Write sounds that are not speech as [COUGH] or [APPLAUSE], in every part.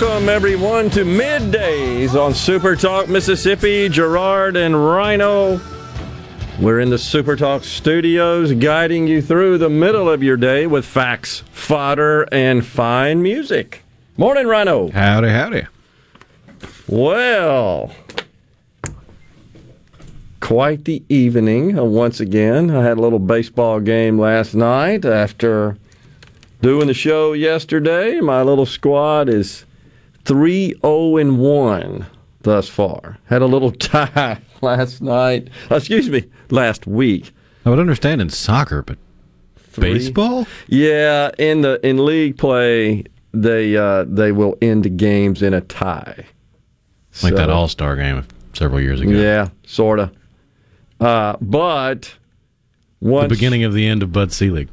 Welcome everyone to Middays on Super Talk Mississippi. Gerard and Rhino. We're in the Super Talk studios guiding you through the middle of your day with facts, fodder, and fine music. Morning, Rhino. Howdy, howdy. Well, quite the evening uh, once again. I had a little baseball game last night after doing the show yesterday. My little squad is 3 0 and 1 thus far. Had a little [LAUGHS] tie last night. Excuse me, last week. I would understand in soccer, but baseball? Yeah, in the in league play, they uh, they will end games in a tie. Like that All Star game several years ago. Yeah, sort of. Uh, but The beginning of the end of Bud Selig.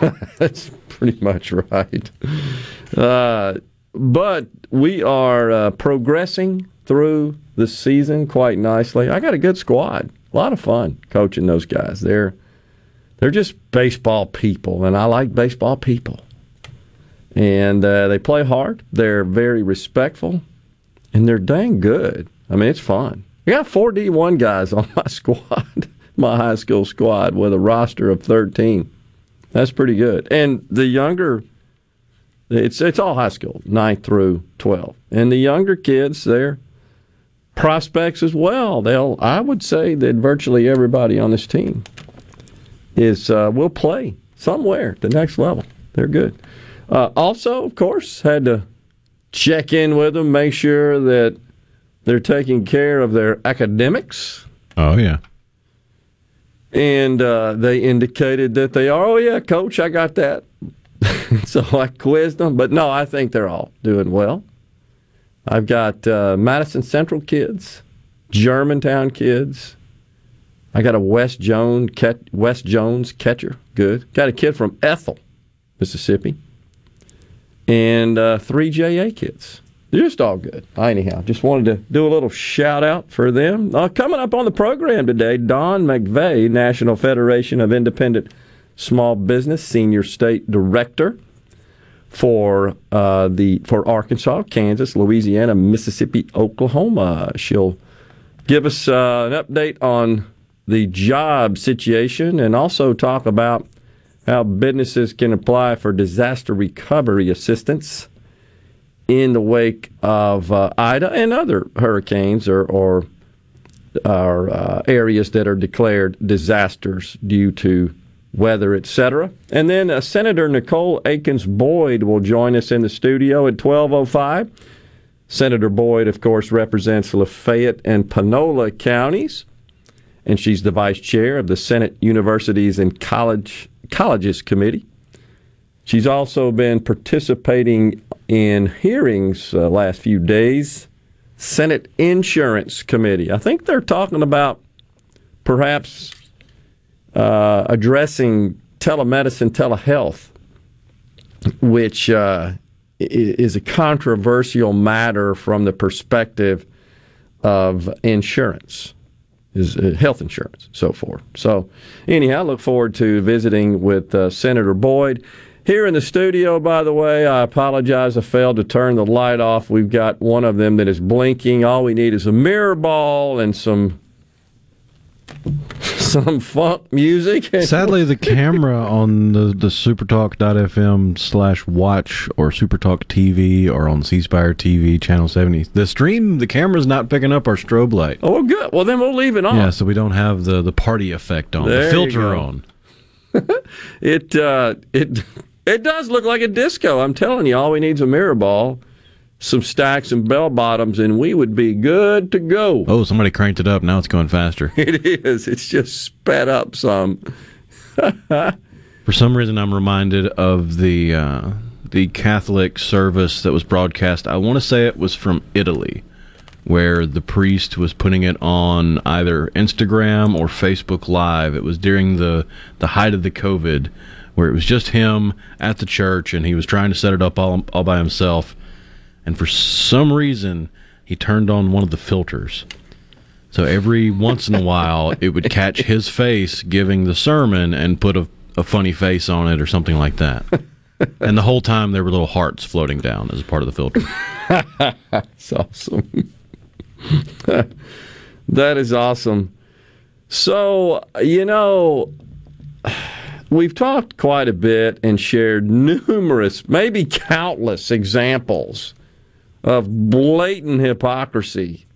[LAUGHS] That's pretty much right. Uh, but we are uh, progressing through the season quite nicely. I got a good squad. A lot of fun coaching those guys. They're they're just baseball people, and I like baseball people. And uh, they play hard. They're very respectful, and they're dang good. I mean, it's fun. I got four D one guys [LAUGHS] on my squad, my high school squad, with a roster of thirteen. That's pretty good. And the younger, it's it's all high school, ninth through twelve, and the younger kids, they're prospects as well. They'll, I would say that virtually everybody on this team is uh, will play somewhere at the next level. They're good. Uh, also, of course, had to check in with them, make sure that they're taking care of their academics Oh, yeah. and uh, they indicated that they are. Oh yeah, coach, I got that. [LAUGHS] so I quizzed them, but no, I think they're all doing well. I've got uh, Madison Central kids, Germantown kids. I got a West Jones West Jones catcher, good. Got a kid from Ethel, Mississippi, and uh, three JA kids. They're just all good. Anyhow, just wanted to do a little shout out for them. Uh, coming up on the program today, Dawn McVeigh, National Federation of Independent Small Business Senior State Director for uh, the for Arkansas, Kansas, Louisiana, Mississippi, Oklahoma. She'll give us uh, an update on the job situation and also talk about how businesses can apply for disaster recovery assistance in the wake of uh, Ida and other hurricanes or, or, or uh, areas that are declared disasters due to weather, etc. And then uh, Senator Nicole Akins Boyd will join us in the studio at 12:05. Senator Boyd, of course, represents Lafayette and Panola counties, and she's the vice chair of the Senate Universities and College Colleges Committee. She's also been participating in hearings uh, last few days. Senate Insurance Committee. I think they're talking about perhaps uh, addressing telemedicine, telehealth, which uh, is a controversial matter from the perspective of insurance, is uh, health insurance, so forth. So, anyhow, I look forward to visiting with uh, Senator Boyd. Here in the studio, by the way, I apologize. I failed to turn the light off. We've got one of them that is blinking. All we need is a mirror ball and some some funk music. [LAUGHS] Sadly, the camera on the, the supertalk.fm slash watch or supertalk TV or on C Spire TV, channel 70, the stream, the camera's not picking up our strobe light. Oh, good. Well, then we'll leave it on. Yeah, so we don't have the, the party effect on, There the filter on. [LAUGHS] it uh, it it does look like a disco. I'm telling you, all we need is a mirror ball, some stacks and bell bottoms, and we would be good to go. Oh, somebody cranked it up. Now it's going faster. [LAUGHS] It is. It's just sped up some. [LAUGHS] For some reason, I'm reminded of the uh, the Catholic service that was broadcast. I want to say it was from Italy, where the priest was putting it on either Instagram or Facebook Live. It was during the the height of the COVID where it was just him at the church and he was trying to set it up all, all by himself. And for some reason, he turned on one of the filters. So every once in a while, it would catch his face giving the sermon and put a, a funny face on it or something like that. And the whole time, there were little hearts floating down as part of the filter. [LAUGHS] That's awesome. [LAUGHS] that is awesome. So, you know, We've talked quite a bit and shared numerous, maybe countless examples of blatant hypocrisy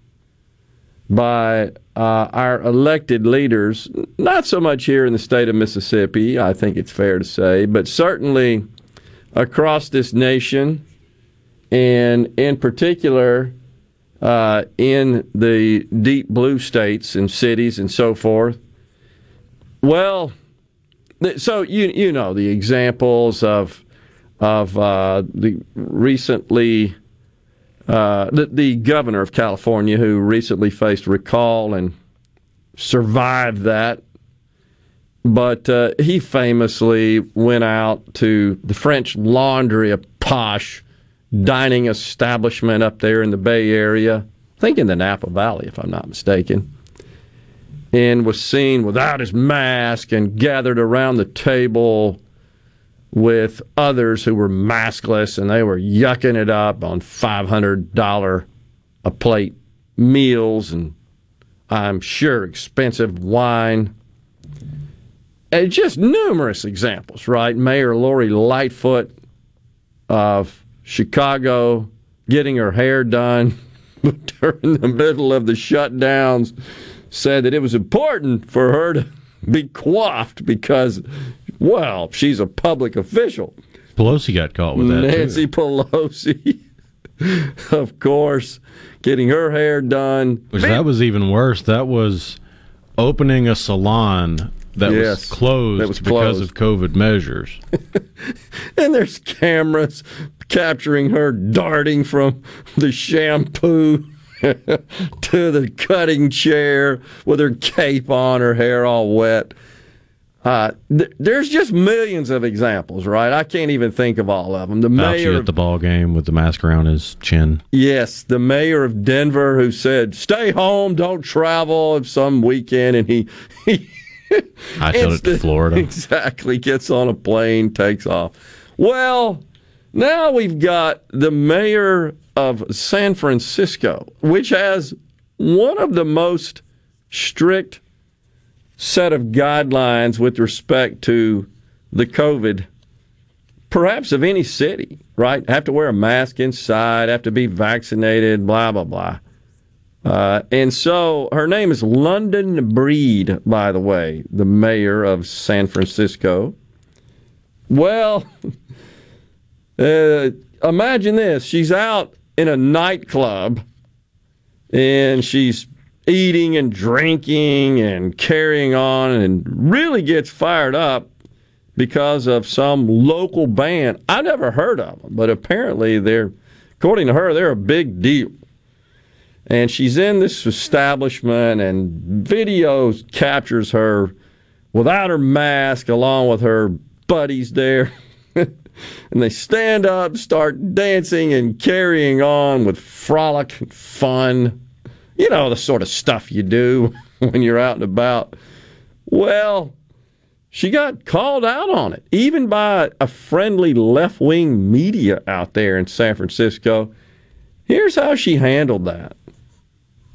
by uh, our elected leaders, not so much here in the state of Mississippi, I think it's fair to say, but certainly across this nation, and in particular uh, in the deep blue states and cities and so forth. Well, so you you know the examples of of uh, the recently uh, the, the governor of California who recently faced recall and survived that, but uh, he famously went out to the French Laundry, a posh dining establishment up there in the Bay Area, I think in the Napa Valley, if I'm not mistaken and was seen without his mask and gathered around the table with others who were maskless and they were yucking it up on $500 a plate meals and I'm sure expensive wine. And just numerous examples, right? Mayor Lori Lightfoot of Chicago getting her hair done [LAUGHS] during the middle of the shutdowns said that it was important for her to be coiffed because, well, she's a public official. Pelosi got caught with that. Nancy too. Pelosi, [LAUGHS] of course, getting her hair done. Which that was even worse. That was opening a salon that yes, was closed that was because of COVID measures. [LAUGHS] and there's cameras capturing her darting from the shampoo [LAUGHS] to the cutting chair with her cape on, her hair all wet. Uh, th- there's just millions of examples, right? I can't even think of all of them. The Fauci mayor at the ball game with the mask around his chin. Yes, the mayor of Denver who said, "Stay home, don't travel." Some weekend, and he [LAUGHS] he hightailed it to Florida. [LAUGHS] Exactly, gets on a plane, takes off. Well, now we've got the mayor of San Francisco, which has one of the most strict set of guidelines with respect to the COVID, perhaps of any city, right? Have to wear a mask inside, have to be vaccinated, blah, blah, blah. Uh, and so her name is London Breed, by the way, the mayor of San Francisco. Well, [LAUGHS] uh, imagine this she's out in a nightclub and she's eating and drinking and carrying on and really gets fired up because of some local band. I never heard of them, but apparently they're, according to her, they're a big deal. And she's in this establishment, and video captures her without her mask, along with her buddies there. [LAUGHS] and they stand up, start dancing and carrying on with frolic and fun. You know, the sort of stuff you do [LAUGHS] when you're out and about. Well, she got called out on it, even by a friendly left wing media out there in San Francisco. Here's how she handled that.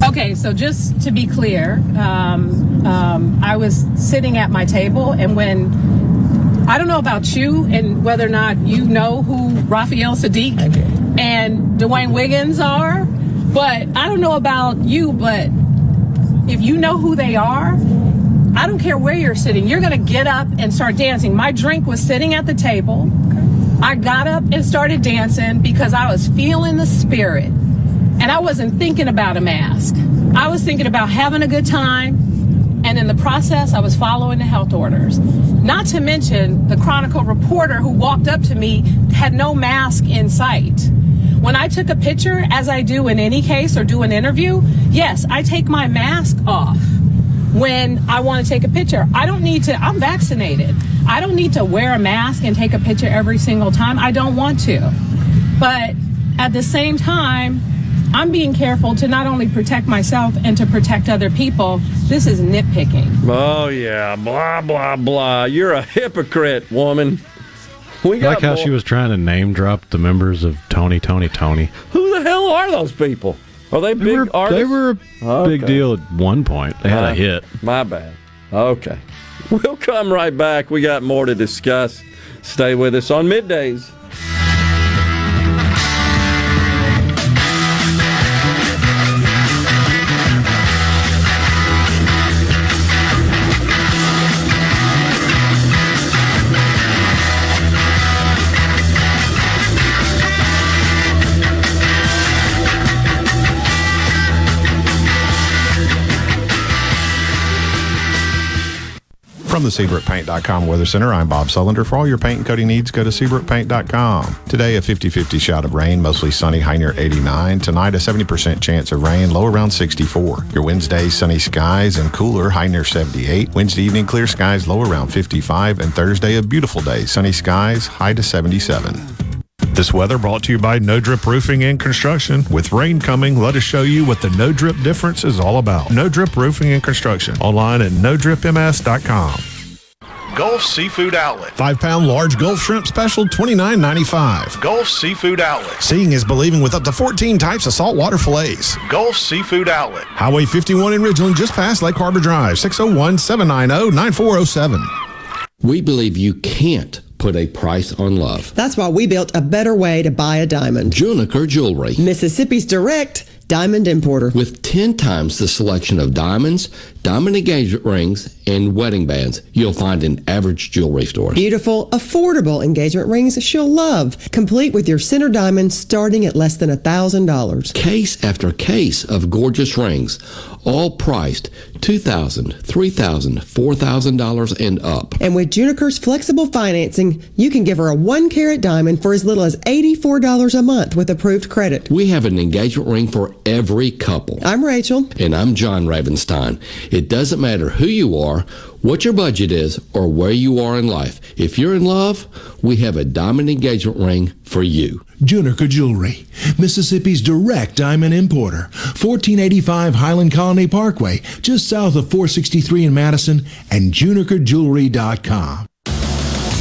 Okay, so just to be clear, um, um, I was sitting at my table, and when I don't know about you and whether or not you know who Raphael Saadiq and Dwayne Wiggins are, but I don't know about you, but if you know who they are, I don't care where you're sitting, you're going to get up and start dancing. My drink was sitting at the table. I got up and started dancing because I was feeling the spirit. And I wasn't thinking about a mask. I was thinking about having a good time. And in the process, I was following the health orders. Not to mention, the Chronicle reporter who walked up to me had no mask in sight. When I took a picture, as I do in any case or do an interview, yes, I take my mask off when I want to take a picture. I don't need to, I'm vaccinated. I don't need to wear a mask and take a picture every single time. I don't want to. But at the same time, I'm being careful to not only protect myself and to protect other people. This is nitpicking. Oh, yeah. Blah, blah, blah. You're a hypocrite, woman. We got like how more. she was trying to name drop the members of Tony, Tony, Tony. Who the hell are those people? Are they, they big were, artists? They were a okay. big deal at one point. They had uh, a hit. My bad. Okay. [LAUGHS] We'll come right back. We got more to discuss. Stay with us on middays. From the SeabrookPaint.com Weather Center, I'm Bob Sullender. For all your paint and coating needs, go to SeabrookPaint.com. Today, a 50-50 shot of rain, mostly sunny, high near 89. Tonight, a 70% chance of rain, low around 64. Your Wednesday, sunny skies and cooler, high near 78. Wednesday evening, clear skies, low around 55. And Thursday, a beautiful day, sunny skies, high to 77. This weather brought to you by No Drip Roofing and Construction. With rain coming, let us show you what the No Drip difference is all about. No Drip Roofing and Construction. Online at NoDripMS.com. Gulf Seafood Outlet. Five pound large Gulf shrimp special, $29.95. Gulf Seafood Outlet. Seeing is believing with up to 14 types of saltwater fillets. Gulf Seafood Outlet. Highway 51 in Ridgeland, just past Lake Harbor Drive, 601 790 9407. We believe you can't put a price on love. That's why we built a better way to buy a diamond. Juniker Jewelry. Mississippi's direct diamond importer. With 10 times the selection of diamonds, diamond engagement rings, and wedding bands you'll find in average jewelry stores. Beautiful, affordable engagement rings she'll love, complete with your center diamond starting at less than $1,000. Case after case of gorgeous rings, all priced $2,000, $3,000, $4,000 and up. And with Juniker's flexible financing, you can give her a one carat diamond for as little as $84 a month with approved credit. We have an engagement ring for every couple. I'm Rachel. And I'm John Ravenstein. It doesn't matter who you are, what your budget is, or where you are in life. If you're in love, we have a diamond engagement ring for you. Juniker Jewelry, Mississippi's direct diamond importer. 1485 Highland Colony Parkway, just south of 463 in Madison, and junikerjewelry.com.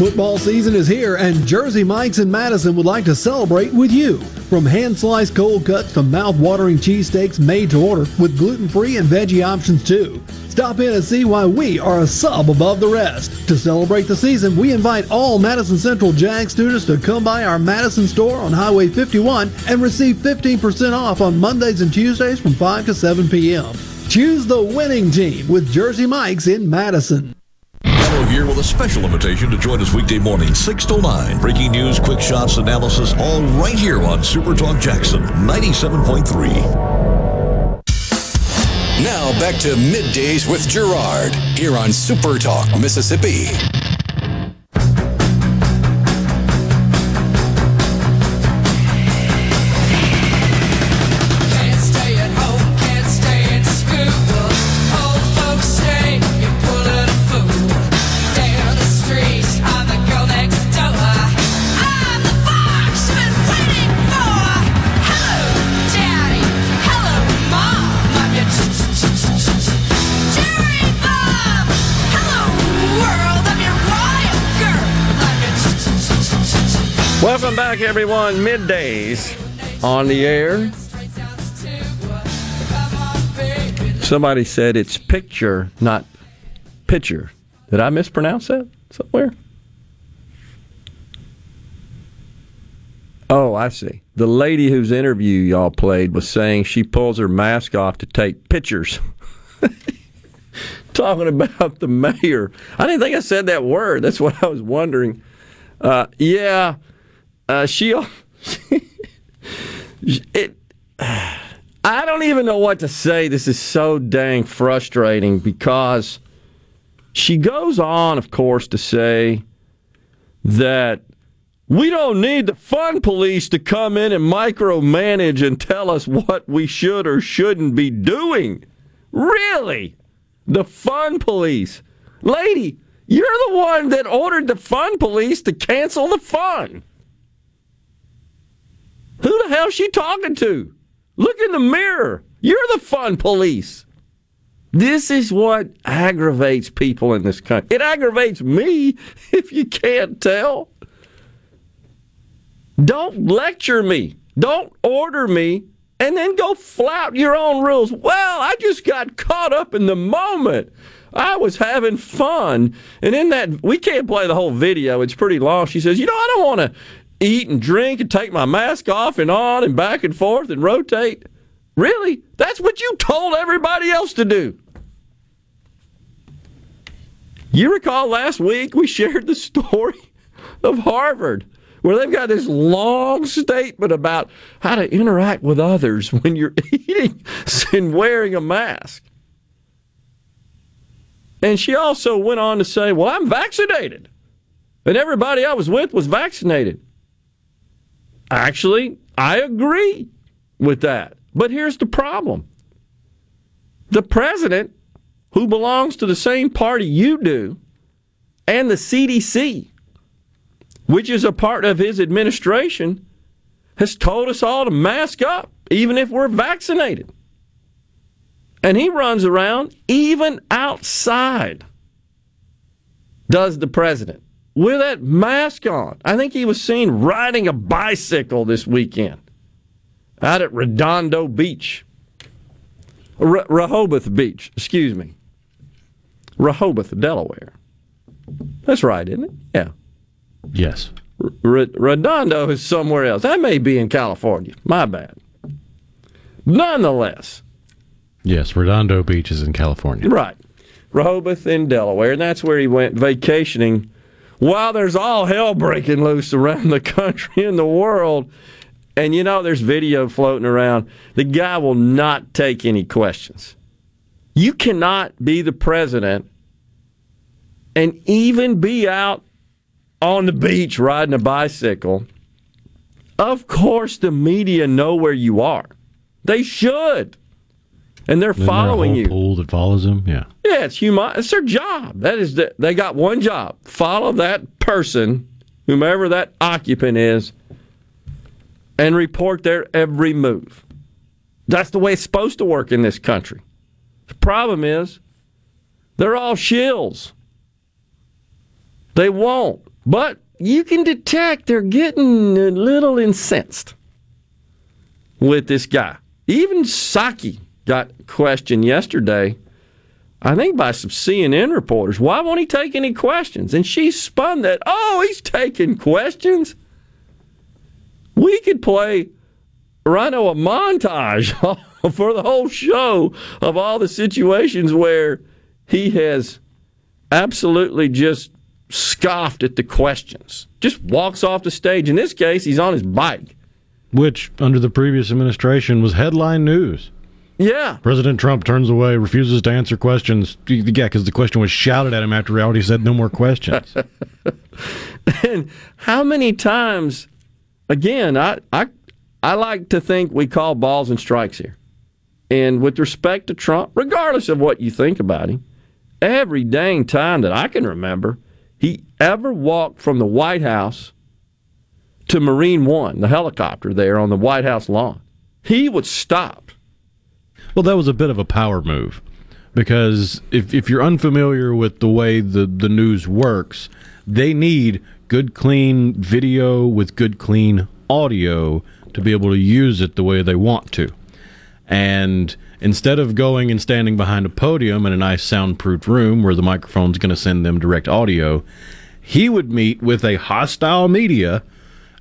Football season is here, and Jersey Mike's in Madison would like to celebrate with you. From hand sliced cold cuts to mouth watering cheesesteaks made to order with gluten free and veggie options too. Stop in and see why we are a sub above the rest. To celebrate the season, we invite all Madison Central JAG students to come by our Madison store on Highway 51 and receive 15% off on Mondays and Tuesdays from 5 to 7 p.m. Choose the winning team with Jersey Mike's in Madison here with a special invitation to join us weekday morning, 6 to 9. Breaking news, quick shots, analysis, all right here on Super Talk Jackson 97.3. Now back to middays with Gerard here on Super Talk, Mississippi. Back, everyone. Middays on the air. Somebody said it's picture, not picture. Did I mispronounce that somewhere? Oh, I see. The lady whose interview y'all played was saying she pulls her mask off to take pictures. [LAUGHS] Talking about the mayor. I didn't think I said that word. That's what I was wondering. Uh, yeah, uh, she. [LAUGHS] it. I don't even know what to say. This is so dang frustrating because she goes on, of course, to say that we don't need the fun police to come in and micromanage and tell us what we should or shouldn't be doing. Really? The fun police. Lady, you're the one that ordered the fun police to cancel the fun. Who the hell's she talking to? Look in the mirror. You're the fun police. This is what aggravates people in this country. It aggravates me [LAUGHS] if you can't tell. Don't lecture me. Don't order me and then go flout your own rules. Well, I just got caught up in the moment. I was having fun. And in that, we can't play the whole video. It's pretty long. She says, You know, I don't want to eat and drink and take my mask off and on and back and forth and rotate. Really? That's what you told everybody else to do. You recall last week we [LAUGHS] shared the story of Harvard where they've got this long statement about how to interact with others when you're [LAUGHS] eating and wearing a mask. And she also went on to say, Well, I'm vaccinated. And everybody I was with was vaccinated. Actually, I agree with that. But here's the problem the president, who belongs to the same party you do, and the CDC, which is a part of his administration, has told us all to mask up, even if we're vaccinated. And he runs around, even outside, does the president, with that mask on. I think he was seen riding a bicycle this weekend out at Redondo Beach. Rehoboth Beach, excuse me. Rehoboth, Delaware. That's right, isn't it? Yeah. Yes. R- Redondo is somewhere else. That may be in California. My bad. Nonetheless. Yes, Redondo Beach is in California. Right. Rehoboth in Delaware, and that's where he went vacationing while there's all hell breaking loose around the [LAUGHS] country and the world. And you know, there's video floating around. The guy will not take any questions. You cannot be the president and even be out on the beach riding a bicycle. Of course, the media know where you are. They should. And they're Isn't following you. Pool that follows them, Yeah. Yeah, it's human. It's their job. That is, the, they got one job: follow that person, whomever that occupant is, and report their every move. That's the way it's supposed to work in this country. The problem is, they're all shills. They won't, but you can detect they're getting a little incensed with this guy. Even Psaki got questioned yesterday I think by some CNN reporters. Why won't he take any questions? And she spun that, oh, he's taking questions. We could play Rhino a montage [LAUGHS] for the whole show of all the situations where he has absolutely just scoffed at the questions. Just walks off the stage. In this case, he's on his bike. Which, under the previous administration, was headline news. Yeah. President Trump turns away, refuses to answer questions. Yeah, because the question was shouted at him after he already said no more questions. [LAUGHS] and how many times, again, I, I, I like to think we call balls and strikes here. And with respect to Trump, regardless of what you think about him, every dang time that I can remember, he ever walked from the White House to Marine One, the helicopter there on the White House lawn, he would stop. Well, that was a bit of a power move Because if, if you're unfamiliar with the way the, the news works, they need good, clean video with good, clean audio to be able to use it the way they want to. And instead of going and standing behind a podium in a nice soundproof room where the microphone's going to send them direct audio, he would meet with a hostile media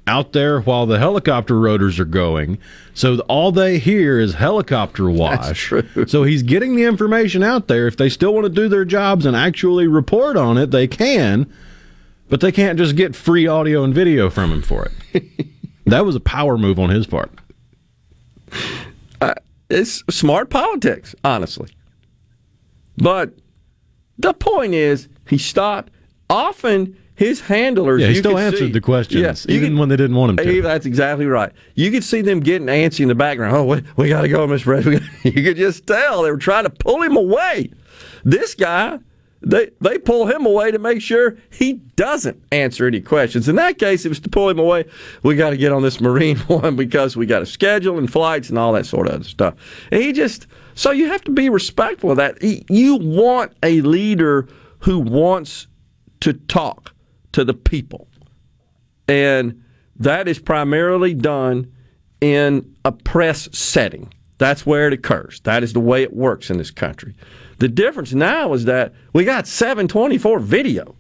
out there while the helicopter rotors are going. So all they hear is helicopter wash. So he's getting the information out there. If they still want to do their jobs and actually report on it, they can. But they can't just get free audio and video from him for it. [LAUGHS] that was a power move on his part. Uh, it's smart politics, honestly. But the point is, he stopped. Often his handlers. Yeah, he still answered see- the questions, Yeah, even could- when they didn't want him to. That's exactly right. You could see them getting antsy in the background. Oh, we, we got to go, Miss Brett. [LAUGHS] You could just tell they were trying to pull him away. This guy, they they pull him away to make sure he doesn't answer any questions. In that case, it was to pull him away. We got to get on this Marine [LAUGHS] one because we got a schedule and flights and all that sort of other stuff. And he just so you have to be respectful of that. You want a leader who wants to talk to the people. And that is primarily done in a press setting. That's where it occurs. That is the way it works in this country. The difference now is that we got 724 video,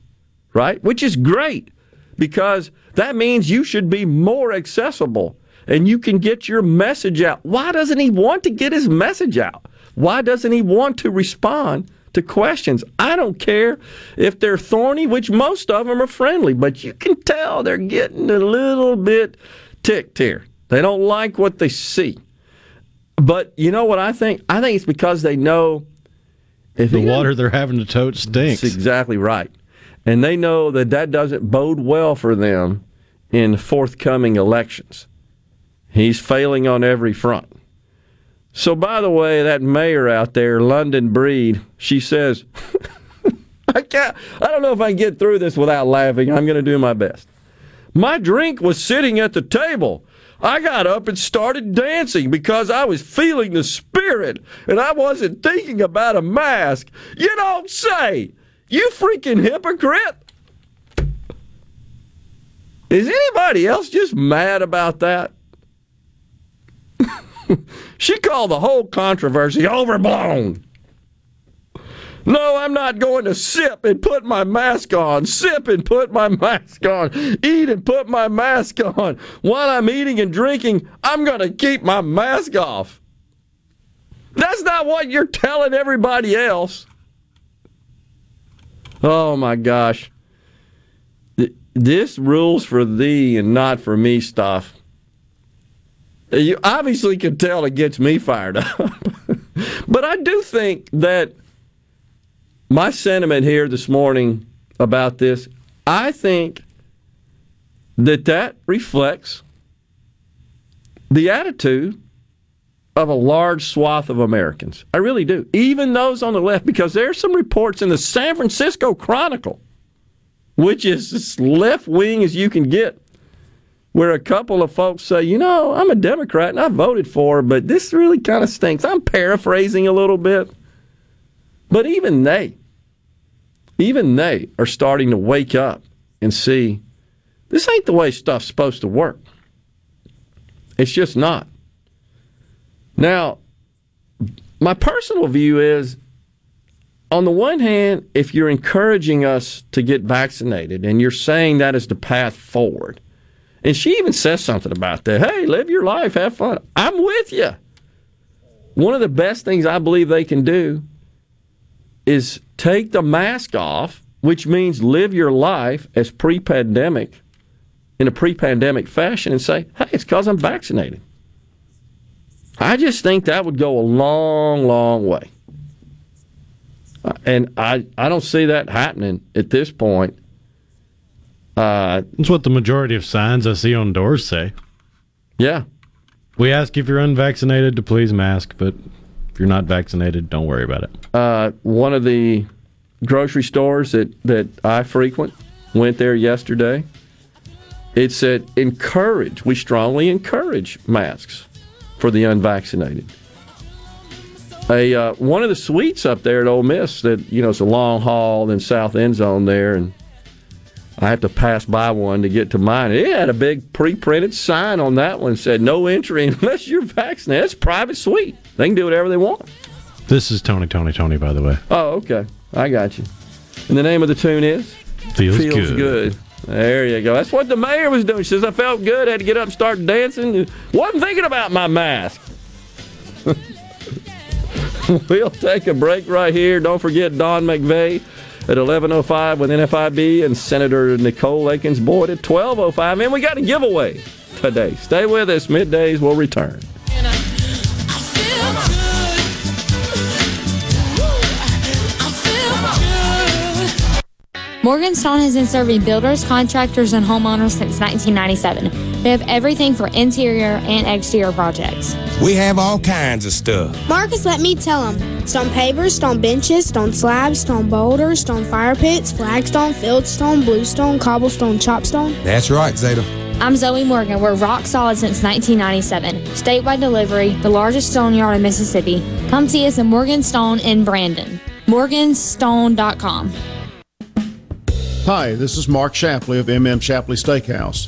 right? Which is great because that means you should be more accessible and you can get your message out. Why doesn't he want to get his message out? Why doesn't he want to respond to questions? I don't care if they're thorny, which most of them are friendly, but you can tell they're getting a little bit ticked here. They don't like what they see. But you know what I think? I think it's because they know if the water they're having to tote stinks. that's exactly right. And they know that that doesn't bode well for them in forthcoming elections. He's failing on every front. So, by the way, that mayor out there, London Breed, she says, [LAUGHS] I can't, I don't know if I can get through this without laughing. I'm going to do my best. My drink was sitting at the table. I got up and started dancing because I was feeling the spirit and I wasn't thinking about a mask. You don't say. You freaking hypocrite. Is anybody else just mad about that? [LAUGHS] she called the whole controversy overblown. No, I'm not going to sip and put my mask on. Sip and put my [LAUGHS] mask on. Eat and put my mask on. While I'm eating and drinking, I'm going to keep my mask off. That's not what you're telling everybody else. Oh my gosh. This rules for thee and not for me stuff. You obviously can tell it gets me fired up. [LAUGHS] but I do think that my sentiment here this morning about this, I think that that reflects the attitude of a large swath of Americans. I really do. Even those on the left, because there's some reports in the San Francisco Chronicle, which is as left wing as you can get, where a couple of folks say, you know, I'm a Democrat and I voted for her, but this really kind of stinks. I'm paraphrasing a little bit. But even they, even they are starting to wake up and see this ain't the way stuff's supposed to work. It's just not. Now, my personal view is on the one hand, if you're encouraging us to get vaccinated and you're saying that is the path forward, and she even says something about that. Hey, live your life, have fun. I'm with you. One of the best things I believe they can do is take the mask off, which means live your life as pre pandemic, in a pre pandemic fashion, and say, hey, it's because I'm vaccinated. I just think that would go a long, long way. And I, I don't see that happening at this point. Uh, That's what the majority of signs I see on doors say. Yeah. We ask if you're unvaccinated to please mask, but if you're not vaccinated, don't worry about it. uh, one of the grocery stores that, that I frequent went there yesterday. It said, encourage, we strongly encourage masks for the unvaccinated. a uh, one of the suites up there at Ole Miss that you know it's a long haul in south end zone there, and I have to pass by one to get to mine. It had a big pre-printed sign on that one said "No entry [LAUGHS] unless you're vaccinated." It's private suite; they can do whatever they want. This is Tony, Tony, Tony. By the way, Oh, okay, I got you. And the name of the tune is Feels Feels Good. good. There you go. That's what the mayor was doing. She says I felt good. I had to get up and start dancing. Wasn't thinking about my mask. [LAUGHS] we'll take a break right here. Dawn't forget Don McVeigh at 11.05 with NFIB and Senator Nicole Akins Boyd at 12.05. And we got a giveaway today. Stay with us. Middays will return. Morgan Morganstone has been serving builders, contractors, and homeowners since 1997. They have everything for interior and exterior projects. We have all kinds of stuff. Marcus, let me tell them. Stone pavers, stone benches, stone slabs, stone boulders, stone fire pits, flagstone, fieldstone, bluestone, cobblestone, chopstone. That's right, Zeta. I'm Zoe Morgan. We're rock solid since 1997. Statewide delivery, the largest stone yard in Mississippi. Come see us in Morganstone in Brandon. Morganstone.com. Hi, this is Mark Shapley of MM Shapley Steakhouse.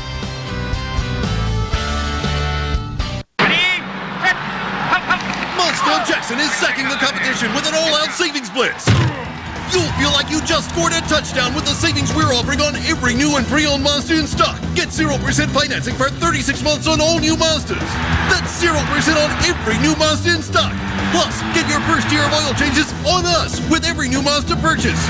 Blitz. You'll feel like you just scored a touchdown with the savings we're offering on every new and pre-owned Monster in stock. Get 0% financing for 36 months on all new Monsters. That's 0% on every new Monster in stock. Plus, get your first year of oil changes on us with every new Monster purchase.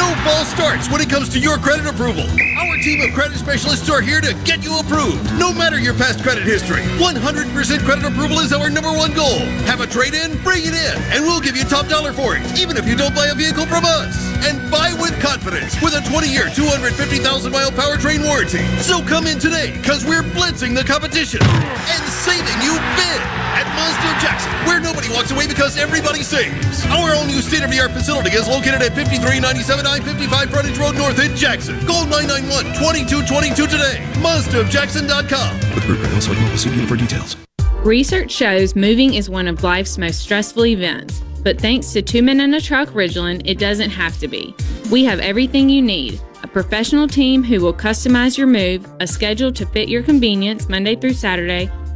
No false starts when it comes to your credit approval. Our team of credit specialists are here to get you approved, no matter your past credit history. 100% credit approval is our number one goal. Have a trade-in? Bring it in, and we'll give you top dollar for it, even if you don't buy a vehicle from us. And buy with confidence with a 20-year, 250,000-mile powertrain warranty. So come in today, because we're blitzing the competition and saving you big at Monster Jackson, where nobody walks away because everybody saves. Our all new state-of-the-art facility is located at 5397 I-55 Frontage Road North in Jackson. Call 991-2222 today. MonsterJackson.com. With group credit also mobile see for details. Research shows moving is one of life's most stressful events, but thanks to Two Men in a Truck Ridgeland, it doesn't have to be. We have everything you need a professional team who will customize your move, a schedule to fit your convenience Monday through Saturday,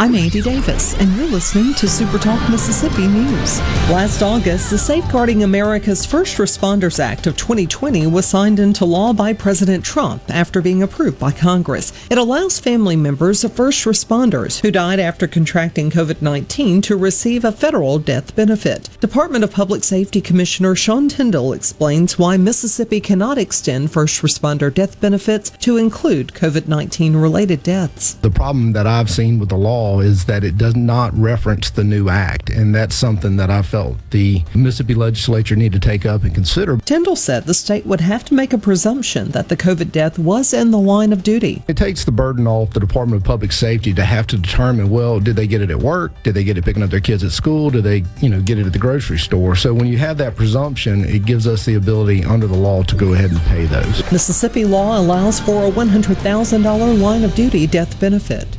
I'm Andy Davis, and you're listening to Super Talk Mississippi News. Last August, the Safeguarding America's First Responders Act of 2020 was signed into law by President Trump after being approved by Congress. It allows family members of first responders who died after contracting COVID 19 to receive a federal death benefit. Department of Public Safety Commissioner Sean Tindell explains why Mississippi cannot extend first responder death benefits to include COVID 19 related deaths. The problem that I've seen with the law is that it does not reference the new act, and that's something that I felt the Mississippi legislature need to take up and consider. Tindell said the state would have to make a presumption that the COVID death was in the line of duty. It takes the burden off the Department of Public Safety to have to determine, well, did they get it at work? Did they get it picking up their kids at school? Did they, you know, get it at the grocery store? So when you have that presumption, it gives us the ability under the law to go ahead and pay those. Mississippi law allows for a $100,000 line of duty death benefit.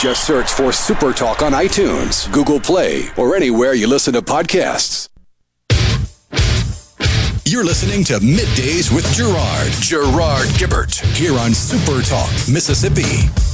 Just search for Super Talk on iTunes, Google Play, or anywhere you listen to podcasts. You're listening to Middays with Gerard, Gerard Gibert, here on Super Talk, Mississippi.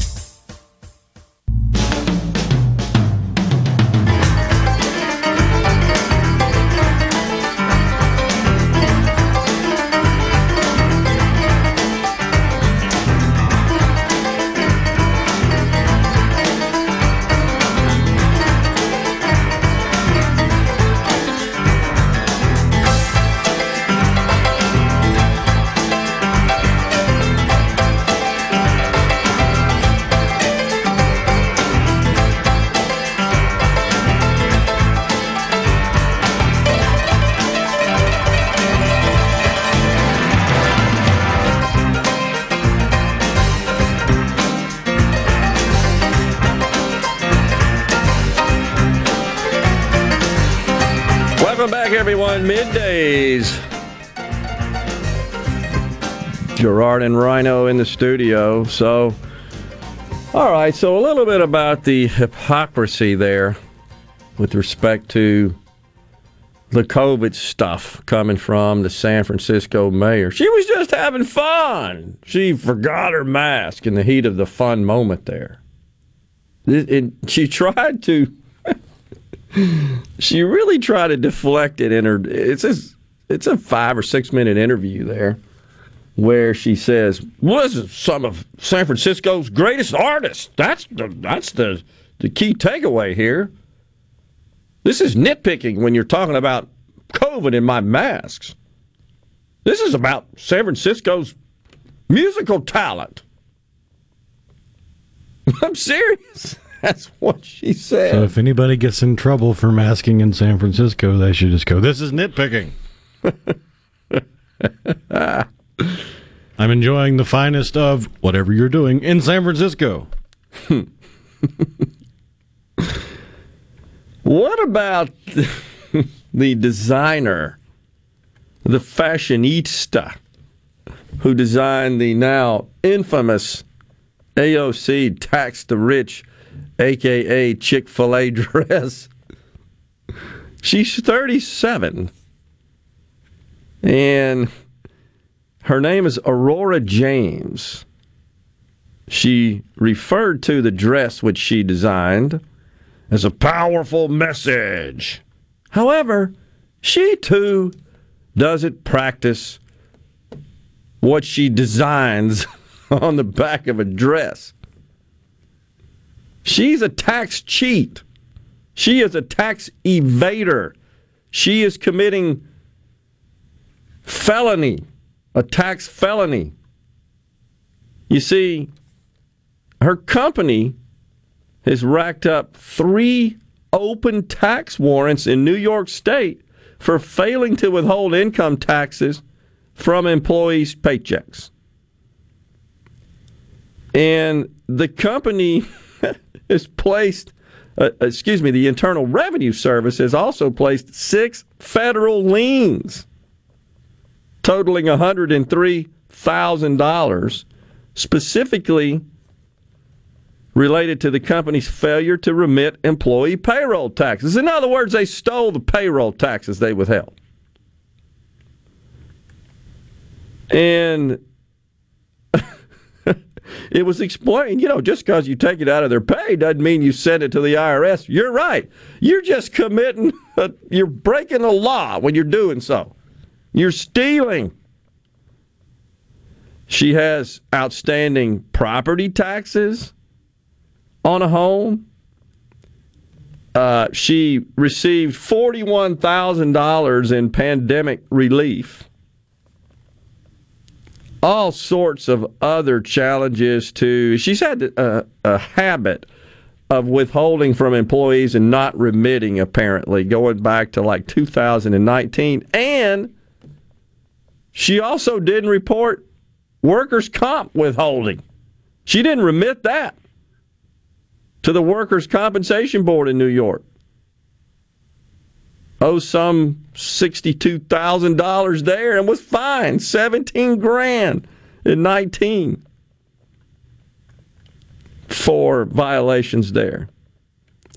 Everyone. Middays. Gerard and Rhino in the studio. So, all right. So, a little bit about the hypocrisy there with respect to the COVID stuff coming from the San Francisco mayor. She was just having fun. She forgot her mask in the heat of the fun moment there. It- she [LAUGHS] tried to she really tried to deflect it in her it's a, it's a five or six minute interview there where she says was some of san francisco's greatest artists? That's the that's the the key takeaway here. This is nitpicking when you're talking about covid and my masks. This is about san francisco's musical talent. [LAUGHS] I'm serious [LAUGHS] that's what she said So if anybody gets in trouble for masking in San Francisco, they should just go, This is nitpicking. [LAUGHS] I'm enjoying the finest of whatever you're doing in San Francisco. [LAUGHS] What about the designer, the fashionista, who designed the now infamous AOC Tax the Rich, aka Chick fil A [LAUGHS] dress? She's 37. And her name is Aurora James. She referred to the dress which she designed as a powerful message. However, she too doesn't practice what she designs [LAUGHS] on the back of a dress. She's a tax cheat. She is a tax evader. She is committing felony, a tax felony. You see, her company has racked up three open tax warrants in New York State for failing to withhold income taxes from employees' paychecks. And the company [LAUGHS] has placed, uh, excuse me, the Internal Revenue Service has also placed six federal liens totaling $103,000 specifically related to the company's failure to remit employee payroll taxes. In other words, they stole the payroll taxes they withheld. And it was explained, you know, just because you take it out of their pay doesn't mean you send it to the IRS. You're right. You're just committing, a, you're breaking the law when you're doing so. You're stealing. She has outstanding property taxes on a home. Uh, she received $41,000 in pandemic relief all sorts of other challenges too. She's had a, a, habit of withholding from employees and not remitting, apparently, going back to like 2019. And she also didn't report workers' comp withholding. She didn't remit that to the Workers' Compensation Board in New York. Oh, some $62,000 there and was fined 17 grand in 19 for violations there.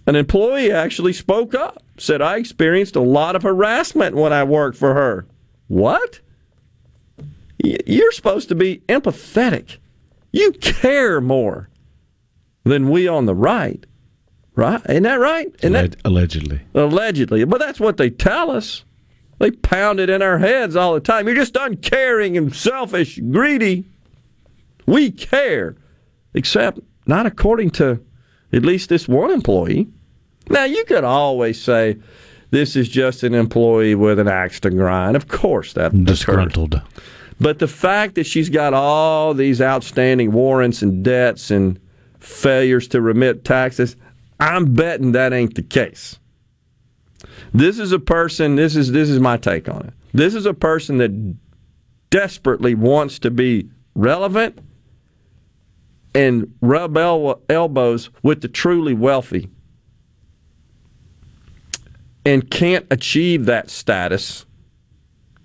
An employee actually spoke up, said, I experienced a lot of harassment when I worked for her. What? You're supposed to be empathetic. You care more than we on the right. Right? Isn't that right? Isn't that, allegedly. Allegedly. But that's what they tell us. They pound it in our heads all the time. You're just uncaring and selfish, greedy. We care. Except not according to at least this one employee. Now, you could always say, this is just an employee with an axe to grind. Of course, that disgruntled. But the fact that she's got all these outstanding warrants and debts and failures to remit taxes, I'm betting that ain't the case. This is a person, this is this is my take on it. This is a person that desperately wants to be relevant and rub el- elbows with the truly wealthy and can't achieve that status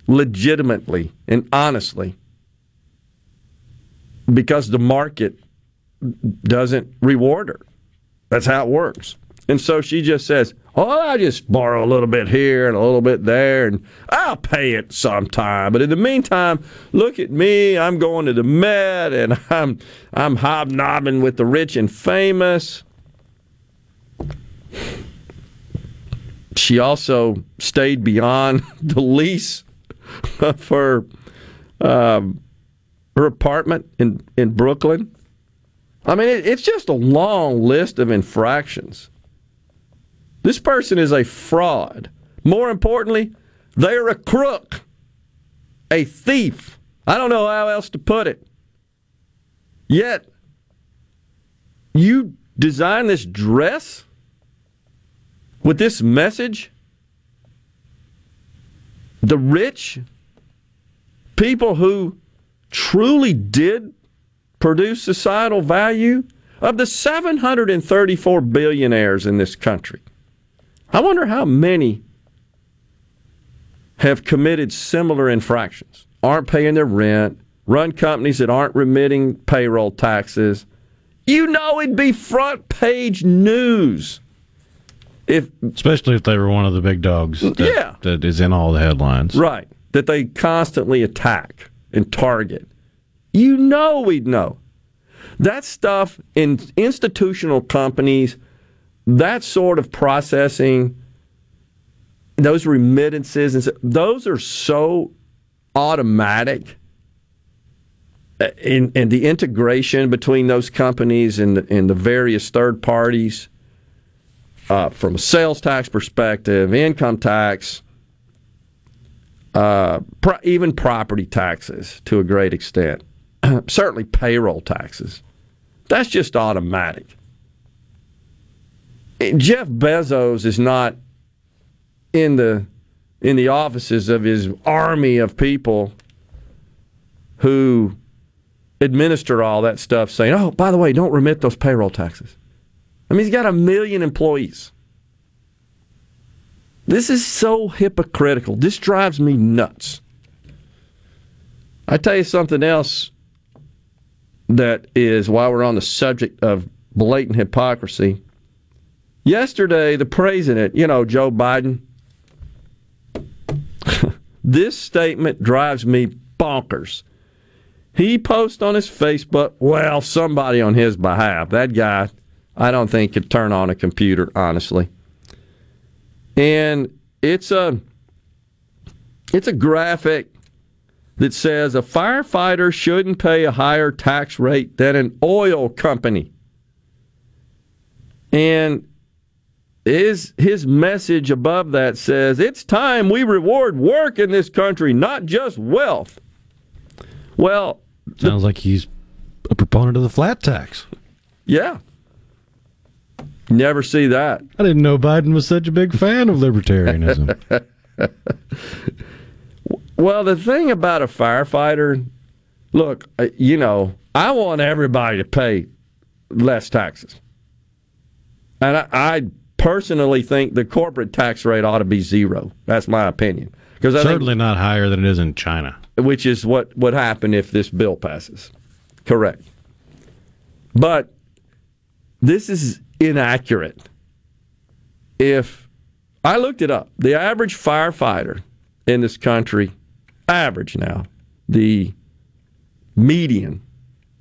legitimately and honestly because the market doesn't reward her. That's how it works. And so she just says, Oh, I just borrow a little bit here and a little bit there, and I'll pay it sometime. But in the meantime, look at me. I'm going to the Met and [LAUGHS] I'm I'm hobnobbing with the rich and famous. She also stayed beyond [LAUGHS] the lease of her um, her apartment in, in Brooklyn. I mean, it, it's just a long list of infractions. This person is a fraud. More importantly, they're a crook, a thief. I don't know how else to put it. Yet, you design this dress with this message? The rich people who truly did produce societal value of the 734 billionaires in this country. I wonder how many have committed similar infractions, aren't paying their rent, run companies that aren't remitting payroll taxes. You know it'd be front page news. If especially if they were one of the big dogs that, yeah. that is in all the headlines. Right. That they constantly attack and target you know we'd know. That stuff in institutional companies, that sort of processing, those remittances, and those are so automatic. In, in the integration between those companies and the, and the various third parties, uh, from a sales tax perspective, income tax, uh, pro- even property taxes to a great extent [CLEARS THROAT] certainly payroll taxes. That's just automatic. Jeff Bezos is not in the in the offices of his army of people who administer all that stuff saying, "Oh, by the way, don't remit those payroll taxes." I mean, he's got a million employees. This is so hypocritical. This drives me nuts. I tell you something else that is while we're on the subject of blatant hypocrisy. Yesterday, the president, you know, Joe Biden, [LAUGHS] this statement drives me bonkers. He posts on his Facebook, well, somebody on his behalf. That guy, I don't think could turn on a computer, honestly. And it's a it's a graphic that says a firefighter shouldn't pay a higher tax rate than an oil company. And his, his message above that says it's time we reward work in this country, not just wealth. Well, sounds like he's a proponent of the flat tax. Yeah. Never see that. I didn't know Biden was such a big fan of libertarianism. [LAUGHS] well, the thing about a firefighter, look, uh, you know, I want everybody to pay less taxes. And I, I personally think the corporate tax rate ought to be zero. That's my opinion. Because certainly think, not higher than it is in China, which is what would happen if this bill passes. Correct. But this is inaccurate. If I looked it up, the average firefighter in this country, average now, the median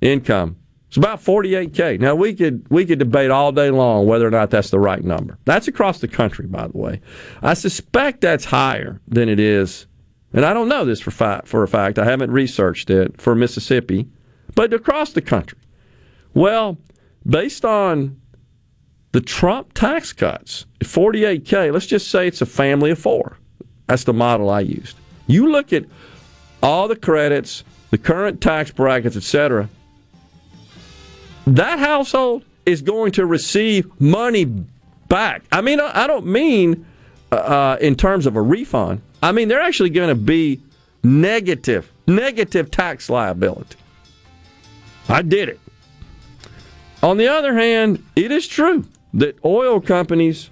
income it's about 48k. Now we could we could debate all day long whether or not that's the right number. That's across the country, by the way. I suspect that's higher than it is, and I don't know this for fi- for a fact. I haven't researched it for Mississippi, but across the country. Well, based on the Trump tax cuts, 48k. Let's just say it's a family of four. That's the model I used. You look at all the credits, the current tax brackets, etc that household is going to receive money back. I mean, I don't mean uh, uh, in terms of a refund. I mean, they're actually going to be negative, negative tax liability. I did it. On the other hand, it is true that oil companies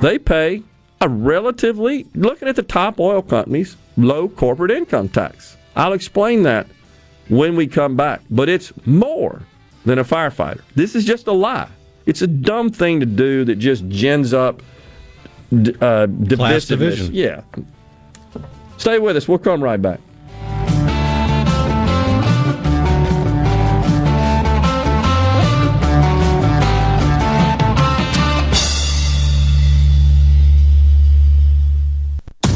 they pay a relatively looking at the top oil companies low corporate income tax. I'll explain that when we come back. But it's more than a firefighter. This is just a lie. It's a dumb thing to do that just gins up uh, divisiveness. Yeah. Stay with us. We'll come right back.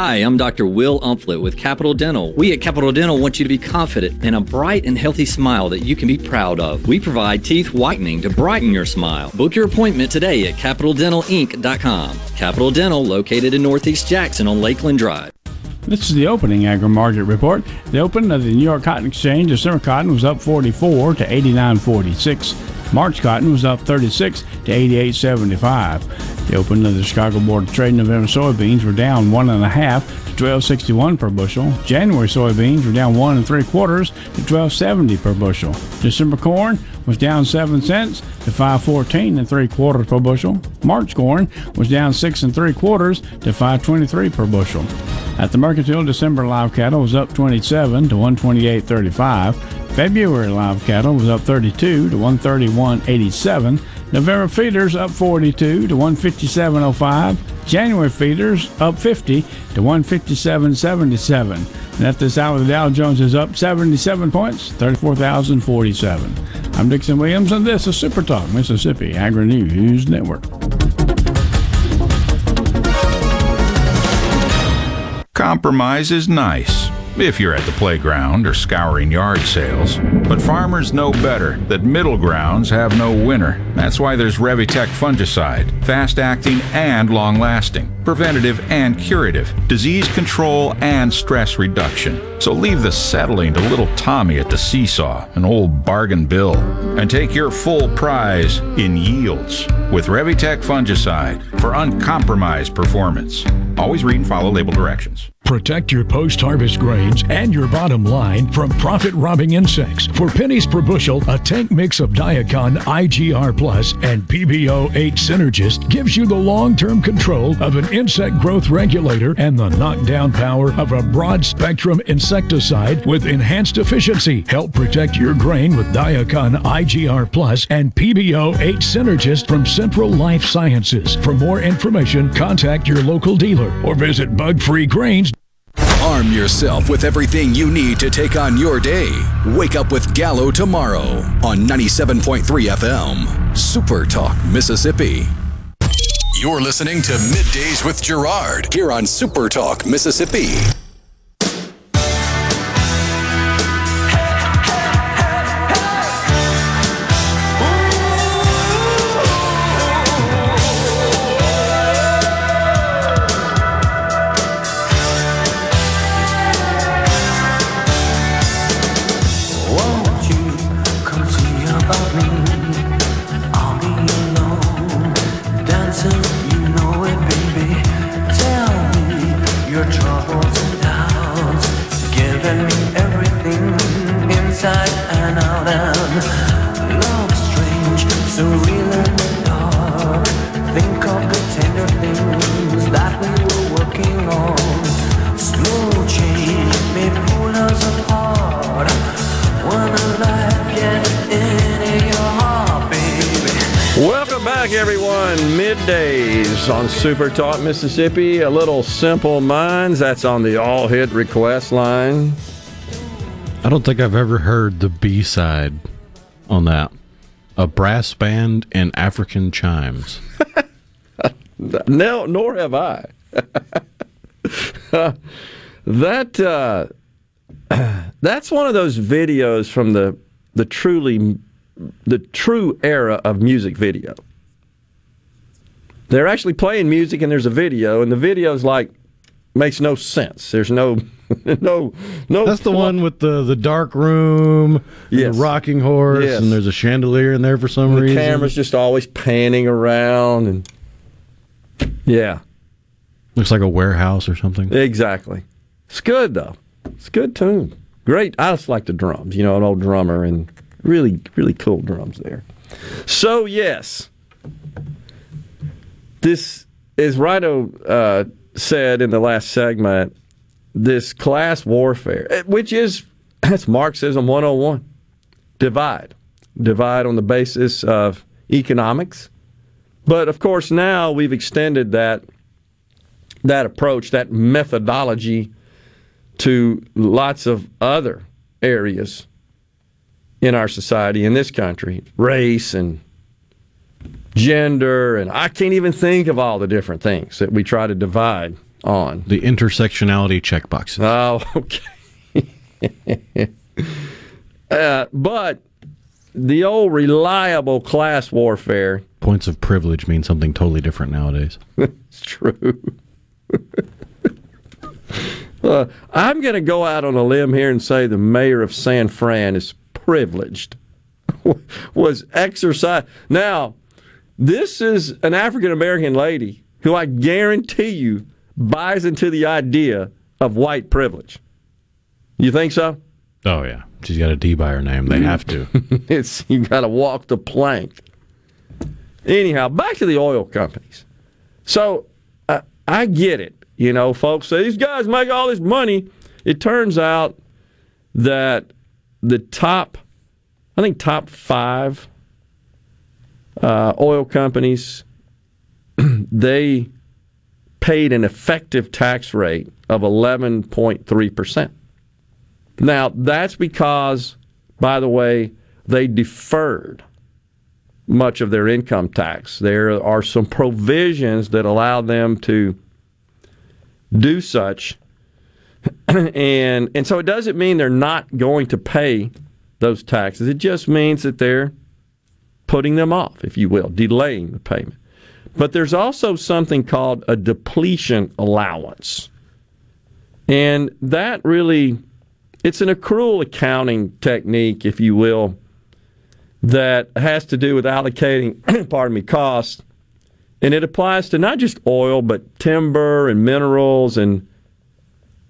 Hi, I'm Dr. Will Umflett with Capital Dental. We at Capital Dental want you to be confident in a bright and healthy smile that you can be proud of. We provide teeth whitening to brighten your smile. Book your appointment today at CapitalDentalInc.com. Capital Dental, located in Northeast Jackson on Lakeland Drive. This is the opening agri market report. The open of the New York Cotton Exchange, December cotton was up 44 to 89.46. March cotton was up 36 to 88.75. The open of the Chicago Board of Trade, November soybeans were down one and a half to 12.61 per bushel. January soybeans were down one and three quarters to 12.70 per bushel. December corn was down seven cents to 5.14 and three quarters per bushel. March corn was down six and three quarters to 5.23 per bushel. At the Mercantile, December live cattle was up 27 to 128.35. February live cattle was up 32 to 131.87. November feeders up 42 to 157.05. January feeders up 50 to 157.77. And at this hour, the Dow Jones is up 77 points, 34,047. I'm Dixon Williams, and this is Super Talk Mississippi Agri News Network. Compromise is nice if you're at the playground or scouring yard sales. But farmers know better that middle grounds have no winner. That's why there's Revytek fungicide, fast acting and long lasting, preventative and curative, disease control and stress reduction. So leave the settling to little Tommy at the seesaw, an old bargain bill, and take your full prize in yields with Revytek fungicide for uncompromised performance. Always read and follow label directions. Protect your post harvest grains and your bottom line from profit robbing insects. For pennies per bushel, a tank mix of Diacon IGR Plus and PBO 8 Synergist gives you the long term control of an insect growth regulator and the knockdown power of a broad spectrum insecticide with enhanced efficiency. Help protect your grain with Diacon IGR Plus and PBO 8 Synergist from Central Life Sciences. For more information, contact your local dealer or visit bugfreegrains.com. Arm yourself with everything you need to take on your day. Wake up with Gallo tomorrow on 97.3 FM. Super Talk, Mississippi. You're listening to Middays with Gerard here on Super Talk, Mississippi. Super Talk Mississippi. A little Simple Minds. That's on the All Hit Request line. I don't think I've ever heard the B side on that. A brass band and African chimes. [LAUGHS] No, nor have I. [LAUGHS] that uh, [CLEARS THROAT] that's one of those videos from the the truly the true era of music video. They're actually playing music and there's a video, and the video's like makes no sense. There's no [LAUGHS] no no. That's the one with the the dark room, Yes. the rocking horse, Yes. and there's a chandelier in there for some the reason. The camera's just always panning around and yeah. Looks like a warehouse or something. Exactly. It's good though. It's a good tune. Great. I just like the drums. You know, an old drummer and really, really cool drums there. So yes, this is Rhino uh, said in the last segment. This class warfare, eh, which is that's Marxism 101, divide, divide on the basis of economics. But of course, now we've extended that that approach, that methodology to lots of other areas in our society, in this country, race and gender, and I can't even think of all the different things that we try to divide on. The intersectionality checkboxes. Oh, [LAUGHS] okay. [LAUGHS] uh, but the old reliable class warfare. Points of privilege mean something totally different nowadays. [LAUGHS] it's true. Uh, I'm going to go out on a limb here and say the mayor of San Fran is privileged. was exercise. Now, this is an African American lady who I guarantee you buys into the idea of white privilege. You think so? Oh yeah, she's got a D by her name. They have to. [LAUGHS] it's you got to walk the plank. Anyhow, back to the oil companies. So uh, I get it. You know, folks say these guys make all this money. It turns out that the top, I think, top five uh, oil companies, [CLEARS THROAT] they paid an effective tax rate of 11.3%. Now, that's because, by the way, they deferred much of their income tax. There are some provisions that allow them to do such. [CLEARS THROAT] and and so it doesn't mean they're not going to pay those taxes. It just means that they're putting them off, if you will, delaying the payment. But there's also something called a depletion allowance. And that really it's an accrual accounting technique, if you will, that has to do with allocating, [CLEARS THROAT] pardon me, costs. And it applies to not just oil, but timber and minerals and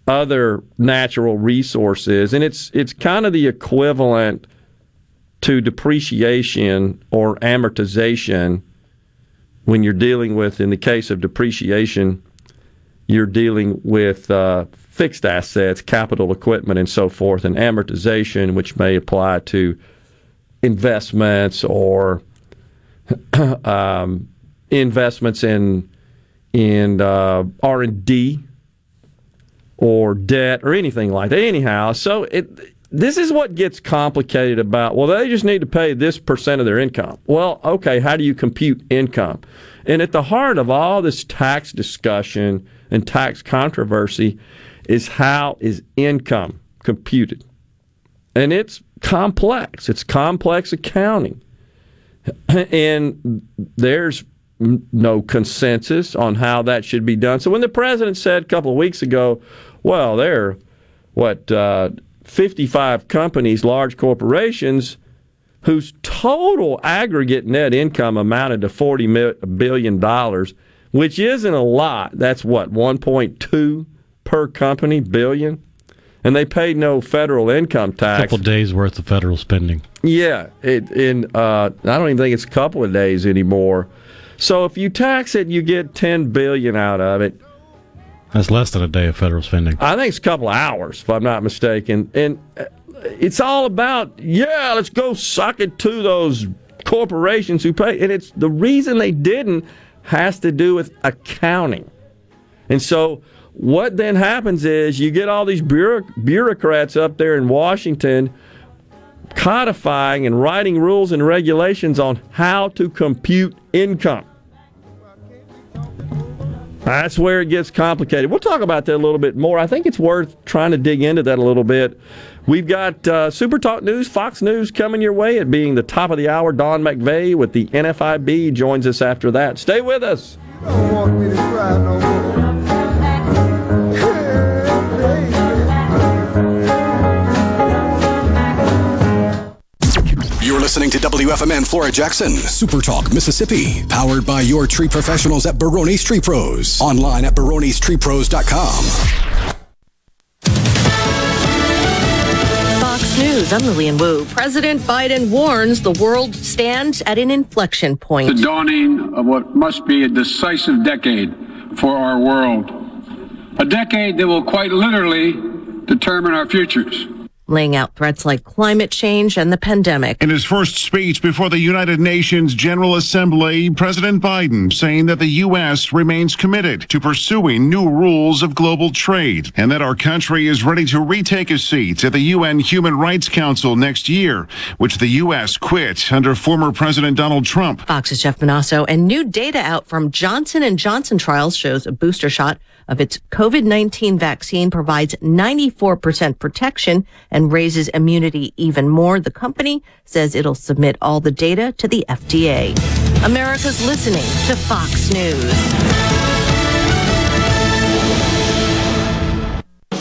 other natural resources. And it's it's kind of the equivalent to depreciation or amortization when you're dealing with, in the case of depreciation, you're dealing with uh, fixed assets, capital equipment, and so forth, and amortization, which may apply to investments or [CLEARS THROAT] um, investments in in uh, R and D or debt or anything like that. Anyhow, so it this is what gets complicated about. Well, they just need to pay this percent of their income. Well, okay, how do you compute income? And at the heart of all this tax discussion and tax controversy is how is income computed? And it's complex. It's complex accounting. [CLEARS THROAT] And there's no consensus on how that should be done. So when the president said a couple of weeks ago, well, there are, what, uh, 55 companies, large corporations, whose total aggregate net income amounted to $40 billion, which isn't a lot. That's what, 1.2 per company billion? And they paid no federal income tax. A couple days worth of federal spending. Yeah, it, in uh, I don't even think it's a couple of days anymore. So if you tax it, you get ten billion out of it. That's less than a day of federal spending. I think it's a couple of hours, if I'm not mistaken. And uh, it's all about yeah, let's go suck it to those corporations who pay. And it's the reason they didn't has to do with accounting. And so what then happens is you get all these bureauc- bureaucrats up there in Washington codifying and writing rules and regulations on how to compute income. That's where it gets complicated. We'll talk about that a little bit more. I think it's worth trying to dig into that a little bit. We've got uh, Super Talk News, Fox News coming your way. It being the top of the hour, Dawn McVeigh with the NFIB joins us after that. Stay with us. Listening to WFMN Flora Jackson, Super Talk, Mississippi, powered by your tree professionals at Barone's Tree Pros. Online at baronestreepros.com. Fox News, I'm Lilian Woo. President Biden warns the world stands at an inflection point. the dawning of what must be a decisive decade for our world. A decade that will quite literally determine our futures. Laying out threats like climate change and the pandemic. In his first speech before the United Nations General Assembly, President Biden saying that the U.S. remains committed to pursuing new rules of global trade and that our country is ready to retake a seat at the UN Human Rights Council next year, which the U.S. quit under former President Donald Trump. Fox's Jeff Monosso and new data out from Johnson & Johnson trials shows a booster shot of its COVID-19 vaccine provides 94% protection and raises immunity even more. The company says it'll submit all the data to the FDA. America's listening to Fox News.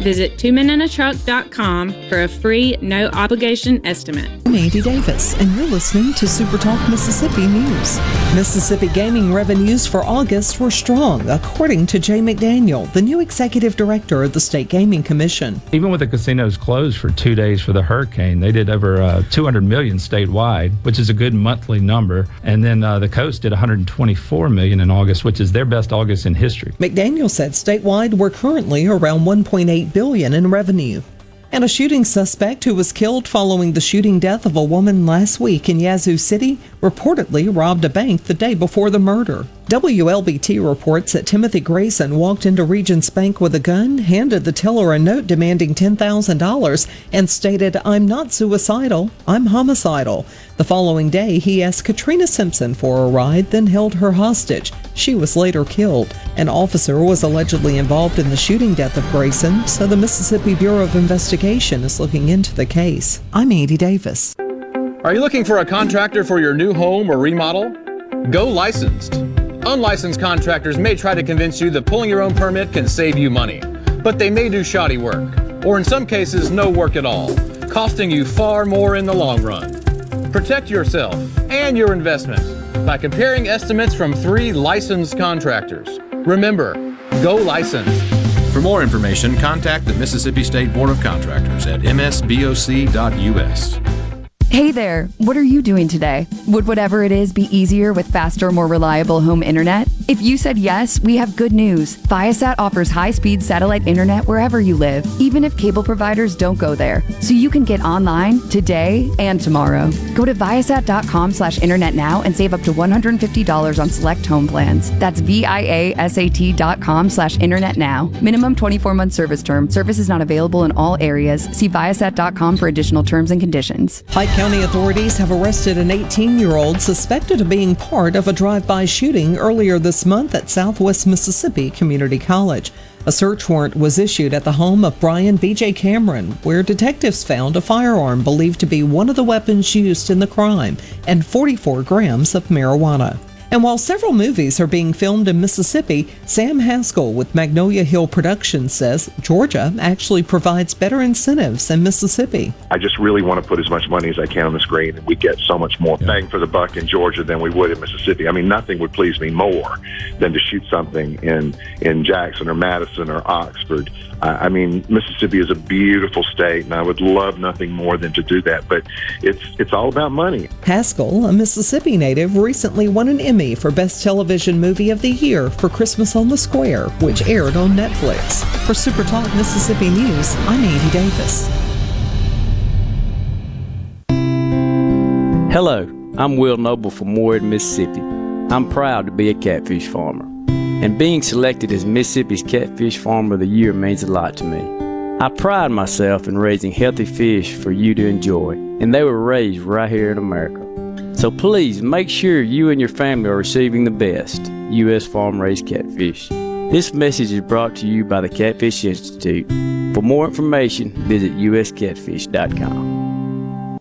Visit twomeninatruck.com for a free, no obligation estimate. I'm Andy Davis, and you're listening to Super Talk Mississippi News. Mississippi gaming revenues for August were strong, according to Jay McDaniel, the new executive director of the State Gaming Commission. Even with the casinos closed for two days for the hurricane, they did over uh, 200 million statewide, which is a good monthly number. And then uh, the coast did 124 million in August, which is their best August in history. McDaniel said statewide we're currently around 1.8 billion in revenue. And a shooting suspect who was killed following the shooting death of a woman last week in Yazoo City reportedly robbed a bank the day before the murder. WLBT reports that Timothy Grayson walked into Regent's Bank with a gun, handed the teller a note demanding $10,000, and stated, I'm not suicidal, I'm homicidal. The following day, he asked Katrina Simpson for a ride, then held her hostage. She was later killed. An officer was allegedly involved in the shooting death of Grayson, so the Mississippi Bureau of Investigation is looking into the case. I'm Andy Davis. Are you looking for a contractor for your new home or remodel? Go licensed. Unlicensed contractors may try to convince you that pulling your own permit can save you money, but they may do shoddy work, or in some cases, no work at all, costing you far more in the long run. Protect yourself and your investment by comparing estimates from three licensed contractors. Remember, go licensed. For more information, contact the Mississippi State Board of Contractors at msboc.us. Hey there, what are you doing today? Would whatever it is be easier with faster, more reliable home internet? If you said yes, we have good news. Viasat offers high speed satellite internet wherever you live, even if cable providers don't go there. So you can get online today and tomorrow. Go to viasat.com slash internet now and save up to $150 on select home plans. That's V-I-A-S-A-T.com slash internet now. Minimum 24 month service term. Service is not available in all areas. See viasat.com for additional terms and conditions. Pike County authorities have arrested an 18 year old suspected of being part of a drive by shooting earlier this month at Southwest Mississippi Community College. A search warrant was issued at the home of Brian B.J. Cameron, where detectives found a firearm believed to be one of the weapons used in the crime and 44 grams of marijuana. And while several movies are being filmed in Mississippi, Sam Haskell with Magnolia Hill Productions says Georgia actually provides better incentives than Mississippi. I just really want to put as much money as I can on the screen, and we get so much more bang for the buck in Georgia than we would in Mississippi. I mean, nothing would please me more than to shoot something in in Jackson or Madison or Oxford. I I mean, Mississippi is a beautiful state, and I would love nothing more than to do that. But it's it's all about money. Haskell, a Mississippi native, recently won an Emmy for Best Television Movie of the Year for Christmas on the Square, which aired on Netflix. For Super Talk Mississippi News, I'm Andy Davis. Hello, I'm Will Noble from Moorhead, Mississippi. I'm proud to be a catfish farmer. And being selected as Mississippi's Catfish Farmer of the Year means a lot to me. I pride myself in raising healthy fish for you to enjoy, and they were raised right here in America. So please make sure you and your family are receiving the best U.S. farm raised catfish. This message is brought to you by the Catfish Institute. For more information, visit uscatfish.com.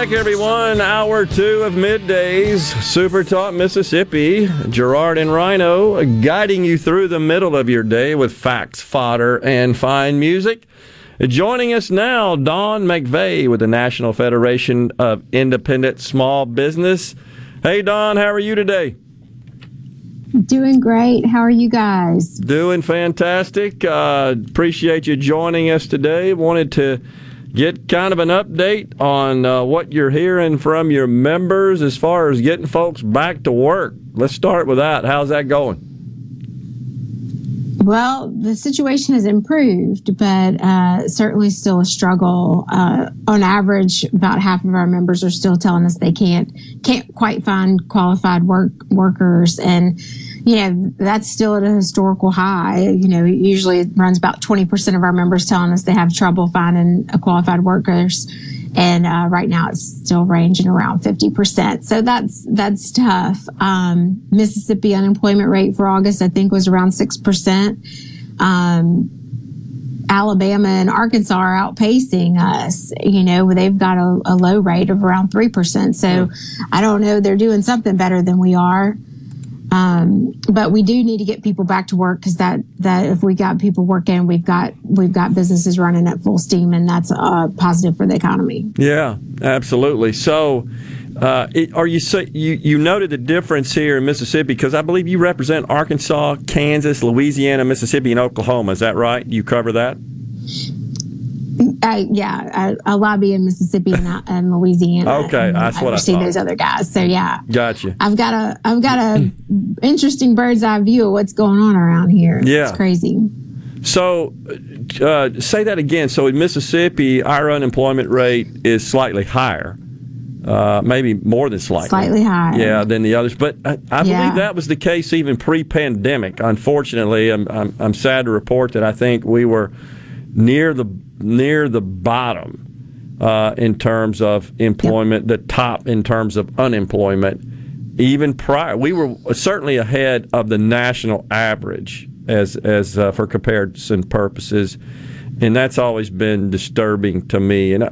Back, everyone. Hour two of middays, Super Talk Mississippi. Gerard and Rhino guiding you through the middle of your day with facts, fodder, and fine music. Joining us now, Dawn McVeigh with the National Federation of Independent Small Business. Hey, Dawn, how are you today? Doing great. How are you guys? Doing fantastic. Uh, appreciate you joining us today. Wanted to get kind of an update on uh, what you're hearing from your members as far as getting folks back to work. Let's start with that. How's that going? Well, the situation has improved, but uh, certainly still a struggle. Uh, on average, about half of our members are still telling us they can't can't quite find qualified work workers, and you know that's still at a historical high. You know, usually it runs about twenty percent of our members telling us they have trouble finding a qualified workers, and uh, right now it's still ranging around fifty percent. So that's that's tough. Um, Mississippi unemployment rate for August, I think, was around six percent. Um, Alabama and Arkansas are outpacing us. You know, they've got a, a low rate of around 3%. So I don't know. They're doing something better than we are. Um, but we do need to get people back to work because that, that if we got people working, we've got, we've got businesses running at full steam and that's uh, positive for the economy. Yeah, absolutely. So, uh, it, are you say you you noted the difference here in Mississippi because I believe you represent Arkansas, Kansas, Louisiana, Mississippi, and Oklahoma. Is that right? You cover that? Uh, yeah, I, I lobby in Mississippi and, uh, and Louisiana. Okay, and that's what I thought. those other guys. So yeah, Gotcha. I've got a I've got a interesting bird's eye view of what's going on around here. Yeah. it's crazy. So, uh, say that again. So, in Mississippi, our unemployment rate is slightly higher, uh, maybe more than slightly. Slightly higher. Yeah, than the others. But I, I Yeah. believe that was the case even pre-pandemic. Unfortunately, I'm, I'm I'm sad to report that I think we were near the near the bottom uh, in terms of employment, the top in terms of unemployment. Even prior, we were certainly ahead of the national average as as uh, for comparison purposes, and that's always been disturbing to me. And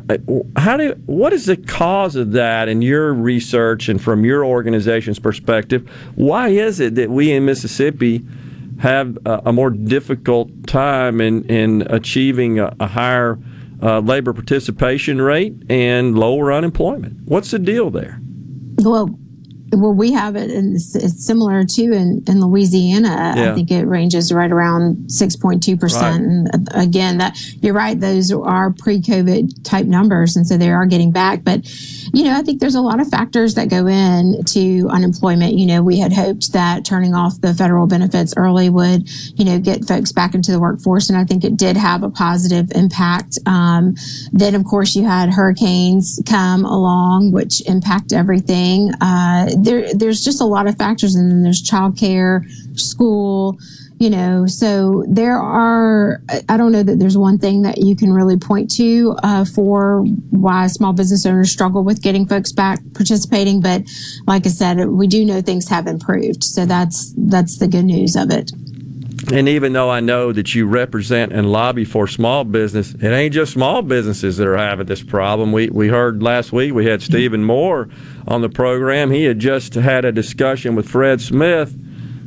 how do what is the cause of that in your research and from your organization's perspective? Why is it that we in Mississippi have a, a more difficult time in in achieving a, a higher uh, labor participation rate and lower unemployment? What's the deal there? Well, well, we have it, and it's, it's similar too in, in Louisiana. Yeah. I think it ranges right around six point two Right. percent. And uh, again, that you're right; those are pre-COVID type numbers, and so they are getting back. But you know, I think there's a lot of factors that go in to unemployment. You know, we had hoped that turning off the federal benefits early would, you know, get folks back into the workforce, and I think it did have a positive impact. Um, then, of course, you had hurricanes come along, which impact everything. Uh, there, there's just a lot of factors, and then there's childcare, school. You know, so there are. I- don't know that there's one thing that you can really point to uh, for why small business owners struggle with getting folks back participating. But like I said, we do know things have improved, so that's that's the good news of it. And even though I know that you represent and lobby for small business, it ain't just small businesses that are having this problem. We we heard last week we had Stephen Moore on the program. He had just had a discussion with Fred Smith,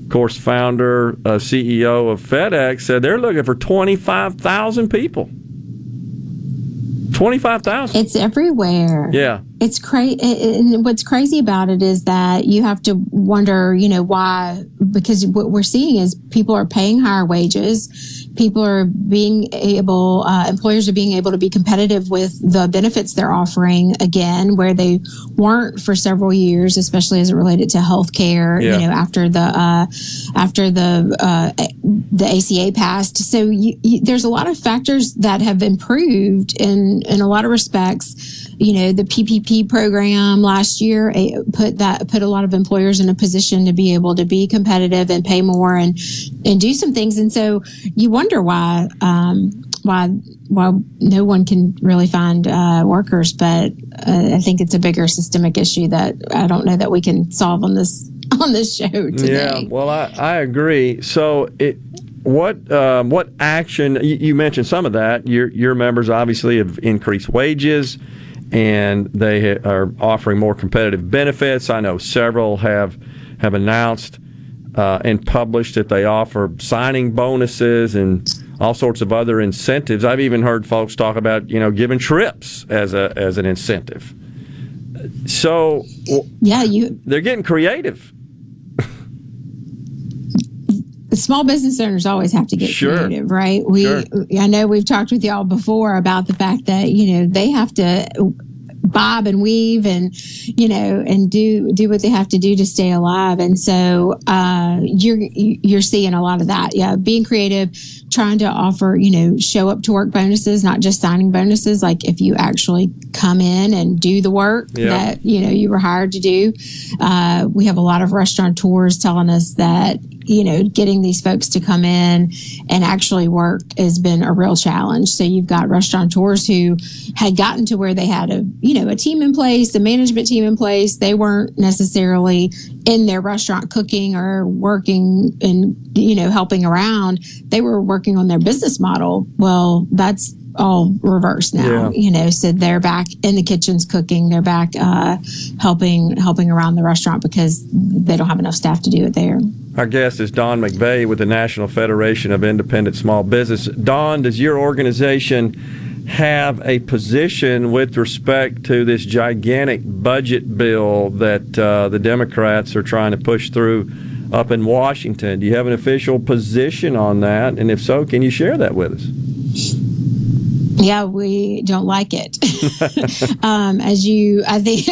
of course, founder, uh, CEO of FedEx. Said they're looking for twenty five thousand people. Twenty five thousand. It's everywhere. Yeah. It's crazy. And what's crazy about it is that you have to wonder, you know, why, because what we're seeing is people are paying higher wages. people are being able, uh, employers are being able to be competitive with the benefits they're offering again, where they weren't for several years, especially as it related to health care, Yeah. you know, after the, uh, after the, uh, the ACA passed. So you, you, there's a lot of factors that have improved in, in a lot of respects you know the PPP program last year put that put a lot of employers in a position to be able to be competitive and pay more and and do some things and so you wonder why um, why why no one can really find uh, workers but uh, I think it's a bigger systemic issue that I don't know that we can solve on this [LAUGHS] on this show today. Yeah, well, I, I agree. So, it, what um, what action? You, you mentioned some of that. Your your members obviously have increased wages, and they are offering more competitive benefits. I know several have have announced uh, and published that they offer signing bonuses and all sorts of other incentives. I've even heard folks talk about you know giving trips as a as an incentive. So yeah, you they're getting creative. Small business owners always have to get Sure. creative, right? We, Sure. I know we've talked with y'all before about the fact that you know they have to bob and weave and you know and do do what they have to do to stay alive and so uh you're you're seeing a lot of that yeah being creative trying to offer you know show up to work bonuses not just signing bonuses like if you actually come in and do the work Yeah. that you know you were hired to do uh we have a lot of restaurateurs telling us that you know getting these folks to come in and actually work has been a real challenge. So you've got restaurateurs who had gotten to where they had a you know a team in place a management team in place. They weren't necessarily in their restaurant cooking or working and you know helping around. They were working on their business model. Well that's all reversed now Yeah. you know so they're back in the kitchens cooking they're back uh, helping helping around the restaurant because they don't have enough staff to do it there Our guest is Dawn McVeigh with the National Federation of Independent Small Business. Dawn, does your organization have a position with respect to this gigantic budget bill that uh, the Democrats are trying to push through up in Washington? Do you have an official position on that? And if so, can you share that with us? Yeah, we don't like it. [LAUGHS] um, as you, I think,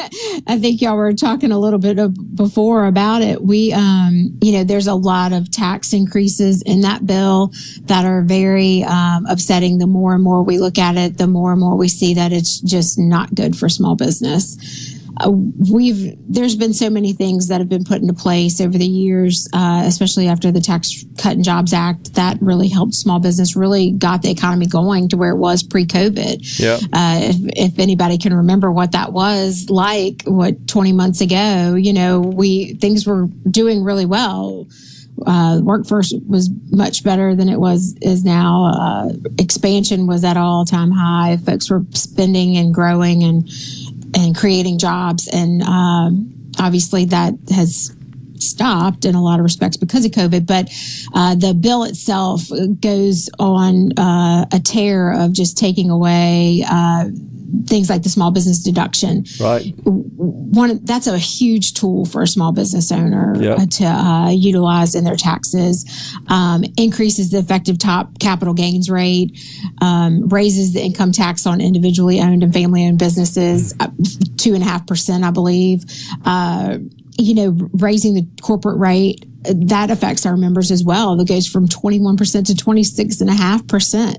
I think y'all were talking a little bit of, before about it. We, um, you know, there's a lot of tax increases in that bill that are very um, upsetting. The more and more we look at it, the more and more we see that it's just not good for small business. Uh, we've there's been so many things that have been put into place over the years, uh, especially after the Tax Cut and Jobs Act, that really helped small business, really got the economy going to where it was pre-COVID. Yeah. Uh, if, if anybody can remember what that was like, what 20 months ago, you know, we things were doing really well. Uh, workforce was much better than it was is now. Uh, expansion was at all time high. Folks were spending and growing and and creating jobs, and um, obviously that has stopped in a lot of respects because of COVID. But uh, the bill itself goes on uh, a tear of just taking away. Uh, Things like the small business deduction, Right. one that's a huge tool for a small business owner Yep. uh, to uh, utilize in their taxes. Um, increases the effective top capital gains rate, um, raises the income tax on individually owned and family owned businesses two and a half percent, I believe. Uh, you know, raising the corporate rate that affects our members as well. That goes from twenty one percent to twenty six and a half percent.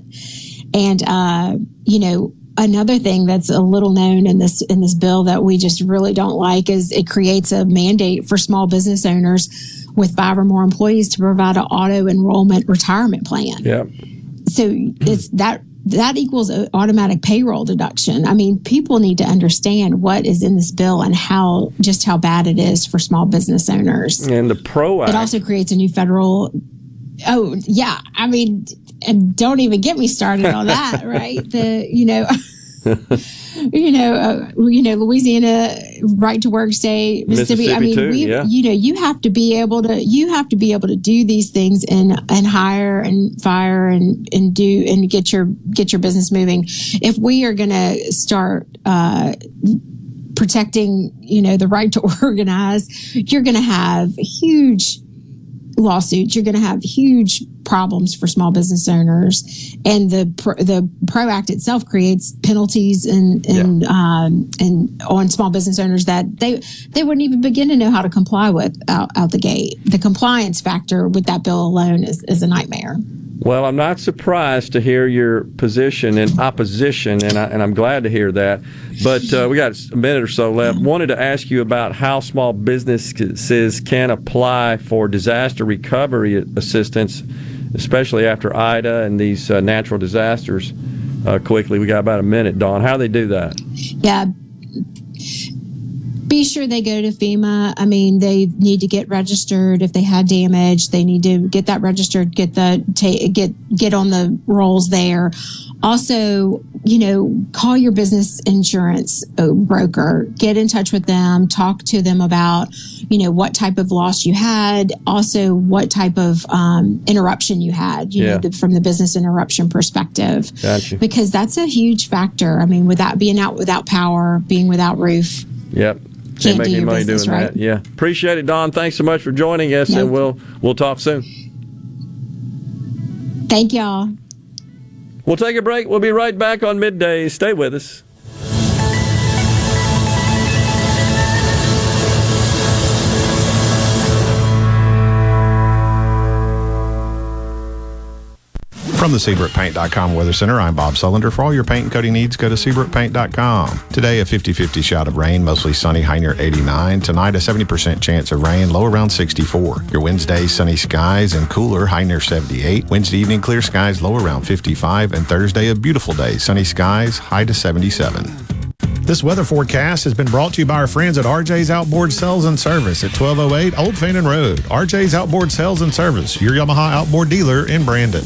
And uh, you know, another thing that's a little known in this in this bill that we just really don't like is it creates a mandate for small business owners with five or more employees to provide an auto enrollment retirement plan. Yeah. So it's that that equals an automatic payroll deduction. I mean, people need to understand what is in this bill and how just how bad it is for small business owners. And the PRO It also creates a new federal. Oh yeah, I mean, and don't even get me started on that. [LAUGHS] right? The you know. [LAUGHS] you know, uh, you know, Louisiana right to work state, Mississippi. I mean, too, we, yeah. you know, you have to be able to, you have to be able to do these things and and hire and fire and and do and get your get your business moving. If we are going to start. Uh, protecting you know the right to [LAUGHS] organize you're going to have huge lawsuits you're going to have huge problems for small business owners. And the Pro- the Pro Act itself creates penalties and and um, and on small business owners that they they wouldn't even begin to know how to comply with out, out the gate. The compliance factor with that bill alone is, is a nightmare. Well, I'm not surprised to hear your position in opposition, and, I, and I'm glad to hear that. But uh, we got a minute or so left. Wanted to ask you about how small businesses can apply for disaster recovery assistance, especially after Ida and these uh, natural disasters. Uh, quickly, we got about a minute, Dawn. How do they do that? Yeah. Be sure they go to FEMA. I mean, they need to get registered if they had damage. They need to get that registered, get the ta- get get on the rolls there. Also, you know, call your business insurance uh, broker. Get in touch with them. Talk to them about, you know, what type of loss you had. Also, what type of um, interruption you had. You Yeah. know, the, from the business interruption perspective Gotcha. because that's a huge factor. I mean, without being out without power, being without roof. Yep. Can't make any money business, doing right? that. Yeah. Appreciate it, Dawn. Thanks so much for joining us, Nope. and we'll we'll talk soon. Thank y'all. We'll take a break. We'll be right back on midday. Stay with us. From the SeabrookPaint.com Weather Center, I'm Bob Sullender. For all your paint and coating needs, go to SeabrookPaint.com. Today, a 50-50 shot of rain, mostly sunny, high near 89. Tonight, a 70% chance of rain, low around 64. Your Wednesday, sunny skies and cooler, high near 78. Wednesday evening, clear skies, low around 55. And Thursday, a beautiful day, sunny skies, high to 77. This weather forecast has been brought to you by our friends at RJ's Outboard Sales and Service at 1208 Old Fannin Road. RJ's Outboard Sales and Service, your Yamaha outboard dealer in Brandon.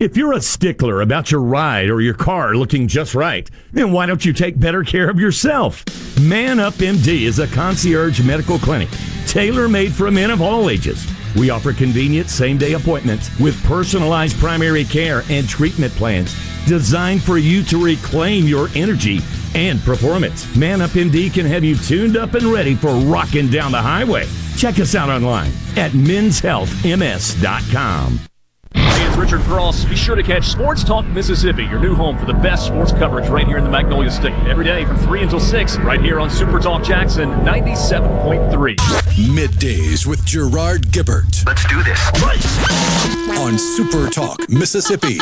if you're a stickler about your ride or your car looking just right, then why don't you take better care of yourself? Man Up MD is a concierge medical clinic tailor made for men of all ages. We offer convenient same day appointments with personalized primary care and treatment plans designed for you to reclaim your energy and performance. Man Up MD can have you tuned up and ready for rocking down the highway. Check us out online at menshealthms.com. Hey, it's Richard Cross. Be sure to catch Sports Talk Mississippi, your new home for the best sports coverage right here in the Magnolia State. Every day from 3 until 6, right here on Super Talk Jackson 97.3. Middays with Gerard Gibert. Let's do this. On Super Talk, Mississippi.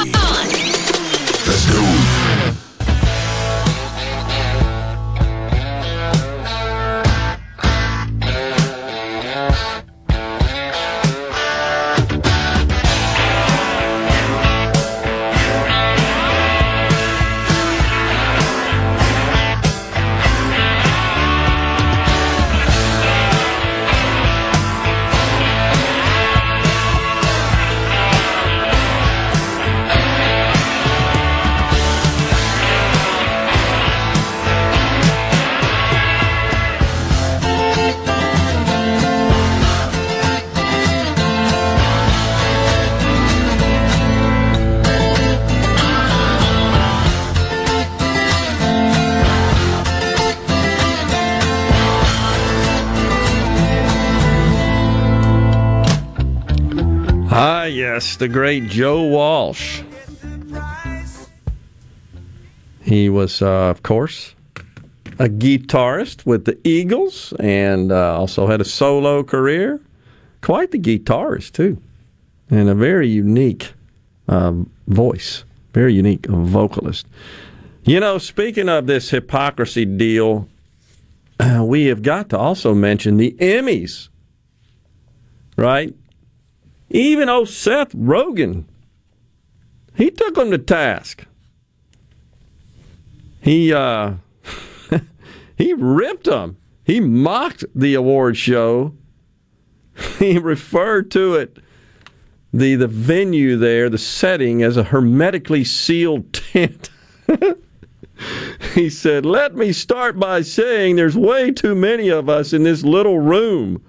Let's go. The great Joe Walsh. He was, uh, of course, a guitarist with the Eagles and uh, also had a solo career. Quite the guitarist, too, and a very unique um, voice, very unique vocalist. You know, speaking of this hypocrisy deal, uh, [CLEARS THROAT] we have got to also mention the Emmys, right? Even old Seth Rogen, he took them to task. He uh, [LAUGHS] he ripped them. He mocked the award show. [LAUGHS] He referred to it the the venue there, the setting, as a hermetically sealed [LAUGHS] tent. he said, Let me start by saying there's way too many of us in this little room.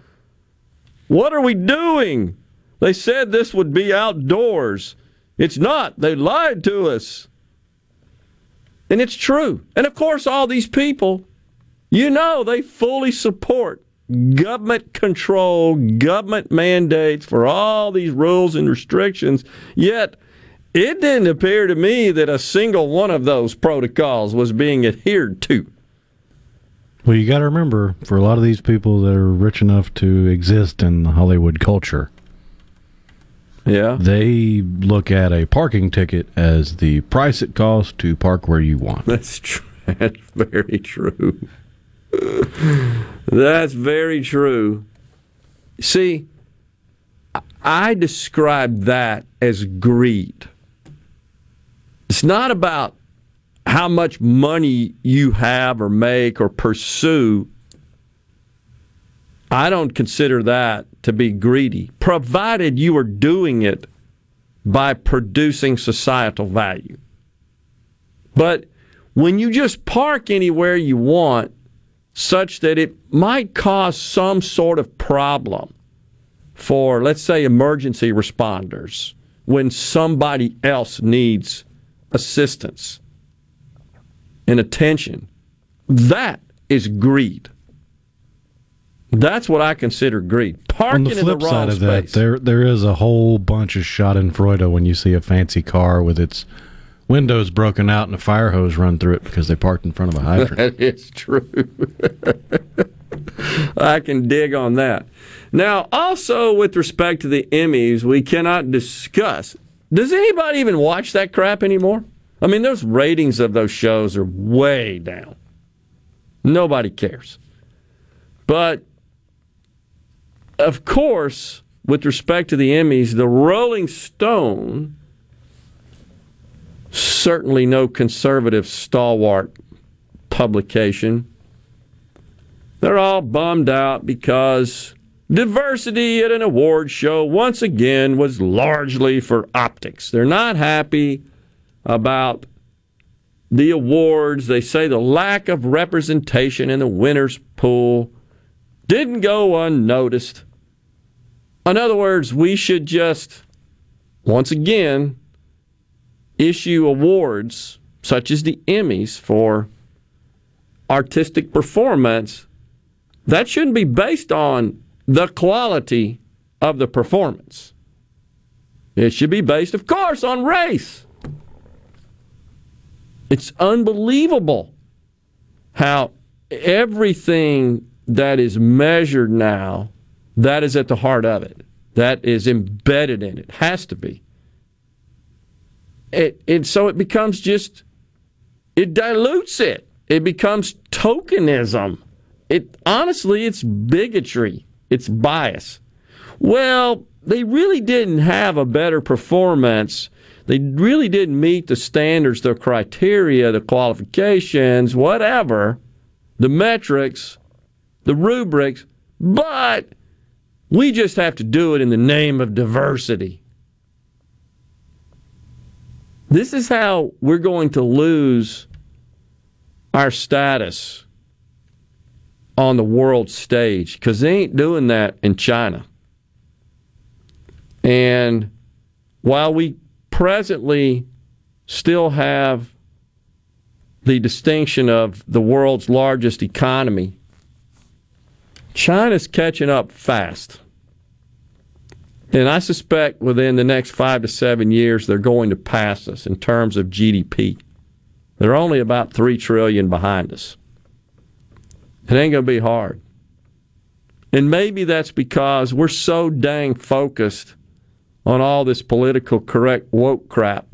What are we doing? They said this would be outdoors. It's not. They lied to us. And it's true. And of course, all these people, you know, they fully support government control, government mandates for all these rules and restrictions. Yet, it didn't appear to me that a single one of those protocols was being adhered to. Well, you got to remember, for a lot of these people that are rich enough to exist in the Hollywood culture, yeah, they look at a parking ticket as the price it costs to park where you want. That's true. [LAUGHS] That's very true. That's very true. See, I describe that as greed. It's not about how much money you have or make or pursue. I don't consider that to be greedy, provided you are doing it by producing societal value. But when you just park anywhere you want, such that it might cause some sort of problem for, let's say, emergency responders when somebody else needs assistance and attention, that is greed. That's what I consider greed. Parking On the flip the side of space. that, there there is a whole bunch of Schadenfreude when you see a fancy car with its windows broken out and a fire hose run through it because they parked in front of a hydrant. [LAUGHS] that is true. [LAUGHS] I can dig on that. Now, also with respect to the Emmys, we cannot discuss. Does anybody even watch that crap anymore? I mean, those ratings of those shows are way down. Nobody cares. But, of course, with respect to the Emmys, the Rolling Stone, certainly no conservative stalwart publication, they're all bummed out because diversity at an award show once again was largely for optics. They're not happy about the awards. They say the lack of representation in the winners' pool didn't go unnoticed. In other words, we should just, once again, issue awards such as the Emmys for artistic performance. That shouldn't be based on the quality of the performance. It should be based, of course, on race. It's unbelievable how everything that is measured now, that is at the heart of it. That is embedded in it. Has to be. It, it so it becomes just it dilutes it. It becomes tokenism. It honestly it's bigotry. It's bias. Well, they really didn't have a better performance. They really didn't meet the standards, the criteria, the qualifications, whatever, the metrics, the rubrics, but we just have to do it in the name of diversity. This is how we're going to lose our status on the world stage because they ain't doing that in China. And while we presently still have the distinction of the world's largest economy, China's catching up fast. And I suspect within the next five to seven years, they're going to pass us in terms of GDP. They're only about three trillion behind us. It ain't going to be hard. And maybe that's because we're so dang focused on all this political correct woke crap.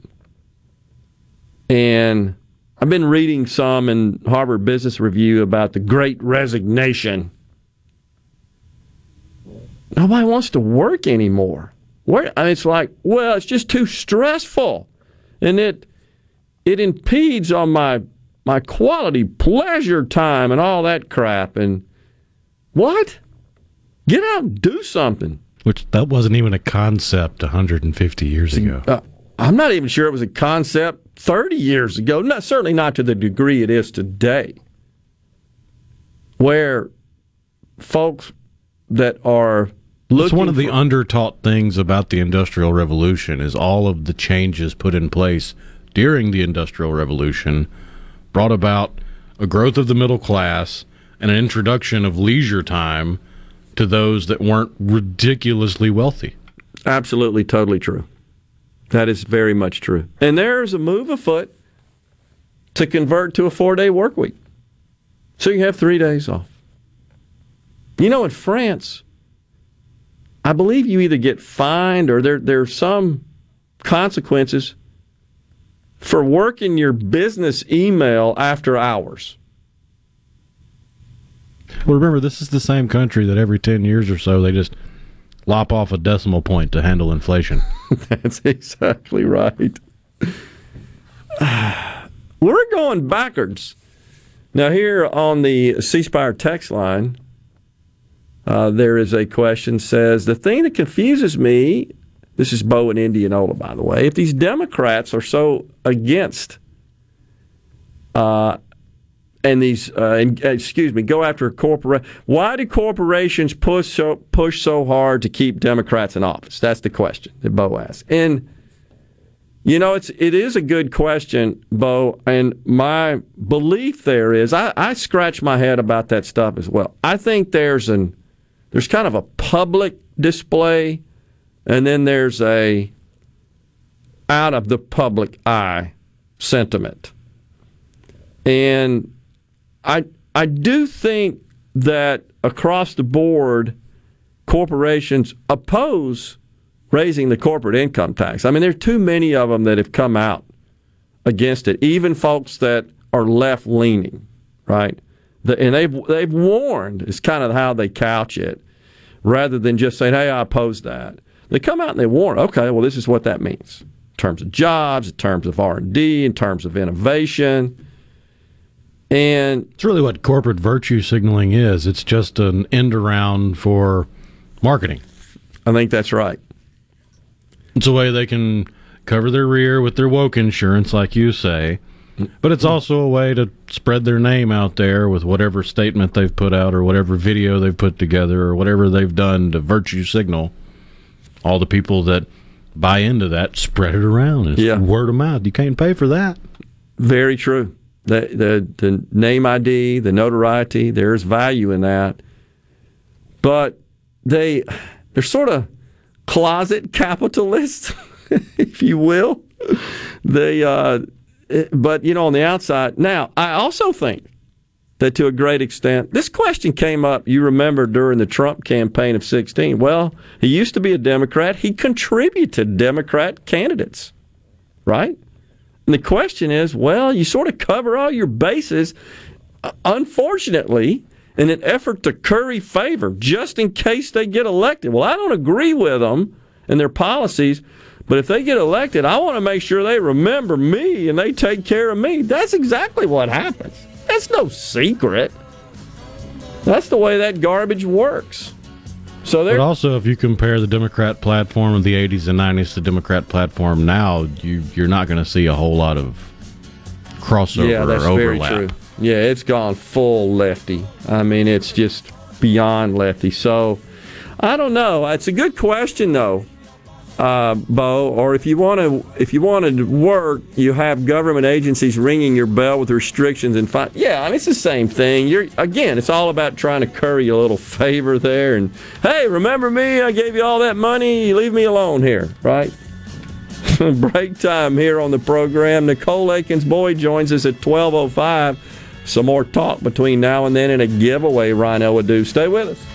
And I've been reading some in Harvard Business Review about the great resignation. Nobody wants to work anymore. Where I mean, it's like, well, it's just too stressful. And it it impedes on my my quality pleasure time and all that crap. And what? Get out and do something. Which that wasn't even a concept 150 years ago. Uh, I'm not even sure it was a concept 30 years ago. Not, certainly not to the degree it is today, where folks that are looking It's one of the undertaught things about the Industrial Revolution is all of the changes put in place during the Industrial Revolution brought about a growth of the middle class and an introduction of leisure time to those that weren't ridiculously wealthy. Absolutely, totally true. That is very much true. And there's a move afoot to convert to a four day work week. So you have three days off. You know, in France, I believe you either get fined or there there are some consequences for working your business email after hours. Well, remember, this is the same country that every 10 years or so they just lop off a decimal point to handle inflation. [LAUGHS] That's exactly right. [SIGHS] We're going backwards. Now, here on the C Spire text line, uh, there is a question says the thing that confuses me. This is Bo in Indianola, by the way. If these Democrats are so against, uh, and these, uh, and, excuse me, go after a corporate. Why do corporations push so push so hard to keep Democrats in office? That's the question that Bo asks. And you know, it's it is a good question, Bo. And my belief there is, I, I scratch my head about that stuff as well. I think there's an there's kind of a public display, and then there's a out of the public eye sentiment. And I I do think that across the board, corporations oppose raising the corporate income tax. I mean, there are too many of them that have come out against it, even folks that are left leaning, right? The, and they've they've warned. Is kind of how they couch it, rather than just saying, "Hey, I oppose that." They come out and they warn. Okay, well, this is what that means in terms of jobs, in terms of R and D, in terms of innovation. And it's really what corporate virtue signaling is. It's just an end around for marketing. I think that's right. It's a way they can cover their rear with their woke insurance, like you say. But it's also a way to spread their name out there with whatever statement they've put out or whatever video they've put together or whatever they've done to virtue signal. All the people that buy into that spread it around. It's Yeah. word of mouth. You can't pay for that. Very true. The, the the name ID, the notoriety, there's value in that. But they they're sort of closet capitalists, [LAUGHS] if you will. They uh, but you know on the outside. Now, I also think that to a great extent, this question came up, you remember, during the Trump campaign of 16. Well, he used to be a Democrat. He contributed Democrat candidates, right? And the question is, well, you sort of cover all your bases, uh, unfortunately, in an effort to curry favor just in case they get elected. Well, I don't agree with them and their policies, but if they get elected, I want to make sure they remember me and they take care of me. That's exactly what happens. That's no secret. That's the way that garbage works. So But also, if you compare the Democrat platform of the 80s and 90s to the Democrat platform now, you, you're not going to see a whole lot of crossover yeah, that's or overlap. very true. Yeah, it's gone full lefty. I mean, it's just beyond lefty. So I don't know. It's a good question though. Uh, Bo, or if you want to, if you want to work, you have government agencies ringing your bell with restrictions and fine. Yeah, I mean it's the same thing. You're again, it's all about trying to curry a little favor there. And hey, remember me? I gave you all that money. Leave me alone here, right? [LAUGHS] Break time here on the program. Nicole Aikens Boyd joins us at twelve oh five. Some more talk between now and then, and a giveaway Rhino would do. Stay with us.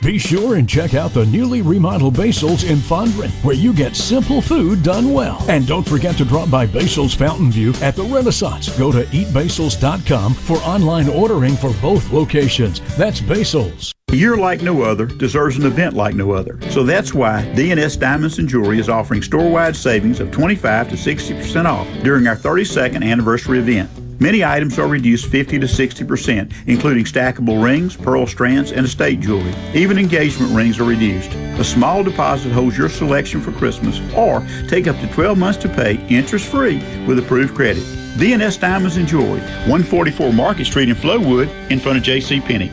Be sure and check out the newly remodeled Basil's in Fondren, where you get simple food done well. And don't forget to drop by Basil's Fountain View at the Renaissance. Go to eatbasils.com for online ordering for both locations. That's Basil's. A year like no other deserves an event like no other. So that's why DNS Diamonds and Jewelry is offering store-wide savings of 25 to 60% off during our 32nd anniversary event. Many items are reduced 50 to 60%, including stackable rings, pearl strands, and estate jewelry. Even engagement rings are reduced. A small deposit holds your selection for Christmas, or take up to 12 months to pay interest-free with approved credit. DNS Diamonds and Jewelry, 144 Market Street in Flowood, in front of J.C. Penney.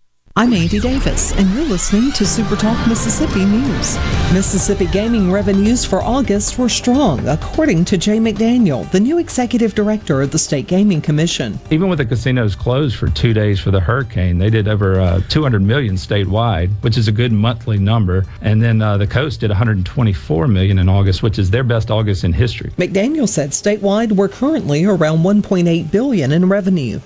I'm Andy Davis, and you're listening to Super Talk Mississippi News. Mississippi gaming revenues for August were strong, according to Jay McDaniel, the new executive director of the State Gaming Commission. Even with the casinos closed for two days for the hurricane, they did over uh, 200 million statewide, which is a good monthly number. And then uh, the coast did 124 million in August, which is their best August in history. McDaniel said statewide we're currently around 1.8 billion in revenue.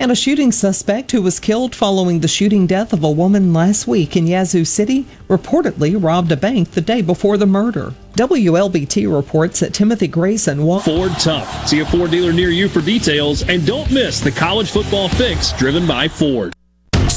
And a shooting suspect who was killed following the shooting death of a woman last week in Yazoo City reportedly robbed a bank the day before the murder. WLBT reports that Timothy Grayson walked. Ford Tough. See a Ford dealer near you for details, and don't miss the college football fix driven by Ford.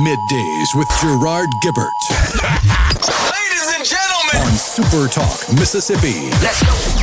Middays with Gerard Gibert. Ladies and gentlemen, on Supertalk, Mississippi. Let's go.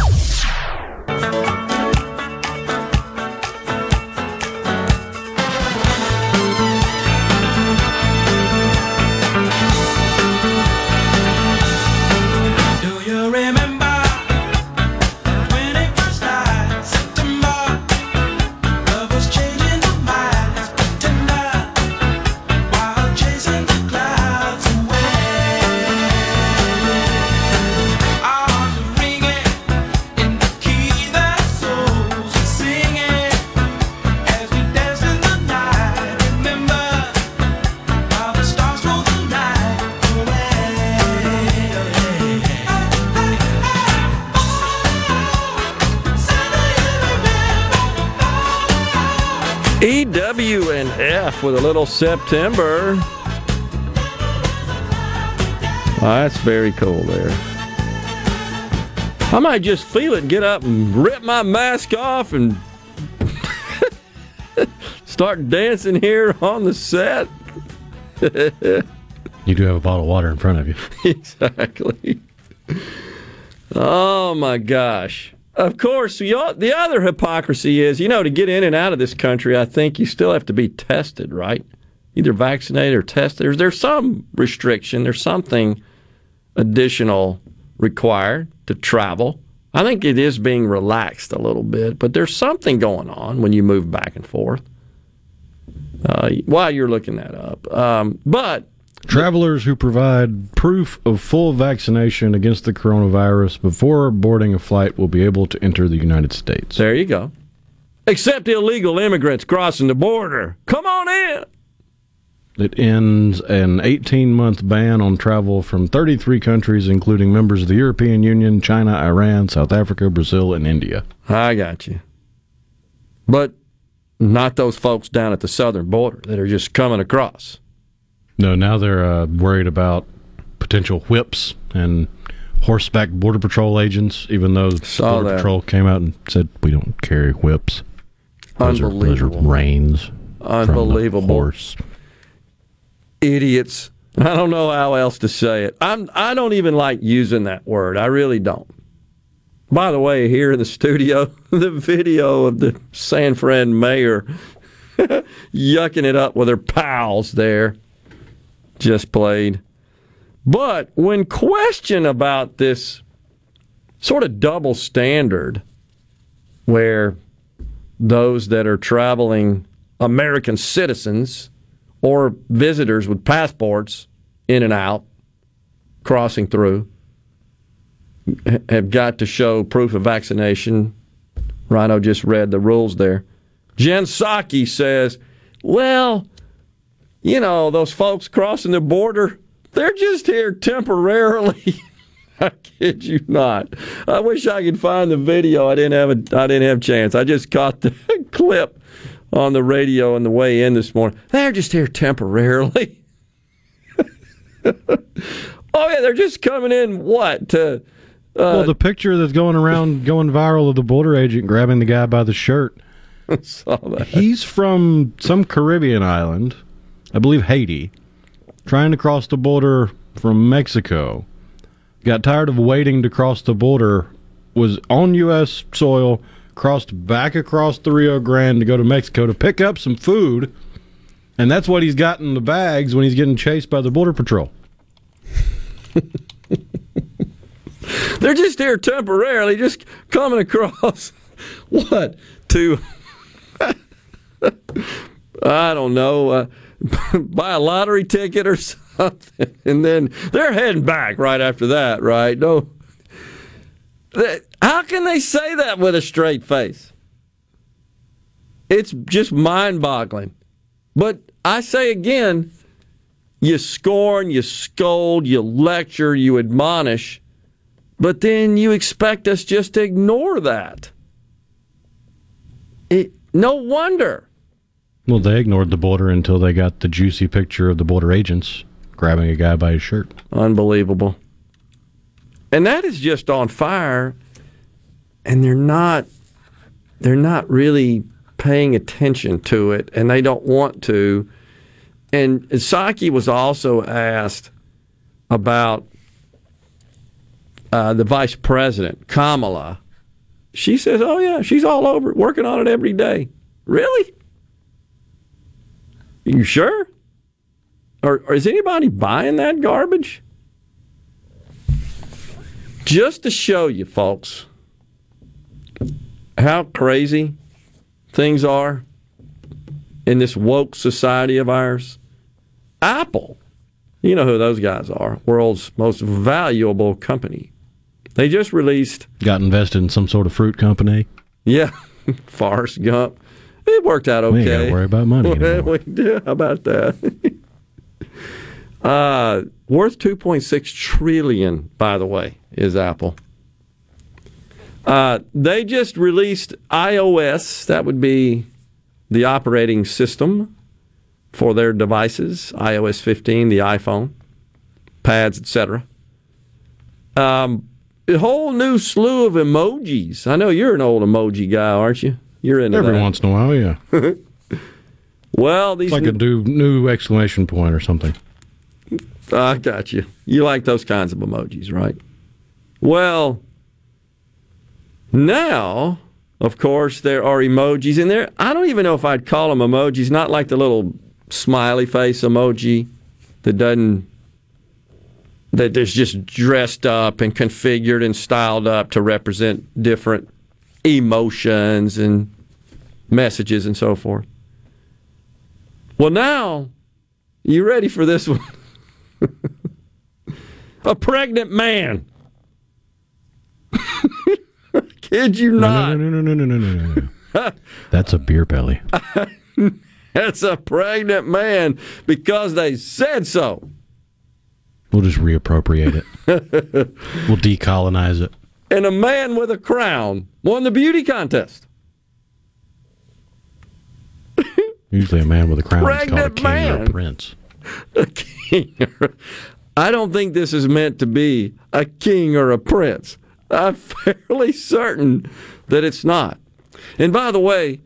Jeff with a little September. Ah, oh, that's very cool there. I might just feel it, get up and rip my mask off and [LAUGHS] start dancing here on the set. [LAUGHS] You do have a bottle of water in front of you. [LAUGHS] exactly. Oh my gosh. Of course, the the other hypocrisy is, you know, to get in and out of this country, I think you still have to be tested, right? Either vaccinated or tested. There's, there's some restriction, there's something additional required to travel. I think it is being relaxed a little bit, but there's something going on when you move back and forth. Uh, while you're looking that up, um, but Travelers who provide proof of full vaccination against the coronavirus before boarding a flight will be able to enter the United States. There you go. Except illegal immigrants crossing the border. Come on in. It ends an 18 month ban on travel from 33 countries, including members of the European Union, China, Iran, South Africa, Brazil, and India. I got you. But not those folks down at the southern border that are just coming across. No, now they're uh, worried about potential whips and horseback border patrol agents, even though Saw border that. patrol came out and said we don't carry whips. Those are, those are Unbelievable. reins. Unbelievable. horse. Idiots. I don't know how else to say it. I'm I don't even like using that word. I really don't. By the way, here in the studio, [LAUGHS] the video of the San Fran mayor [LAUGHS] yucking it up with her pals there just played. But when questioned about this sort of double standard where those that are traveling American citizens or visitors with passports in and out crossing through have got to show proof of vaccination. Rhino just read the rules there. Jen Psaki says, well, you know, those folks crossing the border, they're just here temporarily. [LAUGHS] I kid you not. I wish I could find the video. I didn't have a I didn't have a chance. I just caught the [LAUGHS] clip on the radio on the way in this morning. They're just here temporarily. [LAUGHS] oh yeah, they're just coming in what to uh, well, the picture that's going around, going viral of the border agent grabbing the guy by the shirt. saw that. He's from some Caribbean island, I believe Haiti, trying to cross the border from Mexico. Got tired of waiting to cross the border, was on U.S. soil, crossed back across the Rio Grande to go to Mexico to pick up some food, and that's what he's got in the bags when he's getting chased by the Border Patrol. [LAUGHS] They're just here temporarily, just coming across [LAUGHS] what to [LAUGHS] I don't know, uh, [LAUGHS] buy a lottery ticket or [LAUGHS] something, and then they're heading back right after that, right? No, how can they say that with a straight face? It's just mind-boggling. But I say again, you scorn, you scold, you lecture, you admonish, but then you expect us just to ignore that. It, no wonder. Well, they ignored the border until they got the juicy picture of the border agents grabbing a guy by his shirt. Unbelievable. And that is just on fire and they're not they're not really paying attention to it and they don't want to. And Psaki was also asked about uh, the vice president, Kamala. She says, Oh, yeah, she's all over it, working on it every day. Really? You sure? Or, or is anybody buying that garbage? Just to show you, folks, how crazy things are in this woke society of ours. Apple, you know who those guys are, world's most valuable company. They just released, Got invested in some sort of fruit company. yeah, [LAUGHS] Forrest Gump. It worked out okay. We ain't gotta worry about money [LAUGHS] we [LAUGHS] do. How about that? [LAUGHS] uh, worth 2.6 trillion, by the way, is Apple. Uh, they just released iOS. That would be the operating system for their devices, iOS 15, the iPhone, pads, etc. Um, a whole new slew of emojis. I know you're an old emoji guy, aren't you? You're into Every that. once in a while, yeah. [LAUGHS] well, these It's like a new, new exclamation point or something. I got you. You like those kinds of emojis, right? Well, now, of course, there are emojis in there. I don't even know if I'd call them emojis, not like the little smiley face emoji that doesn't that is just dressed up and configured and styled up to represent different emotions and messages and so forth. Well, now, you ready for this one? [LAUGHS] a pregnant man. [LAUGHS] Kid you no, not. No, no, no, no, no, no, no, no. [LAUGHS] That's a beer belly. That's a pregnant man because they said so. We'll just reappropriate it. we'll decolonize it. And a man with a crown won the beauty contest. [LAUGHS] Usually, a man with a crown is called a king or a prince. [LAUGHS] A king. or- I don't think this is meant to be a king or a prince. I'm [LAUGHS] fairly certain that it's not. And by the way,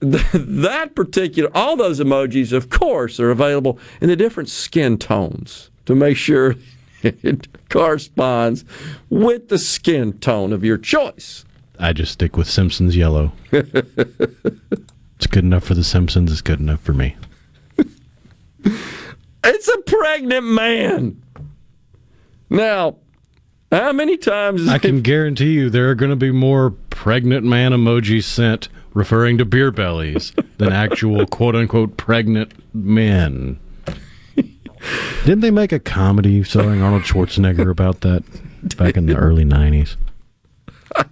that particular, all those emojis, of course, are available in the different skin tones to make sure it corresponds with the skin tone of your choice. I just stick with Simpsons yellow. [LAUGHS] it's good enough for the Simpsons. It's good enough for me. It's a pregnant man. Now, how many times I can guarantee you there are going to be more pregnant man emojis sent referring to beer bellies than actual quote unquote pregnant men. Didn't they make a comedy starring Arnold Schwarzenegger about that back in the early 90s? [LAUGHS]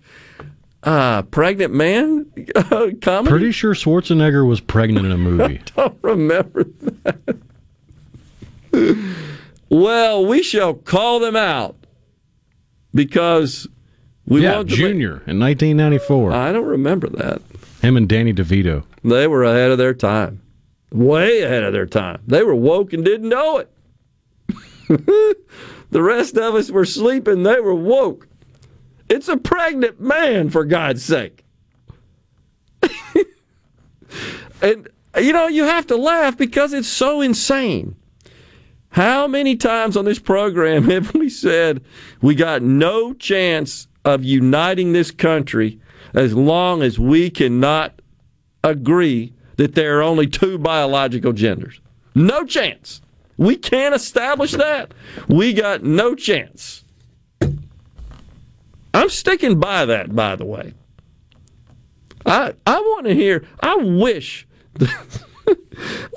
uh, pregnant man uh, [LAUGHS] comedy? Pretty sure Schwarzenegger was pregnant in a [LAUGHS] movie. don't remember that. well, we shall call them out because we yeah, Junior in 1994. I don't remember that. Him and Danny DeVito. They were ahead of their time, way ahead of their time. They were woke and didn't know it. [LAUGHS] the rest of us were sleeping. They were woke. It's a pregnant man, for God's sake. [LAUGHS] and you know, you have to laugh because it's so insane. How many times on this program [LAUGHS] have we said we got no chance of uniting this country as long as we cannot agree that there are only two biological genders? No chance. We can't establish that. We got no chance. I'm sticking by that, by the way. I I want to hear. I wish, [LAUGHS]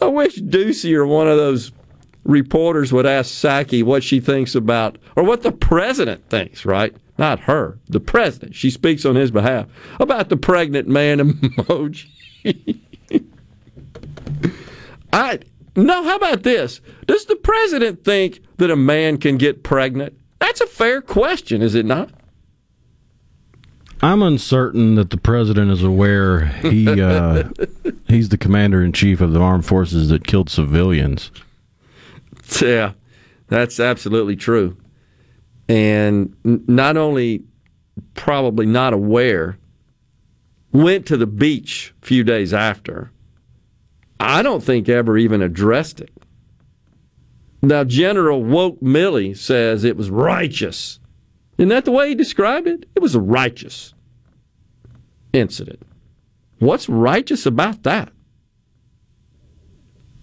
I wish Doocy or one of those reporters would ask Psaki what she thinks about, or what the president thinks. Right? Not her, the president. She speaks on his behalf about the pregnant man emoji. [LAUGHS] I no. How about this? Does the president think that a man can get pregnant? That's a fair question, is it not? I'm uncertain that the president is aware he [LAUGHS] uh, he's the commander in chief of the armed forces that killed civilians. Yeah, that's absolutely true. And not only probably not aware, went to the beach a few days after. I don't think ever even addressed it. Now, General Woke Milley says it was righteous. Isn't that the way he described it? It was a righteous incident. What's righteous about that?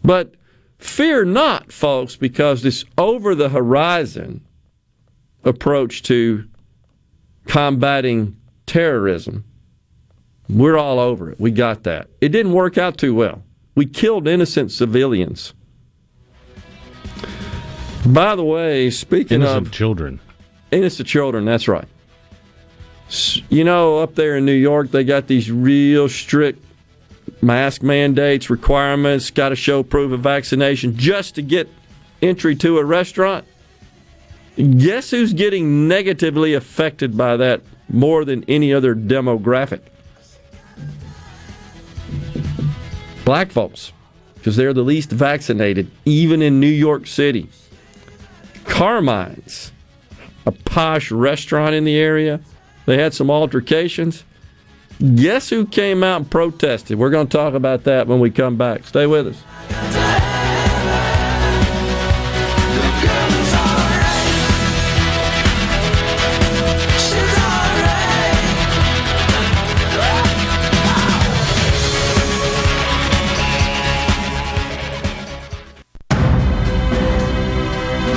But fear not, folks, because this over the horizon approach to combating terrorism, we're all over it. We got that. It didn't work out too well. We killed innocent civilians. By the way, speaking Innocent of children. innocent children, that's right. You know, up there in New York, they got these real strict mask mandates, requirements, got to show proof of vaccination just to get entry to a restaurant. Guess who's getting negatively affected by that more than any other demographic? Black folks. because they're the least vaccinated, even in New York City. Carmine's, a posh restaurant in the area, they had some altercations. Guess who came out and protested? We're going to talk about that when we come back. Stay with us.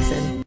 Jackson.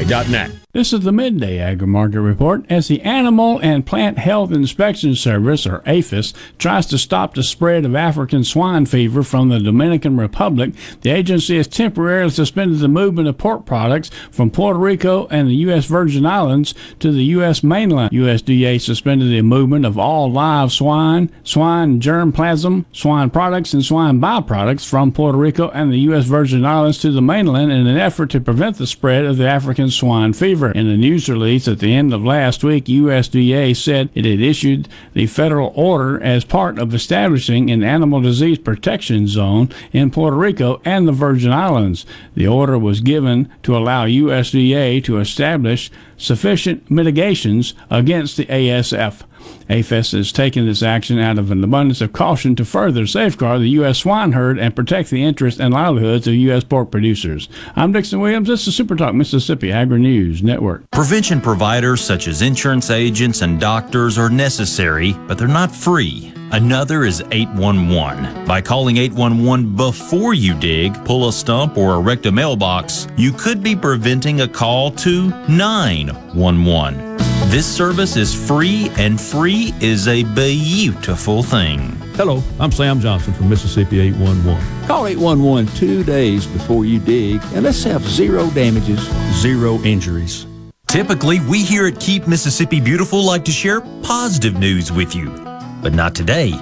esisupply.net. This is the Midday Agri Market Report. As the Animal and Plant Health Inspection Service, or APHIS, tries to stop the spread of African swine fever from the Dominican Republic, the agency has temporarily suspended the movement of pork products from Puerto Rico and the U.S. Virgin Islands to the U.S. mainland. USDA suspended the movement of all live swine, swine germplasm, swine products, and swine byproducts from Puerto Rico and the U.S. Virgin Islands to the mainland in an effort to prevent the spread of the African swine fever. In a news release at the end of last week, USDA said it had issued the federal order as part of establishing an animal disease protection zone in Puerto Rico and the Virgin Islands. The order was given to allow USDA to establish sufficient mitigations against the ASF. APHIS has taken this action out of an abundance of caution to further safeguard the U.S. swine herd and protect the interests and livelihoods of U.S. pork producers. I'm Dixon Williams. This is Super Talk Mississippi Agri News Network. Prevention providers such as insurance agents and doctors are necessary, but they're not free. Another is 811. By calling 811 before you dig, pull a stump, or erect a mailbox, you could be preventing a call to 911. This service is free, and free is a beautiful thing. Hello, I'm Sam Johnson from Mississippi 811. Call 811 two days before you dig, and let's have zero damages, zero injuries. Typically, we here at Keep Mississippi Beautiful like to share positive news with you, but not today.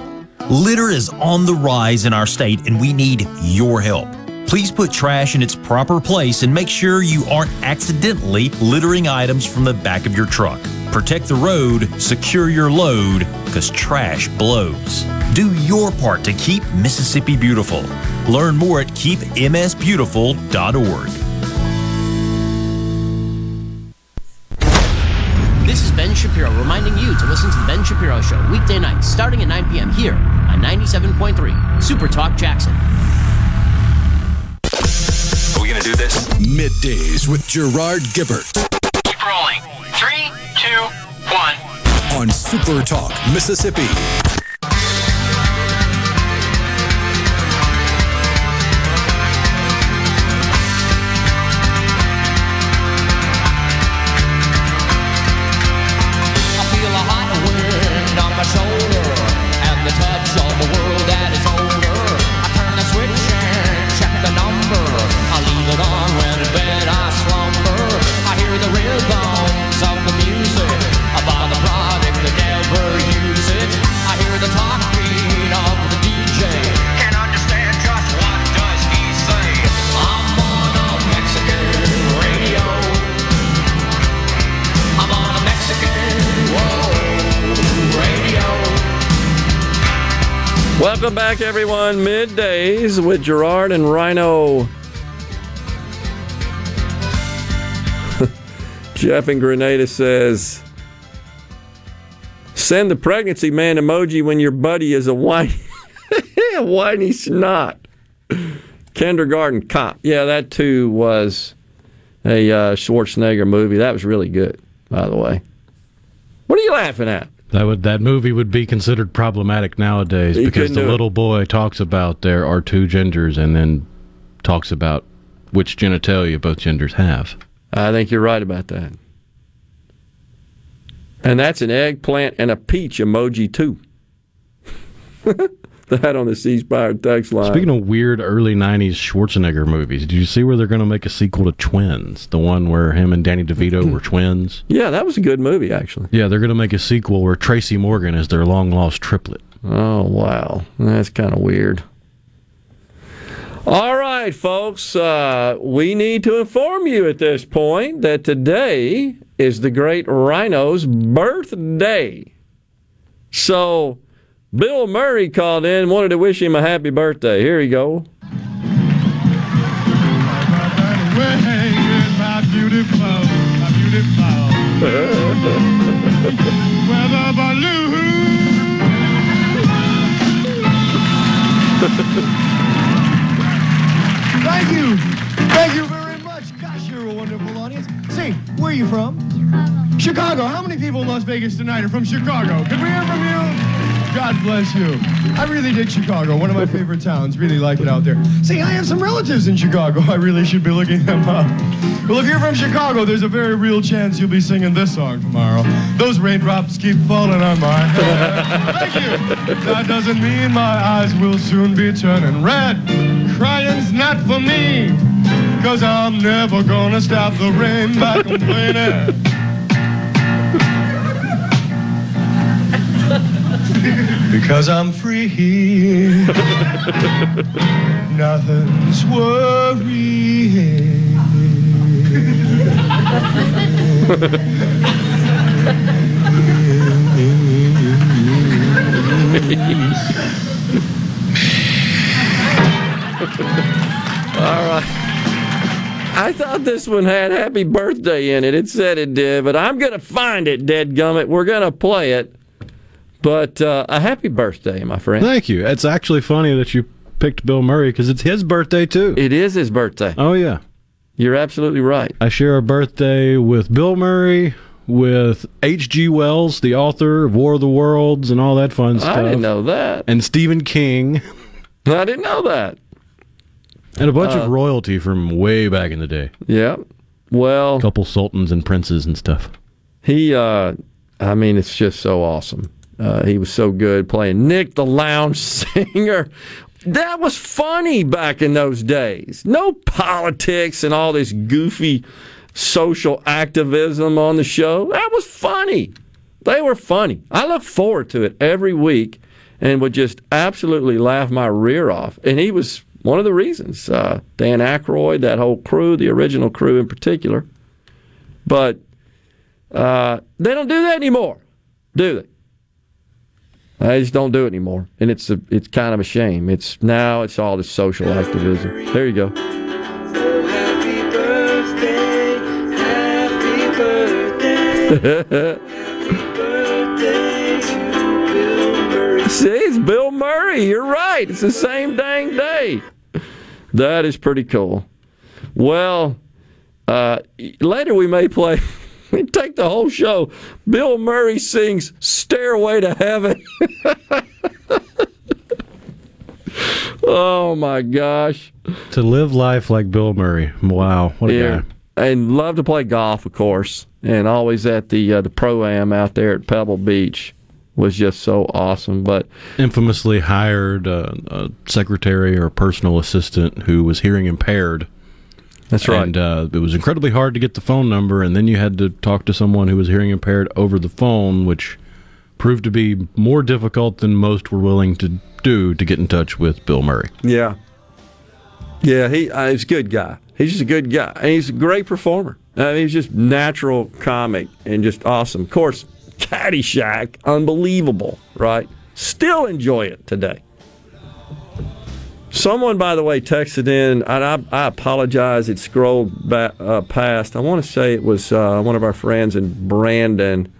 Litter is on the rise in our state, and we need your help. Please put trash in its proper place and make sure you aren't accidentally littering items from the back of your truck. Protect the road, secure your load, because trash blows. Do your part to keep Mississippi beautiful. Learn more at keepmsbeautiful.org. This is Ben Shapiro reminding you to listen to The Ben Shapiro Show weekday nights starting at 9 p.m. here on 97.3 Super Talk Jackson. Are we going to do this? Middays with Gerard Gibert Keep rolling. Three, two, one. on Super Talk, Mississippi. Welcome back, everyone. Middays with Gerard and Rhino. [LAUGHS] Jeff in Grenada says, "Send the pregnancy man emoji when your buddy is a whiny, [LAUGHS] a whiny snot." Kindergarten cop. Yeah, that too was a uh, Schwarzenegger movie. That was really good, by the way. What are you laughing at? That would that movie would be considered problematic nowadays You because the do it. little boy talks about there are two genders and then talks about which genitalia both genders have. I think you're right about that. And that's an eggplant and a peach emoji too. [LAUGHS] [LAUGHS] that on the C Spire text line. Speaking of weird early '90s Schwarzenegger movies, did you see where they're going to make a sequel to Twins? The one where him and Danny DeVito were twins. [CLEARS THROAT] yeah, that was a good movie actually. Yeah, they're going to make a sequel where Tracy Morgan is their long lost triplet. Oh wow, that's kind of weird. All right, folks, uh, we need to inform you at this point that today is the great Rhino's birthday. So, Bill Murray called in, wanted to wish him a happy birthday. Here you go. my beautiful, my beautiful. Weather Thank you. Thank you very much. Gosh, you're a wonderful audience. Say, where are you from? Chicago. Chicago. How many people in Las Vegas tonight are from Chicago? Can we hear from you? God bless you. I really dig Chicago, one of my favorite towns. Really like it out there. See, I have some relatives in Chicago. I really should be looking them up. Well, if you're from Chicago, there's a very real chance you'll be singing this song tomorrow. Those raindrops keep falling on my head. Thank you. That doesn't mean my eyes will soon be turning red. Crying's not for me, cause I'm never gonna stop the rain by complaining. Because I'm free. Nothing's worrying. All right. I thought this one had happy birthday in it. It said it did, but I'm going to find it, dead gummit. We're going to play it. But uh, a happy birthday, my friend. Thank you. It's actually funny that you picked Bill Murray because it's his birthday too. It is his birthday. Oh yeah, you're absolutely right. I share a birthday with Bill Murray, with H.G. Wells, the author of War of the Worlds and all that fun stuff. I didn't know that. And Stephen King. [LAUGHS] I didn't know that. And a bunch Uh, of royalty from way back in the day. Yeah. Well, a couple sultans and princes and stuff. He, uh, I mean, it's just so awesome. Uh, he was so good playing Nick the Lounge [LAUGHS] Singer. That was funny back in those days. No politics and all this goofy social activism on the show. That was funny. They were funny. I look forward to it every week and would just absolutely laugh my rear off. And he was one of the reasons. Uh, Dan Aykroyd, that whole crew, the original crew in particular. But uh, they don't do that anymore, do they? They just don't do it anymore, and it's a, it's kind of a shame. It's now it's all this social activism. There you go. [LAUGHS] See, it's Bill Murray. You're right. It's the same dang day. That is pretty cool. Well, uh, later we may play. [LAUGHS] [LAUGHS] We take the whole show. Bill Murray sings "Stairway to Heaven." [LAUGHS] oh my gosh! To live life like Bill Murray. Wow, what a Yeah. guy. And love to play golf, of course, and always at the uh, the pro am out there at Pebble Beach was just so awesome. But Infamously hired uh, a secretary or personal assistant who was hearing impaired. That's right. And uh, it was incredibly hard to get the phone number, and then you had to talk to someone who was hearing impaired over the phone, which proved to be more difficult than most were willing to do to get in touch with Bill Murray. Yeah. Yeah, he uh, he's a good guy. He's just a good guy. And he's a great performer. I mean, he's just natural comic and just awesome. Of course, Caddyshack, unbelievable, right? Still enjoy it today. Someone, by the way, texted in, and I, I apologize. It scrolled back uh, past. I want to say it was uh, one of our friends in Brandon.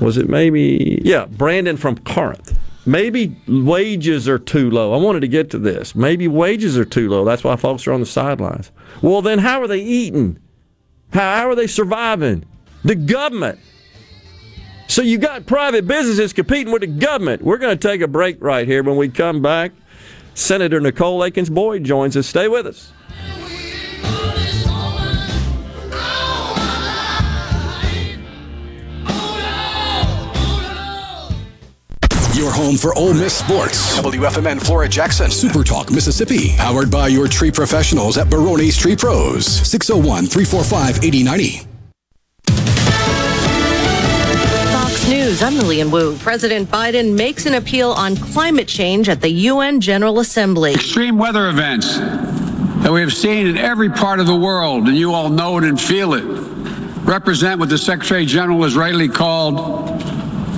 Was it maybe? Yeah, Brandon from Corinth. Maybe wages are too low. I wanted to get to this. Maybe wages are too low. That's why folks are on the sidelines. Well, then how are they eating? How, are they surviving? The government. So you got private businesses competing with the government. We're going to take a break right here. When we come back, Senator Nicole Akins Boyd joins us. Stay with us. Your home for Ole Miss sports. WFMN Flora Jackson. Super Talk Mississippi. Powered by your tree professionals at Barone's Tree Pros. 601 345 8090. News, I'm Lilian Woo. President Biden makes an appeal on climate change at the UN General Assembly. Extreme weather events that we have seen in every part of the world, and you all know it and feel it, represent what the Secretary General has rightly called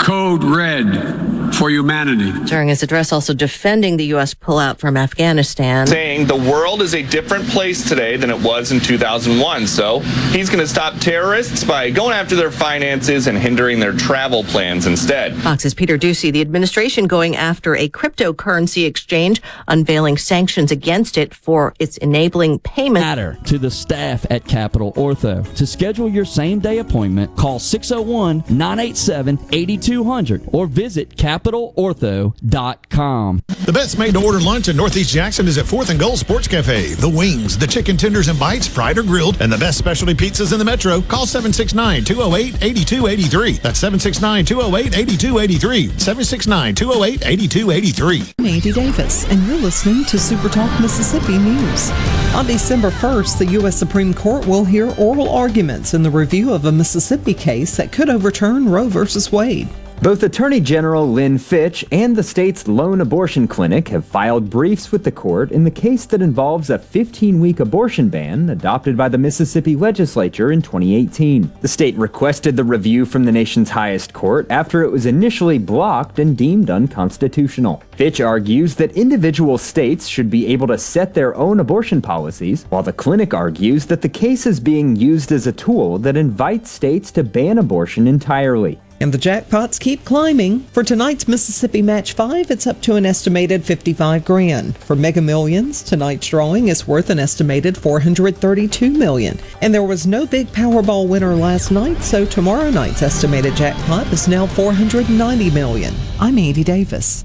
Code Red for humanity. During his address, also defending the U.S. pullout from Afghanistan. saying the world is a different place today than it was in 2001. So he's going to stop terrorists by going after their finances and hindering their travel plans instead. Fox's Peter Doocy, the administration going after a cryptocurrency exchange, unveiling sanctions against it for its enabling payment. Matter to the staff at Capital Ortho. To schedule your same day appointment, call 601 987 8200 or visit capitalortho.com. The best made to order lunch in Northeast Jackson is at Fourth and Goal Sports Cafe. The wings, the chicken tenders and bites, fried or grilled, and the best specialty pizzas in the metro. Call 769 208 8283. That's 769 208 8283. 769 208 8283. I'm Andy Davis, and you're listening to Super Talk Mississippi News. On December 1st, the U.S. Supreme Court will hear oral arguments in the review of a Mississippi case that could overturn Roe v. Wade. Both Attorney General Lynn Fitch and the state's lone abortion clinic have filed briefs with the court in the case that involves a 15 week abortion ban adopted by the Mississippi legislature in 2018. The state requested the review from the nation's highest court after it was initially blocked and deemed unconstitutional. Fitch argues that individual states should be able to set their own abortion policies, while the clinic argues that the case is being used as a tool that invites states to ban abortion entirely. And the jackpots keep climbing. For tonight's Mississippi Match 5, it's up to an estimated 55 grand. For Mega Millions, tonight's drawing is worth an estimated 432 million. And there was no big Powerball winner last night, so tomorrow night's estimated jackpot is now 490 million. I'm Andy Davis.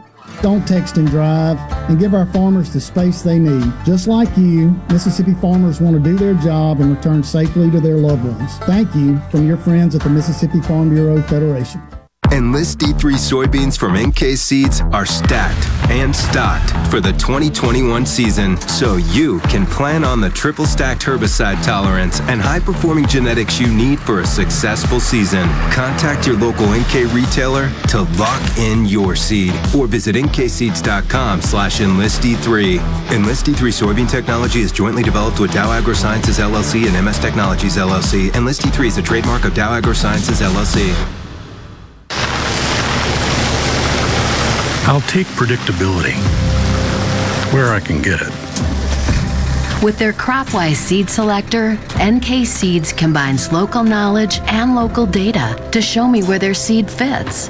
don't text and drive, and give our farmers the space they need. Just like you, Mississippi farmers want to do their job and return safely to their loved ones. Thank you from your friends at the Mississippi Farm Bureau Federation. Enlist D3 soybeans from NK Seeds are stacked and stocked for the 2021 season so you can plan on the triple stacked herbicide tolerance and high performing genetics you need for a successful season. Contact your local NK retailer to lock in your seed or visit nkseeds.com slash enlist D3. Enlist D3 soybean technology is jointly developed with Dow AgroSciences LLC and MS Technologies LLC. Enlist D3 is a trademark of Dow AgroSciences LLC. I'll take predictability where I can get it. With their CropWise seed selector, NK Seeds combines local knowledge and local data to show me where their seed fits.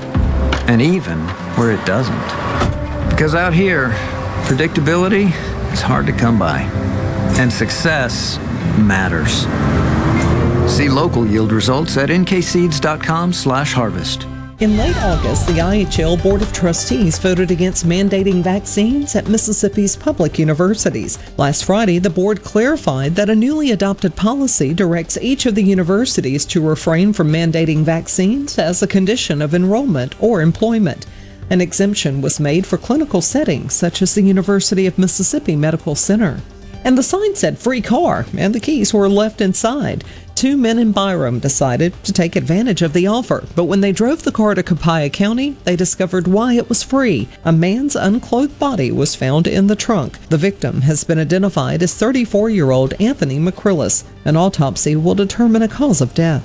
and even where it doesn't. Because out here, predictability is hard to come by, and success matters. See local yield results at nkseeds.com/harvest. In late August, the IHL Board of Trustees voted against mandating vaccines at Mississippi's public universities. Last Friday, the board clarified that a newly adopted policy directs each of the universities to refrain from mandating vaccines as a condition of enrollment or employment. An exemption was made for clinical settings such as the University of Mississippi Medical Center. And the sign said free car, and the keys were left inside. Two men in Byram decided to take advantage of the offer, but when they drove the car to Copiah County, they discovered why it was free. A man's unclothed body was found in the trunk. The victim has been identified as 34 year old Anthony McCrillis. An autopsy will determine a cause of death.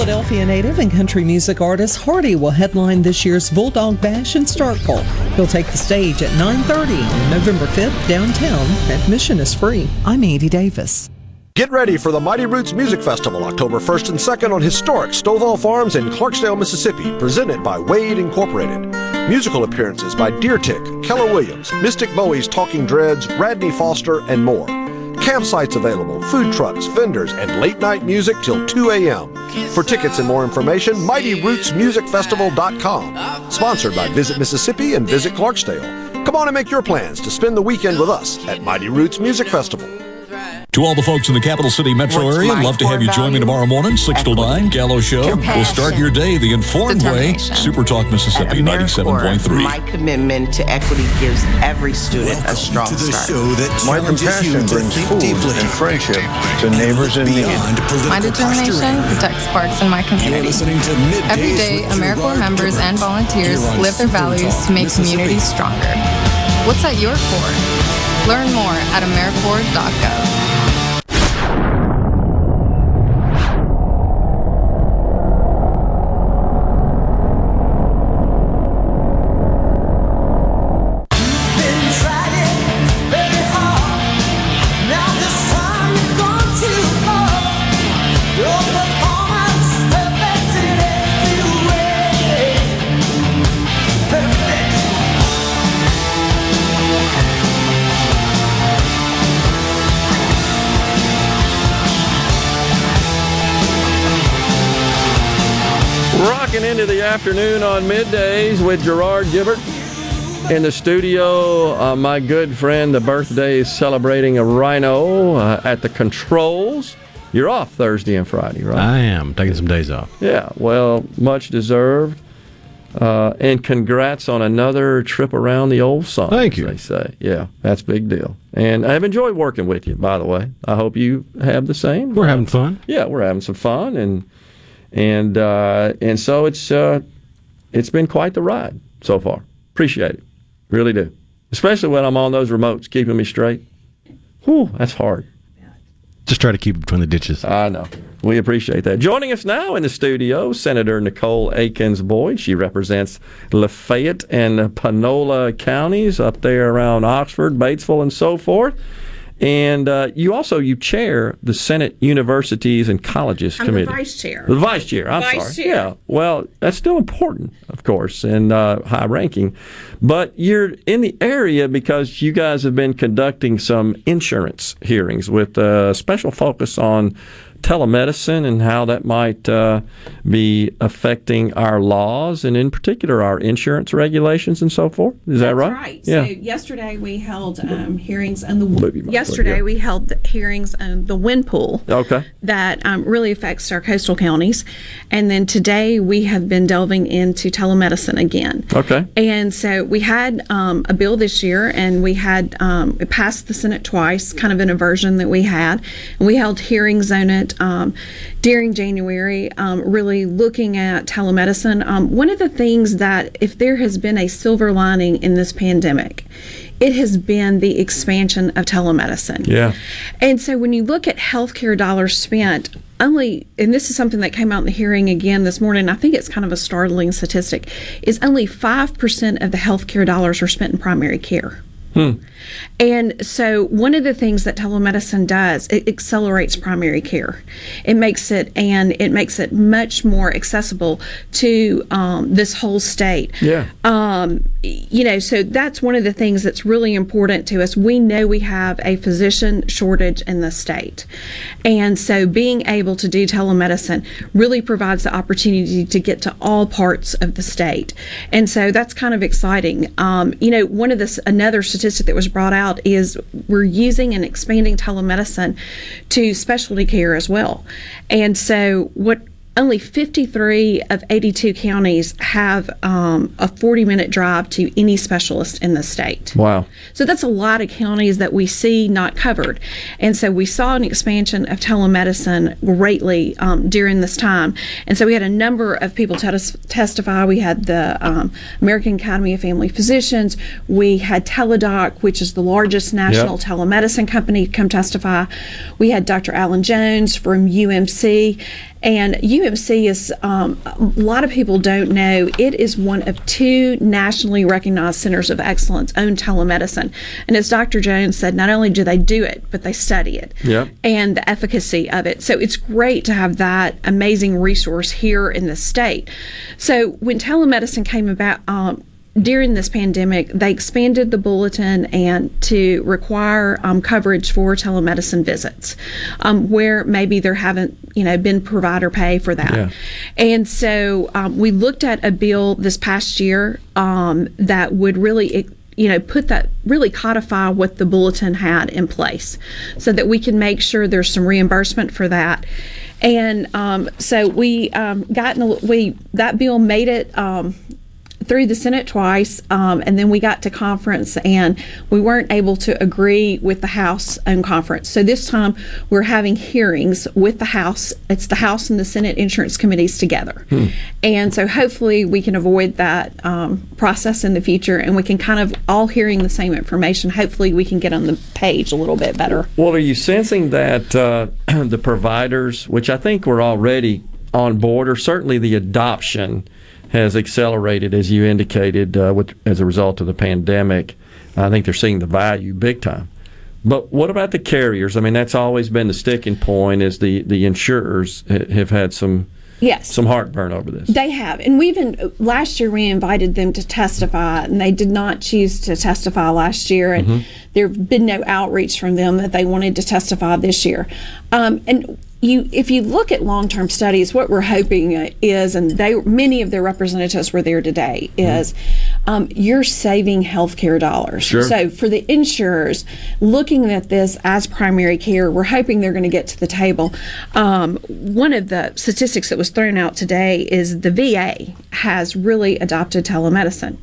Philadelphia native and country music artist Hardy will headline this year's Bulldog Bash in Starkville. He'll take the stage at 9:30 on November 5th downtown. Admission is free. I'm Andy Davis. Get ready for the Mighty Roots Music Festival October 1st and 2nd on historic Stovall Farms in Clarksdale, Mississippi, presented by Wade Incorporated. Musical appearances by Deer Tick, Keller Williams, Mystic Bowie's Talking Dreads, Radney Foster, and more. Campsites available, food trucks, vendors, and late night music till 2 a.m. For tickets and more information, MightyRootsMusicFestival.com. Sponsored by Visit Mississippi and Visit Clarksdale. Come on and make your plans to spend the weekend with us at Mighty Roots Music Festival. To all the folks in the capital city metro What's area, my love to have core you join me tomorrow morning, 6 to 9, Gallo Show. We'll start your day the informed way. Determination. Super Talk Mississippi At 97.3. My commitment to equity gives every student a strong start. My compassion brings food and friendship to neighbors in need. My determination protects parks in my community. Every day, AmeriCorps members and volunteers live their values to make communities stronger. What's at your core? Learn more at AmeriCorps.gov. afternoon on middays with Gerard Gibert in the studio. Uh, my good friend, the birthday is celebrating a rhino uh, at the controls. You're off Thursday and Friday, right? I am taking some days off. Yeah, well, much deserved. Uh, and congrats on another trip around the old sun. Thank you. They say, yeah, that's big deal. And I've enjoyed working with you. By the way, I hope you have the same. We're having fun. Yeah, we're having some fun, and and uh, and so it's uh, it's been quite the ride so far. Appreciate it, really do. Especially when I'm on those remotes, keeping me straight. Whew, that's hard. Just try to keep it between the ditches. I know. We appreciate that. Joining us now in the studio, Senator Nicole Akins Boyd. She represents Lafayette and Panola counties up there around Oxford, Batesville, and so forth. And uh, you also you chair the Senate Universities and Colleges I'm the Committee. vice chair. The vice chair. I'm Vice sorry. chair. Yeah. Well, that's still important, of course, and uh, high ranking. But you're in the area because you guys have been conducting some insurance hearings with a special focus on telemedicine and how that might uh, be affecting our laws and, in particular, our insurance regulations and so forth. Is that right? Right. Yeah. So yesterday we held um, hearings on the yesterday yeah. we held the hearings on the wind pool Okay. that um, really affects our coastal counties, and then today we have been delving into telemedicine again. Okay. And so we had um, a bill this year, and we had um, it passed the Senate twice, kind of in a version that we had. And we held hearings on it um, during January, um, really looking at telemedicine. Um, one of the things that, if there has been a silver lining in this pandemic, it has been the expansion of telemedicine. Yeah. And so when you look at healthcare dollars spent, only, and this is something that came out in the hearing again this morning, I think it's kind of a startling statistic, is only 5% of the healthcare dollars are spent in primary care. Hmm. And so, one of the things that telemedicine does, it accelerates primary care. It makes it and it makes it much more accessible to um, this whole state. Yeah. Um, you know, so that's one of the things that's really important to us. We know we have a physician shortage in the state. And so being able to do telemedicine really provides the opportunity to get to all parts of the state. And so that's kind of exciting. Um, you know, one of the, another statistic that was brought out is we're using and expanding telemedicine to specialty care as well. And so what only 53 of 82 counties have um, a 40 minute drive to any specialist in the state. Wow. So that's a lot of counties that we see not covered. And so we saw an expansion of telemedicine greatly um, during this time. And so we had a number of people tes- testify. We had the um, American Academy of Family Physicians. We had Teladoc, which is the largest national Yep. telemedicine company, come testify. We had Dr. Alan Jones from UMC. And UMC is, um, a lot of people don't know, it is one of two nationally recognized centers of excellence on telemedicine. And as Dr. Jones said, not only do they do it, but they study it Yep. and the efficacy of it. So it's great to have that amazing resource here in the state. So when telemedicine came about, um, during this pandemic, they expanded the bulletin and to require um, coverage for telemedicine visits, um, where maybe there haven't, you know, been provider pay for that. Yeah. And so um, we looked at a bill this past year um, that would really you know put that really codify what the bulletin had in place so that we can make sure there's some reimbursement for that and um, so we um, got in a, we that bill made it um, through the Senate twice, um, and then we got to conference, and we weren't able to agree with the House on conference. So this time we're having hearings with the House. It's the House and the Senate Insurance Committees together, and so hopefully we can avoid that um, process in the future, and we can kind of all hearing the same information. Hopefully we can get on the page a little bit better. Well, are you sensing that uh, [CLEARS THROAT] the providers, which I think were already on board, or certainly the adoption has accelerated, as you indicated, uh, with, as a result of the pandemic? I think they're seeing the value big time. But what about the carriers? I mean, that's always been the sticking point. Is the the insurers ha- have had some Yes. some heartburn over this? They have, and we even last year we invited them to testify, and they did not choose to testify last year, and Mhm. There have been no outreach from them that they wanted to testify this year. Um, and you, if you look at long-term studies, what we're hoping is, and they many of their representatives were there today, is um, you're saving healthcare dollars. Sure. So for the insurers looking at this as primary care, we're hoping they're going to get to the table. Um, one of the statistics that was thrown out today is the VA has really adopted telemedicine.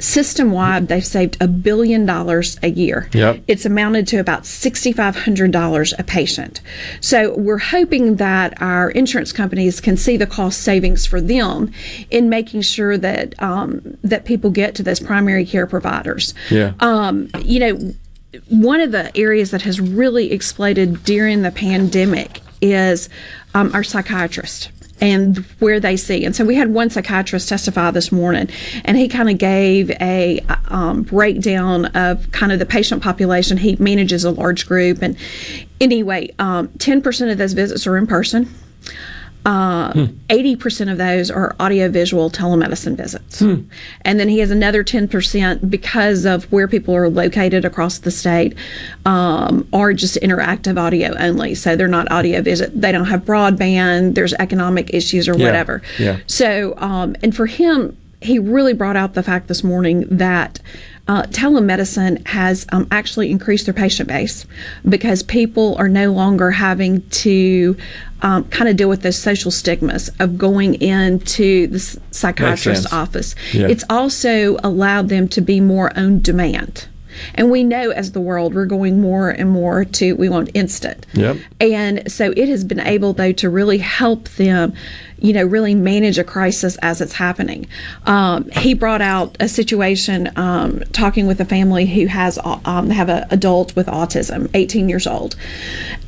System wide, they've saved a billion dollars a year. Yep. It's amounted to about $6,500 a patient. So we're hoping that our insurance companies can see the cost savings for them in making sure that um, that people get to those primary care providers. Yeah. Um, you know, one of the areas that has really exploded during the pandemic is um, our psychiatrists and where they see. And so we had one psychiatrist testify this morning, and he kind of gave a um, breakdown of kind of the patient population. He manages a large group, and anyway, um, 10% of those visits are in person. Uh, 80% of those are audiovisual telemedicine visits. And then he has another 10% because of where people are located across the state um, are just interactive audio only. So they're not audio visit. They don't have broadband. There's economic issues or Yeah. whatever. Yeah. So, um, and for him, he really brought out the fact this morning that uh, telemedicine has um, actually increased their patient base because people are no longer having to um, kind of deal with those social stigmas of going into the psychiatrist's office. Yeah. It's also allowed them to be more on demand. And we know as the world, we're going more and more to, we want instant. Yep. And so it has been able, though, to really help them, you know, really manage a crisis as it's happening. Um, he brought out a situation um, talking with a family who has um, have an adult with autism, 18 years old,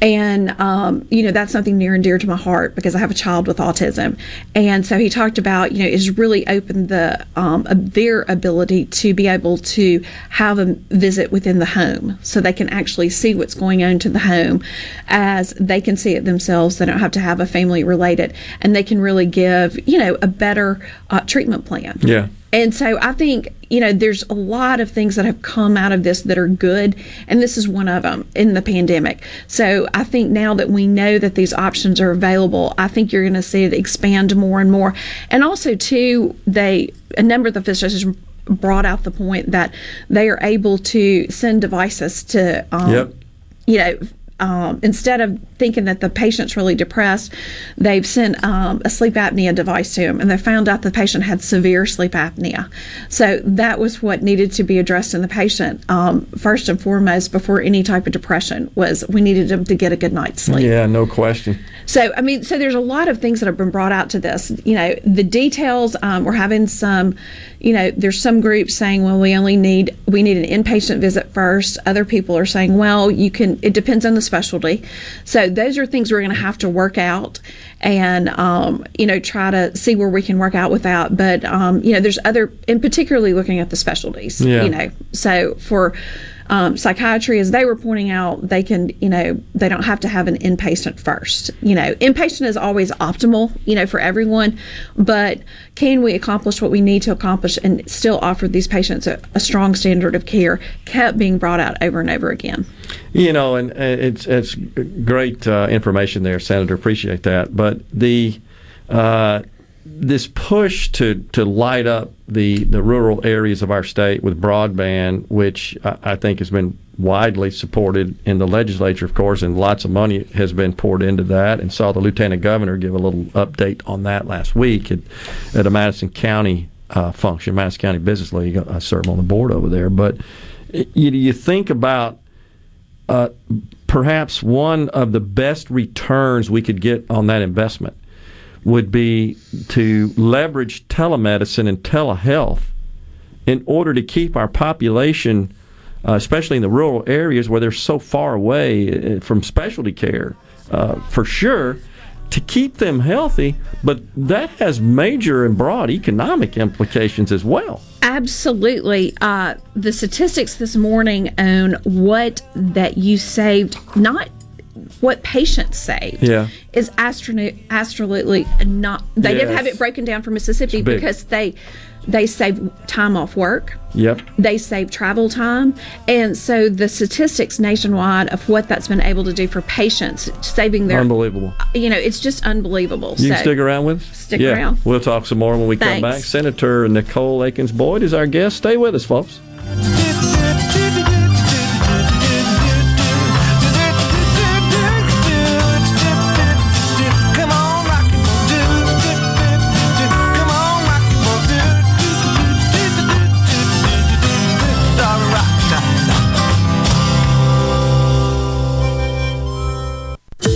and um, you know that's something near and dear to my heart because I have a child with autism, and so he talked about you know it's really opened the um, their ability to be able to have a visit within the home, so they can actually see what's going on to the home, as they can see it themselves. They don't have to have a family related, and they can really give you know a better uh, treatment plan. Yeah. And so I think, you know, there's a lot of things that have come out of this that are good, and this is one of them in the pandemic. So I think now that we know that these options are available, I think you're going to see it expand more and more. And also, too, they, a number of the physicians brought out the point that they are able to send devices to, um, Yep. you know, um, instead of thinking that the patient's really depressed, they've sent um, a sleep apnea device to him, and they found out the patient had severe sleep apnea. So that was what needed to be addressed in the patient um, first and foremost before any type of depression was we needed them to get a good night's sleep. Yeah, no question. So, I mean, so there's a lot of things that have been brought out to this. You know, the details, um, we're having some, you know, there's some groups saying, well, we only need, we need an inpatient visit first. Other people are saying, well, you can, it depends on the specialty. So those are things we're going to have to work out and, um, you know, try to see where we can work out with that. But, um, you know, there's other, and particularly looking at the specialties, Yeah. you know, so for, um, psychiatry, as they were pointing out, they can, you know, they don't have to have an inpatient first. You know, inpatient is always optimal, you know, for everyone, but can we accomplish what we need to accomplish and still offer these patients a, a strong standard of care? Kept being brought out over and over again. You know, and it's it's great uh, information there, Senator. Appreciate that. But the uh, this push to to light up the the rural areas of our state with broadband, which I, I think has been widely supported in the legislature, of course, and lots of money has been poured into that. And saw the lieutenant governor give a little update on that last week at, at a Madison County uh, function, Madison County Business League. I serve on the board over there, but you, you think about uh, perhaps one of the best returns we could get on that investment would be to leverage telemedicine and telehealth in order to keep our population, uh, especially in the rural areas where they're so far away uh, from specialty care, uh, for sure, to keep them healthy. But that has major and broad economic implications as well. Absolutely. Uh, the statistics this morning on what that you saved, not what patients saved, Yeah. is absolutely not. They didn't have it broken down for Mississippi because they they save time off work. Yep. They save travel time. And so the statistics nationwide of what that's been able to do for patients, saving their, Unbelievable. Uh, you know, it's just unbelievable. You so, can stick around with us? Stick yeah. around. We'll talk some more when we come back. Senator Nicole Akins Boyd is our guest. Stay with us, folks.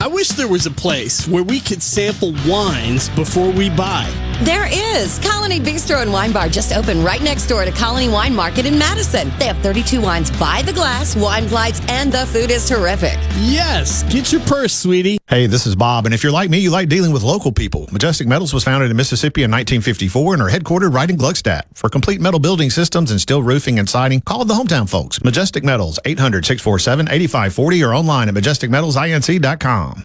I wish there was a place where we could sample wines before we buy. There is. Colony Bistro and Wine Bar just opened right next door to Colony Wine Market in Madison. They have 32 wines by the glass, wine flights, and the food is terrific. Yes, get your purse, sweetie. Hey, this is Bob, and if you're like me, you like dealing with local people. Majestic Metals was founded in Mississippi in 1954 and are headquartered right in Gluckstadt. For complete metal building systems and steel roofing and siding, call the hometown folks. Majestic Metals, 800-647-8540 or online at majesticmetalsinc.com.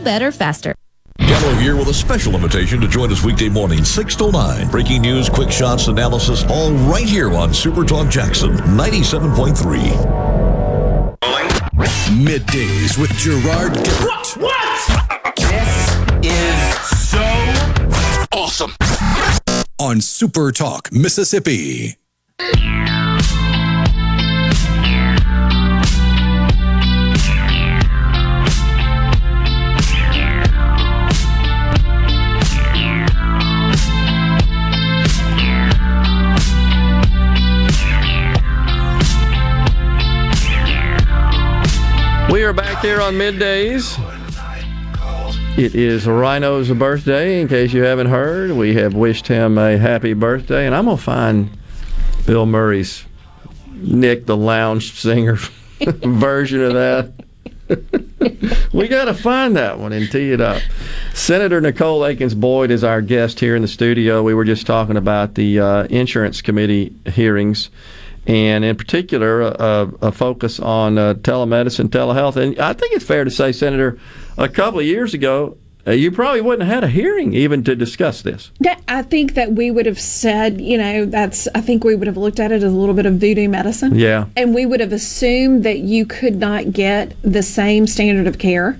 better faster. Gallo here with a special invitation to join us weekday morning, 6 to 9. Breaking news, quick shots, analysis, all right here on Super Talk Jackson 97.3. Middays with Gerard Gibert. What? This is so Awesome. On Super Talk, Mississippi. Are back here on middays. It is Rhino's birthday. In case you haven't heard, we have wished him a happy birthday, and I'm gonna find Bill Murray's Nick the Lounge Singer [LAUGHS] version of that. [LAUGHS] we got to find that one and tee it up. Senator Nicole Akins Boyd is our guest here in the studio. We were just talking about the uh, insurance committee hearings, and in particular, a, a focus on uh, telemedicine, telehealth. And I think it's fair to say, Senator, a couple of years ago, uh, you probably wouldn't have had a hearing even to discuss this. Yeah, I think that we would have said, you know, that's, I think we would have looked at it as a little bit of voodoo medicine. Yeah. And we would have assumed that you could not get the same standard of care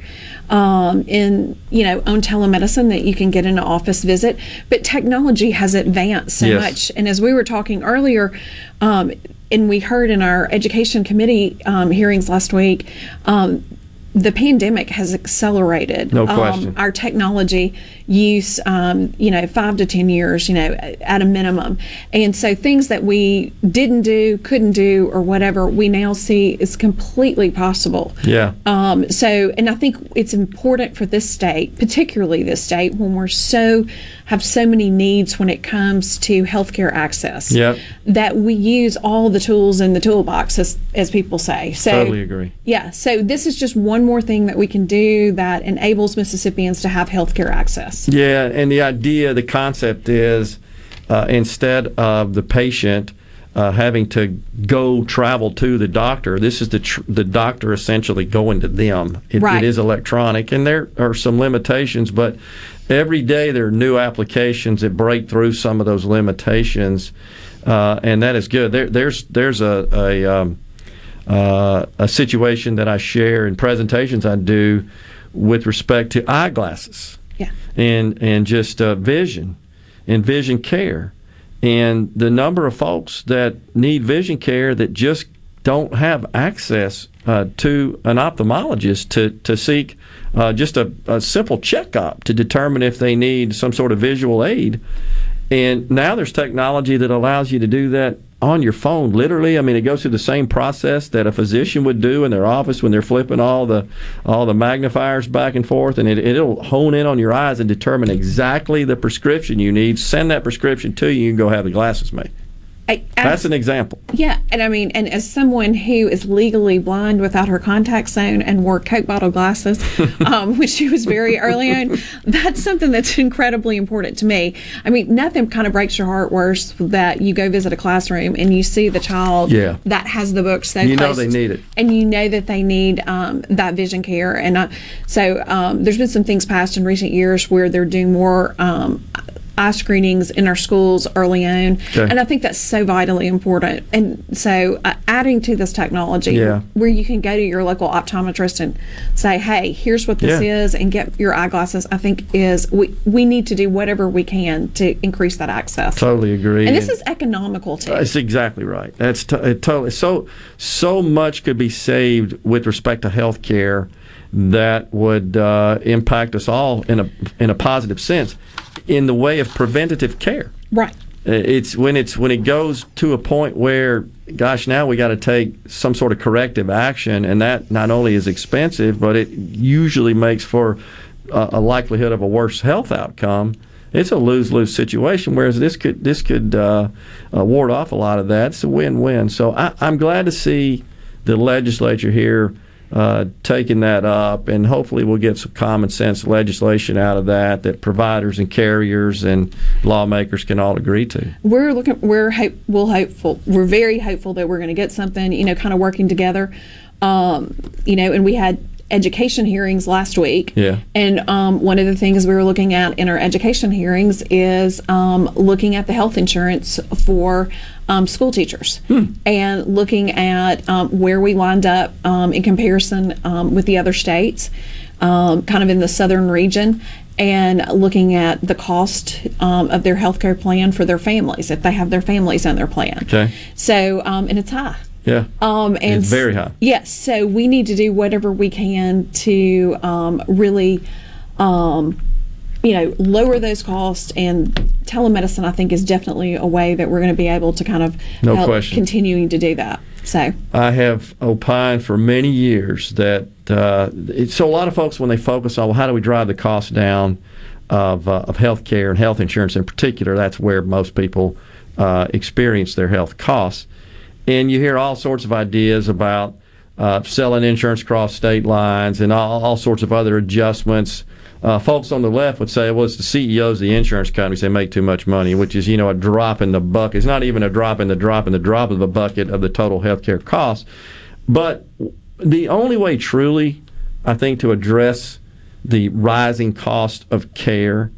um, in, you know, on telemedicine that you can get in an office visit. But technology has advanced so Yes. much. And as we were talking earlier, um, and we heard in our education committee um, hearings last week, um, the pandemic has accelerated No um, our technology use, um, you know, five to 10 years, you know, at a minimum. And so things that we didn't do, couldn't do, or whatever, we now see is completely possible. Yeah. Um, so, and I think it's important for this state, particularly this state, when we're so have so many needs when it comes to healthcare access. Yep. That we use all the tools in the toolbox, as, as people say. So, Totally agree. yeah, so this is just one more thing that we can do that enables Mississippians to have healthcare access. Yeah, and the idea, the concept is uh, instead of the patient uh, having to go travel to the doctor, this is the tr- the doctor essentially going to them. It, Right. it is electronic, and there are some limitations, but every day there are new applications that break through some of those limitations, uh, and that is good. There, there's there's a a, um, uh, a situation that I share in presentations I do with respect to eyeglasses Yeah. and and just uh, vision and vision care and the number of folks that need vision care that just don't have access uh, to an ophthalmologist to to seek uh, just a, a simple checkup to determine if they need some sort of visual aid and now there's technology that allows you to do that on your phone, literally. I mean, it goes through the same process that a physician would do in their office when they're flipping all the all the magnifiers back and forth, and it, it'll hone in on your eyes and determine exactly the prescription you need. Send that prescription to you, and go have the glasses made. I, That's an example. Yeah, and I mean, and as someone who is legally blind without her contact zone and wore Coke bottle glasses, [LAUGHS] um, which she was very early on, that's something that's incredibly important to me. I mean, nothing kind of breaks your heart worse that you go visit a classroom and you see the child Yeah. that has the book so You know they need it. and you know that they need um, that vision care. And uh, so um, there's been some things passed in recent years where they're doing more um, eye screenings in our schools early on, Okay. and I think that's so vitally important. And so, uh, adding to this technology, Yeah. where you can go to your local optometrist and say, "Hey, here's what this Yeah. is," and get your eyeglasses, I think is we we need to do whatever we can to increase that access. Totally agree. And this is economical too. That's exactly right. That's t- it totally so so much could be saved with respect to health care that would uh, impact us all in a in a positive sense in the way of preventative care. Right. It's when it's when it goes to a point where, gosh, now we got to take some sort of corrective action, and that not only is expensive, but it usually makes for a, a likelihood of a worse health outcome. It's a lose lose situation. Whereas this could this could uh, uh, ward off a lot of that. It's a win win. So I, I'm glad to see the legislature here uh, taking that up, and hopefully we'll get some common sense legislation out of that that providers and carriers and lawmakers can all agree to. we're looking we're hope we'll hopeful we're very hopeful that we're going to get something you know kind of working together um, you know and we had education hearings last week Yeah. and um, one of the things we were looking at in our education hearings is um, looking at the health insurance for um, school teachers and looking at um, where we wind up um, in comparison um, with the other states, um, kind of in the southern region, and looking at the cost um, of their health care plan for their families if they have their families on their plan. Okay. So, um, and it's high. Yeah. Um, and It's very high. Yes, so we need to do whatever we can to um, really, um, you know, lower those costs. And telemedicine, I think, is definitely a way that we're going to be able to kind of No help question. continuing to do that. So, I have opined for many years that uh, so a lot of folks when they focus on well, how do we drive the cost down of uh, of health care and health insurance in particular, that's where most people uh, experience their health costs. And you hear all sorts of ideas about uh, selling insurance across state lines and all, all sorts of other adjustments. Uh, folks on the left would say, well, it's the CEOs of the insurance companies. They make too much money, which is, you know, a drop in the bucket. It's not even a drop in the drop in the drop of the bucket of the total healthcare costs. But the only way truly, I think, to address the rising cost of care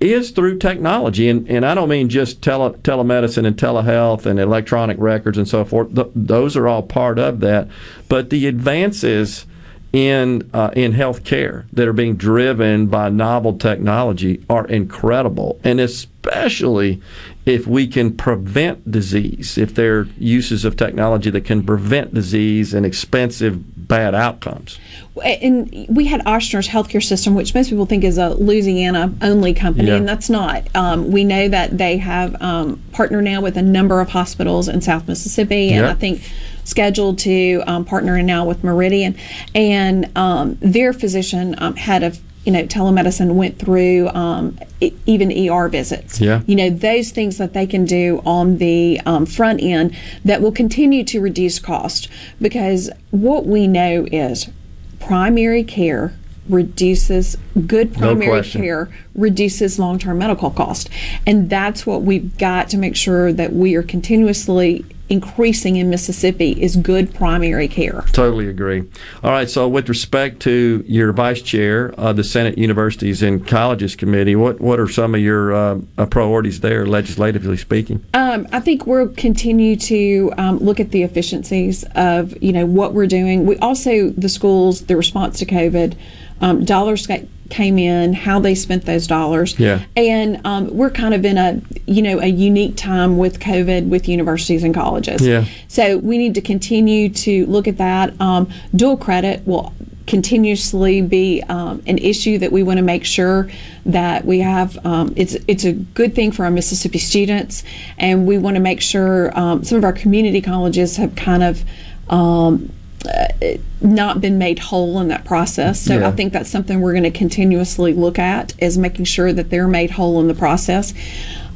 is through technology. And, and I don't mean just tele, telemedicine and telehealth and electronic records and so forth. Th- those are all part of that. But the advances in uh, in healthcare that are being driven by novel technology are incredible, and especially if we can prevent disease, if there are uses of technology that can prevent disease and expensive bad outcomes. and we had Ochsner's healthcare system, which most people think is a Louisiana only company, Yeah. and that's not. Um, we know that they have um, partnered now with a number of hospitals in South Mississippi, and Yeah. I think scheduled to um, partner now with Meridian. And um, their physician um, had a you know telemedicine went through um, e- even ER visits. Yeah. You know those things that they can do on the um, front end that will continue to reduce cost because what we know is primary care reduces good primary question. care reduces long-term medical cost and that's what we've got to make sure that we are continuously increasing in Mississippi is good primary care. Totally agree. All right. So, with respect to your vice chair of the Senate Universities and Colleges Committee, what what are some of your uh, uh, priorities there, legislatively speaking? Um, I think we'll continue to um, look at the efficiencies of you know what we're doing. We also the schools, the response to COVID, um, dollars ca- came in, how they spent those dollars, Yeah. and um, we're kind of in a you know a unique time with COVID with universities and colleges. Yeah. So we need to continue to look at that. Um, dual credit will continuously be um, an issue that we want to make sure that we have. Um, it's it's a good thing for our Mississippi students, and we want to make sure um, some of our community colleges have kind of. Uh, not been made whole in that process. So Yeah. I think that's something we're going to continuously look at is making sure that they're made whole in the process.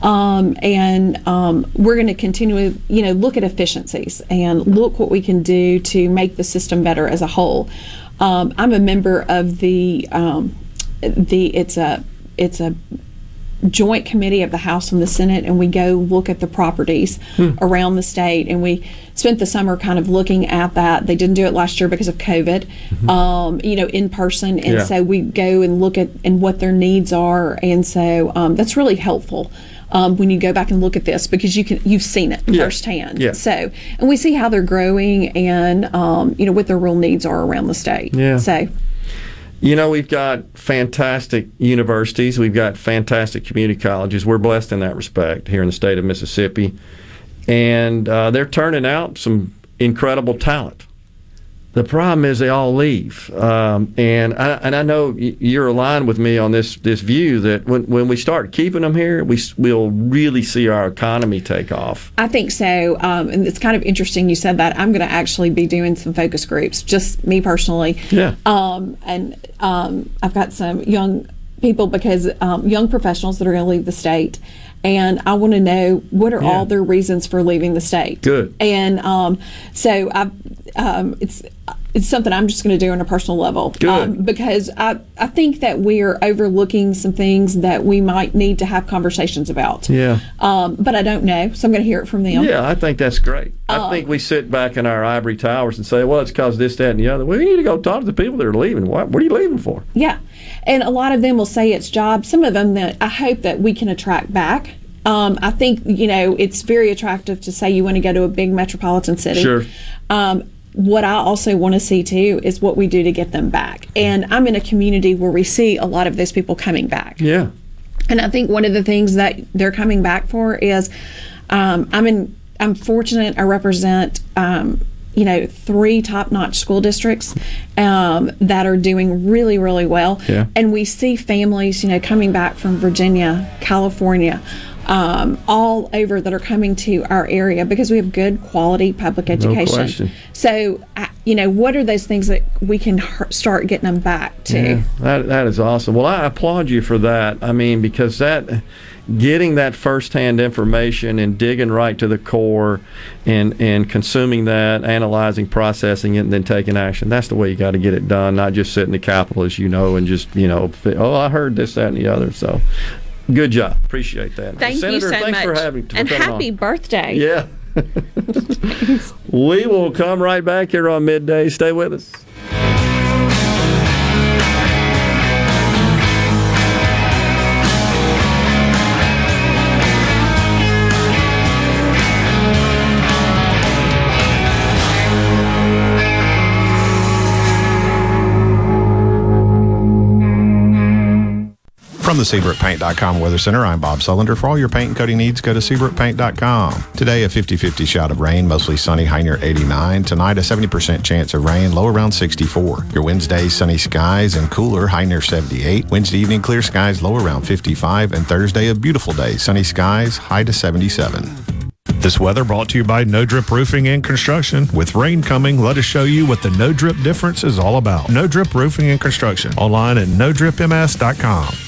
Um, and um, we're going to continue, you know, look at efficiencies and look what we can do to make the system better as a whole. Um, I'm a member of the um, the it's a it's a joint committee of the House and the Senate, and we go look at the properties Hmm. around the state. And we spent the summer kind of looking at that. They didn't do it last year because of COVID, um, you know, in person. And Mm-hmm. Yeah. so we go and look at and what their needs are, and so um, that's really helpful. Um, when you go back and look at this, because you can you've seen it Yeah. firsthand. Yeah. So, and we see how they're growing, and um, you know what their real needs are around the state. Yeah. So, You know, we've got fantastic universities, we've got fantastic community colleges. We're blessed in that respect here in the state of Mississippi. And uh, they're turning out some incredible talent. The problem is they all leave, um, and I, and I know you're aligned with me on this this view that when, when we start keeping them here, we we'll really see our economy take off. I think so. Um, and it's kind of interesting you said that. I'm going to actually be doing some focus groups, just me personally. Yeah. Um, and um, I've got some young people because um, young professionals that are going to leave the state. And I want to know what are Yeah. all their reasons for leaving the state. Good. And um, so I, um, it's it's something I'm just going to do on a personal level. Um, because I, I think that we are overlooking some things that we might need to have conversations about. Yeah. Um, but I don't know, so I'm going to hear it from them. Yeah, I think that's great. I Um, think we sit back in our ivory towers and say, well, it's because this, that, and the other. Well, we need to go talk to the people that are leaving. What, what are you leaving for? Yeah, and a lot of them will say it's jobs. Some of them that I hope that we can attract back. Um, I think you know it's very attractive to say you want to go to a big metropolitan city. Sure. Um, what I also want to see too is what we do to get them back. And I'm in a community where we see a lot of those people coming back. Yeah. And I think one of the things that they're coming back for is um, I'm in I'm fortunate I represent um, you know three top-notch school districts um, that are doing really really well Yeah. and we see families you know coming back from Virginia California um, all over that are coming to our area because we have good quality public education question. so I- you know what are those things that we can start getting them back to Yeah, that that is awesome. Well, I applaud you for that. I mean, because that getting that firsthand information and digging right to the core and and consuming that, analyzing, processing it, and then taking action. That's the way you got to get it done. Not just sitting in the Capitol, as you know, and just you know, oh, I heard this, that, and the other. So, good job. Appreciate that. Thank Senator, you so thanks much for having for and coming on. happy birthday Yeah. [LAUGHS] [LAUGHS] we will come right back here on midday. Stay with us. From the SeabrookPaint.com Weather Center, I'm Bob Sullender. For all your paint and coating needs, go to SeabrookPaint.com. Today, a 50-50 shot of rain, mostly sunny, high near 89. Tonight, a 70% chance of rain, low around 64. Your Wednesday, sunny skies and cooler, high near 78. Wednesday evening, clear skies, low around 55. And Thursday, a beautiful day, sunny skies, high to 77. This weather brought to you by No Drip Roofing and Construction. With rain coming, let us show you what the No Drip difference is all about. No Drip Roofing and Construction. Online at NoDripMS.com.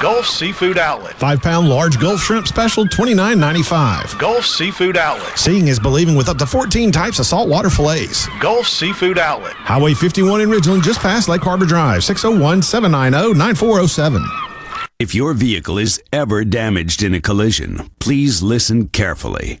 Gulf Seafood Outlet. Five pound large Gulf shrimp special, $29.95. Gulf Seafood Outlet. Seeing is believing with up to 14 types of saltwater fillets. Gulf Seafood Outlet. Highway 51 in Ridgeland, just past Lake Harbor Drive, 601 790 9407. If your vehicle is ever damaged in a collision, please listen carefully.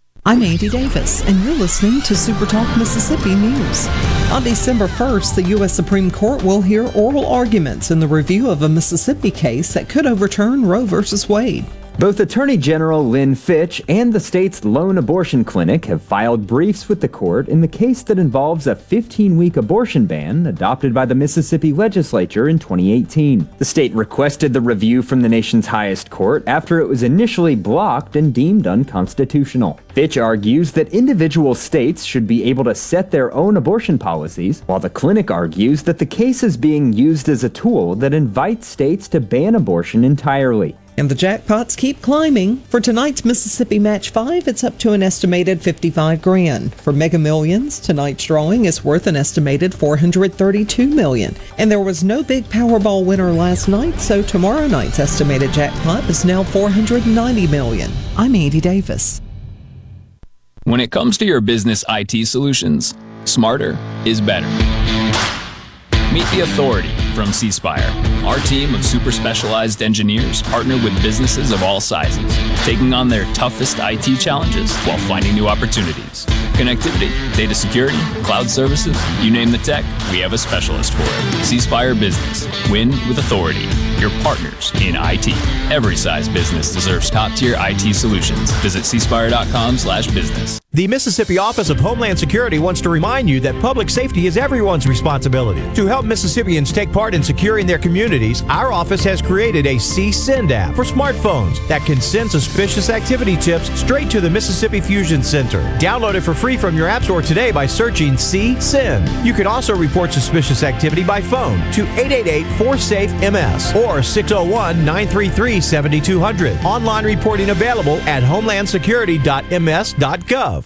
I'm Andy Davis, and you're listening to Super Talk Mississippi News. On December 1st, the U.S. Supreme Court will hear oral arguments in the review of a Mississippi case that could overturn Roe v. Wade. Both Attorney General Lynn Fitch and the state's lone abortion clinic have filed briefs with the court in the case that involves a 15 week abortion ban adopted by the Mississippi legislature in 2018. The state requested the review from the nation's highest court after it was initially blocked and deemed unconstitutional. Fitch argues that individual states should be able to set their own abortion policies, while the clinic argues that the case is being used as a tool that invites states to ban abortion entirely. And the jackpots keep climbing. For tonight's Mississippi Match 5, it's up to an estimated 55 grand. For Mega Millions, tonight's drawing is worth an estimated 432 million. And there was no big Powerball winner last night, so tomorrow night's estimated jackpot is now 490 million. I'm Andy Davis. When it comes to your business IT solutions, smarter is better. Meet the authority from C Spire. Our team of super specialized engineers partner with businesses of all sizes, taking on their toughest IT challenges while finding new opportunities. Connectivity, data security, cloud services, you name the tech, we have a specialist for it. C Spire Business. Win with authority. Your partners in IT. Every size business deserves top-tier IT solutions. Visit cspire.com slash business. The Mississippi Office of Homeland Security wants to remind you that public safety is everyone's responsibility. To help Mississippians take part in securing their communities, our office has created a CSend app for smartphones that can send suspicious activity tips straight to the Mississippi Fusion Center. Download it for free from your app store today by searching CSend. You can also report suspicious activity by phone to 888-4SAFE-MS or 601-933-7200. Online reporting available at homelandsecurity.ms.gov.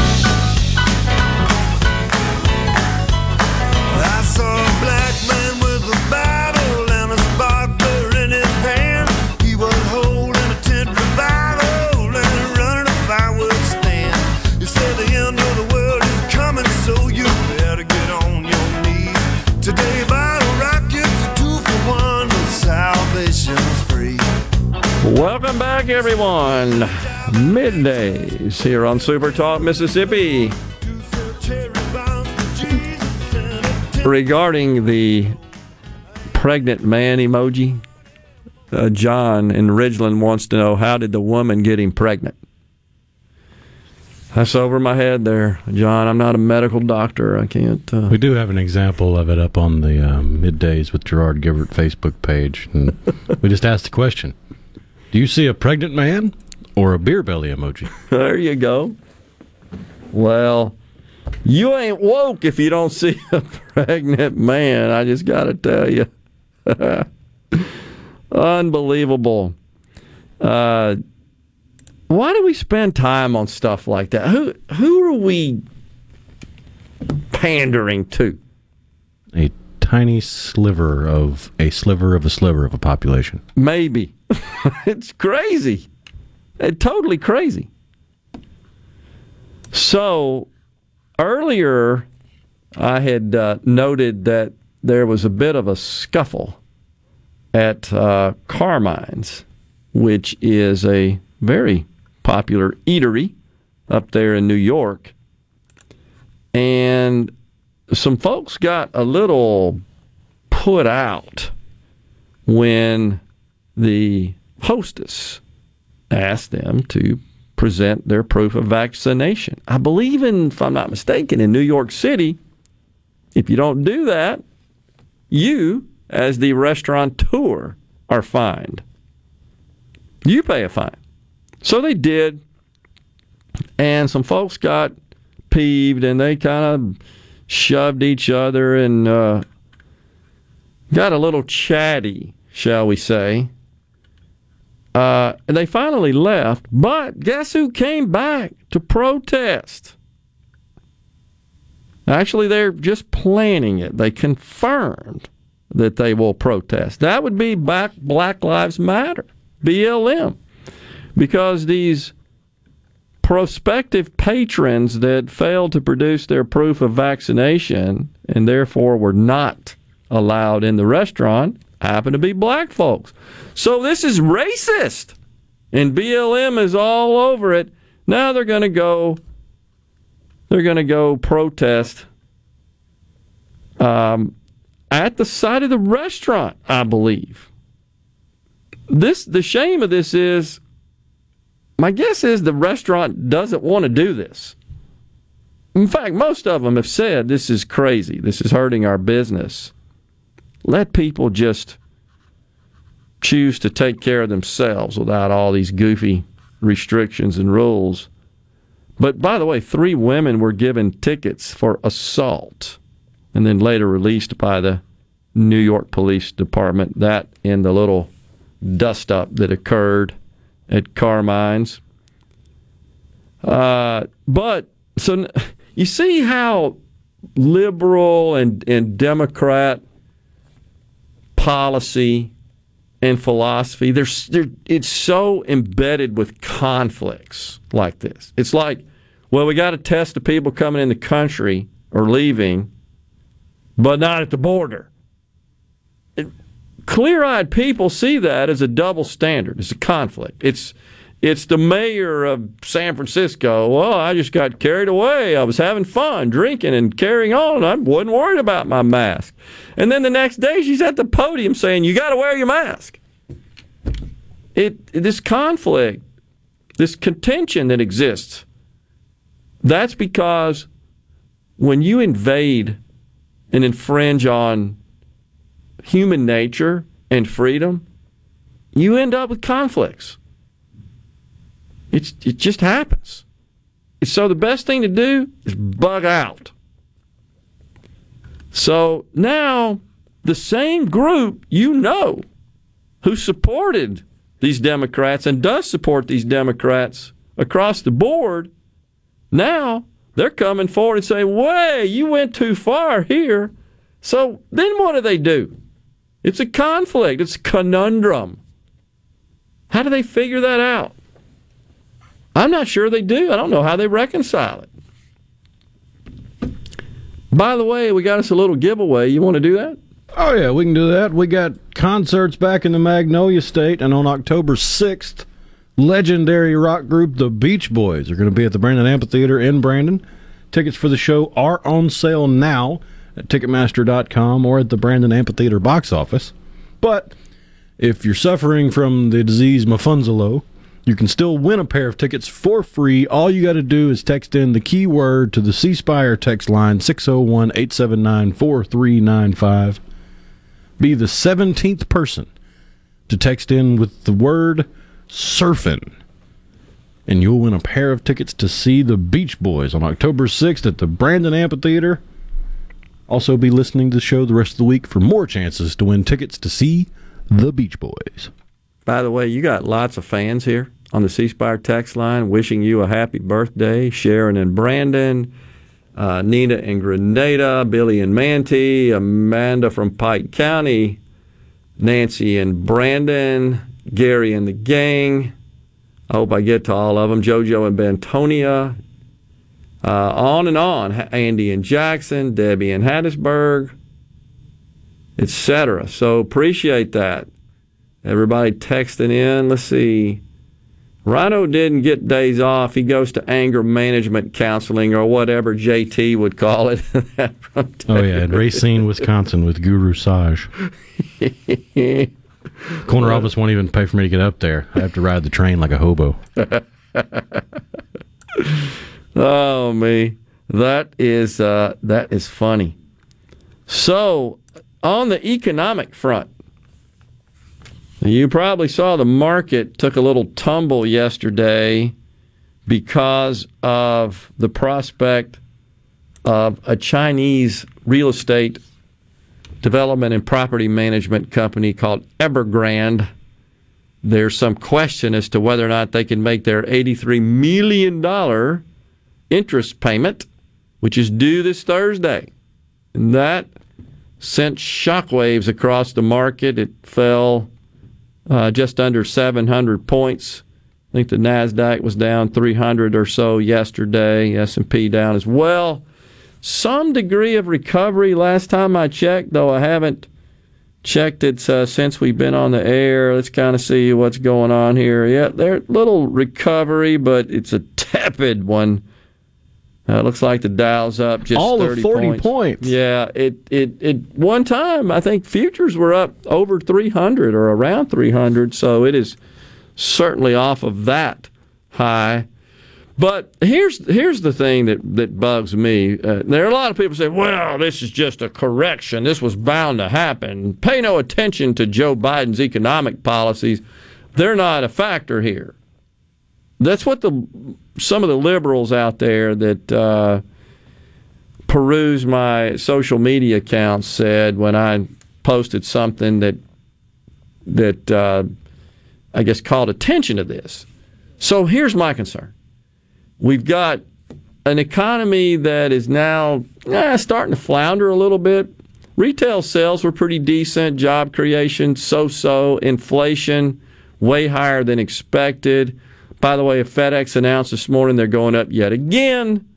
Welcome back, everyone. Middays here on Super Talk Mississippi. Regarding the pregnant man emoji, uh, John in Ridgeland wants to know how did the woman get him pregnant? That's over my head there, John. I'm not a medical doctor. I can't. Uh, We do have an example of it up on the uh, middays with Gerard Gibert Facebook page, and [LAUGHS] we just asked the question: Do you see a pregnant man or a beer belly emoji? [LAUGHS] There you go. Well, You ain't woke if you don't see a [LAUGHS] pregnant man. I just got to tell you. [LAUGHS] Unbelievable. Uh, why do we spend time on stuff like that? Who who are we pandering to? A tiny sliver of a sliver of a sliver of a population. Maybe. [LAUGHS] it's crazy. Totally crazy. So earlier, I had uh, noted that there was a bit of a scuffle at uh, Carmine's, which is a very popular eatery up there in New York. And some folks got a little put out when the hostess asked them to present their proof of vaccination. I believe in, if I'm not mistaken, in New York City, if you don't do that, you, as the restaurateur, are fined. You pay a fine. So they did, and some folks got peeved and they kind of shoved each other and uh, got a little chatty, shall we say. Uh, and they finally left, but guess who came back to protest? Actually, they're just planning it. They confirmed that they will protest. That would be Black, Black Lives Matter, BLM, because these prospective patrons that failed to produce their proof of vaccination and therefore were not allowed in the restaurant happen to be black folks. So this is racist. And BLM is all over it. Now they're going to go they're going to go protest um, at the side of the restaurant, I believe. This the shame of this is my guess is the restaurant doesn't want to do this. In fact, most of them have said this is crazy. This is hurting our business. Let people just choose to take care of themselves without all these goofy restrictions and rules. But by the way, three women were given tickets for assault and then later released by the New York Police Department. That in the little dust up that occurred at Carmine's. Uh, but so [LAUGHS] you see how liberal and, and Democrat policy and philosophy, there's, there, it's so embedded with conflicts like this. It's like, well, we got to test the people coming in the country or leaving, but not at the border. Clear eyed people see that as a double standard, it's a conflict. It's it's the mayor of San Francisco. Well, I just got carried away. I was having fun, drinking and carrying on. I wasn't worried about my mask. And then the next day, she's at the podium saying, "You got to wear your mask." It this conflict, this contention that exists. That's because when you invade and infringe on human nature and freedom, you end up with conflicts. It's, it just happens. So the best thing to do is bug out. So now the same group you know who supported these Democrats and does support these Democrats across the board, now they're coming forward and saying, "Way, you went too far here." So then what do they do? It's a conflict, it's a conundrum. How do they figure that out? I'm not sure they do. I don't know how they reconcile it. By the way, we got us a little giveaway. You want to do that? Oh, yeah, we can do that. We got concerts back in the Magnolia State, and on October 6th, legendary rock group The Beach Boys are going to be at the Brandon Amphitheater in Brandon. Tickets for the show are on sale now at Ticketmaster.com or at the Brandon Amphitheater box office. But if you're suffering from the disease Mafunzalo, you can still win a pair of tickets for free. All you got to do is text in the keyword to the C Spire text line 601 879 4395. Be the 17th person to text in with the word surfing and you'll win a pair of tickets to see the Beach Boys on October 6th at the Brandon Amphitheater. Also, be listening to the show the rest of the week for more chances to win tickets to see the Beach Boys. By the way, you got lots of fans here on the C Spire text line wishing you a happy birthday. Sharon and Brandon, uh, Nina and Grenada, Billy and Manti, Amanda from Pike County, Nancy and Brandon, Gary and the gang. I hope I get to all of them. JoJo and Bentonia. Uh, on and on. Andy and Jackson, Debbie and Hattiesburg, etc. So appreciate that. Everybody texting in. Let's see. Rhino didn't get days off. He goes to anger management counseling or whatever JT would call it. [LAUGHS] Oh, yeah, in Racine, Wisconsin with Guru Saj. [LAUGHS] Corner office won't even pay for me to get up there. I have to ride the train like a hobo. [LAUGHS] oh me, that is uh, that is funny. So, on the economic front, you probably saw the market took a little tumble yesterday because of the prospect of a Chinese real estate development and property management company called Evergrande. There's some question as to whether or not they can make their $83 million interest payment, which is due this Thursday. And that sent shockwaves across the market. It fell uh, just under 700 points. I think the Nasdaq was down 300 or so yesterday. S&P down as well. Some degree of recovery last time I checked, though I haven't checked it uh, since we've been on the air. Let's kind of see what's going on here. Yeah, there's little recovery, but it's a tepid one. Uh, looks like the Dow's up just All of 40 points. points. Yeah, it, it it one time I think futures were up over 300 or around 300, so it is certainly off of that high. But here's here's the thing that that bugs me. Uh, there are a lot of people say, "Well, this is just a correction. This was bound to happen." Pay no attention to Joe Biden's economic policies; they're not a factor here. That's what the some of the liberals out there that uh, peruse my social media accounts said when I posted something that that uh, I guess called attention to this. So here's my concern: we've got an economy that is now eh, starting to flounder a little bit. Retail sales were pretty decent, job creation so-so, inflation way higher than expected. By the way, FedEx announced this morning they're going up yet again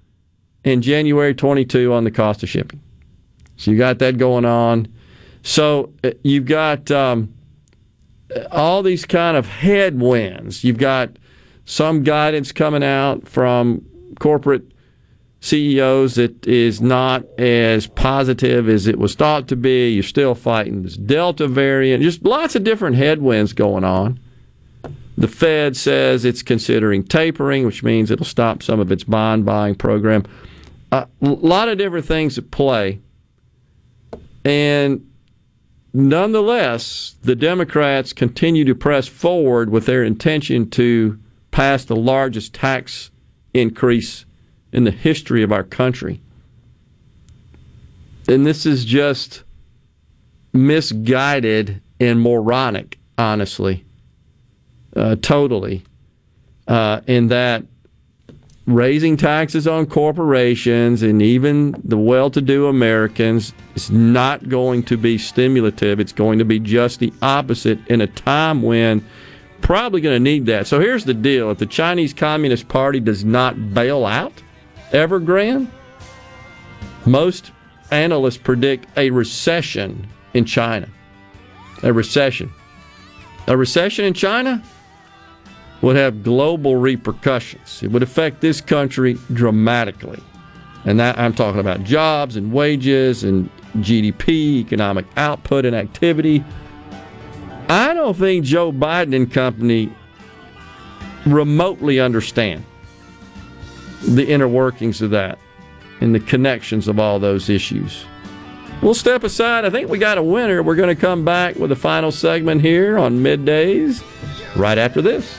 in January 22 on the cost of shipping. So you got that going on. So uh, you've got um, all these kind of headwinds. You've got some guidance coming out from corporate CEOs that is not as positive as it was thought to be. You're still fighting this Delta variant. Just lots of different headwinds going on. The Fed says it's considering tapering, which means it'll stop some of its bond buying program. A lot of different things at play. And nonetheless, the Democrats continue to press forward with their intention to pass the largest tax increase in the history of our country. And this is just misguided and moronic, honestly uh, totally, uh, in that raising taxes on corporations and even the well to do Americans is not going to be stimulative. It's going to be just the opposite in a time when probably going to need that. So here's the deal if the Chinese Communist Party does not bail out Evergrande, most analysts predict a recession in China. A recession. A recession in China would have global repercussions. It would affect this country dramatically. And that I'm talking about jobs and wages and GDP, economic output and activity. I don't think Joe Biden and company remotely understand the inner workings of that and the connections of all those issues. We'll step aside. I think we got a winner. We're going to come back with the final segment here on middays right after this.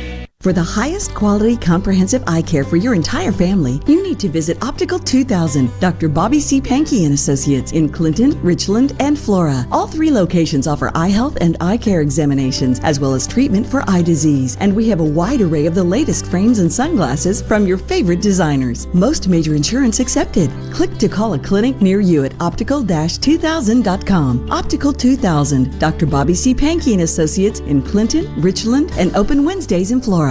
For the highest quality comprehensive eye care for your entire family, you need to visit Optical 2000, Dr. Bobby C. Pankey and Associates in Clinton, Richland, and Flora. All three locations offer eye health and eye care examinations, as well as treatment for eye disease. And we have a wide array of the latest frames and sunglasses from your favorite designers. Most major insurance accepted. Click to call a clinic near you at optical-2000.com. Optical 2000, Dr. Bobby C. Pankey and Associates in Clinton, Richland, and open Wednesdays in Flora.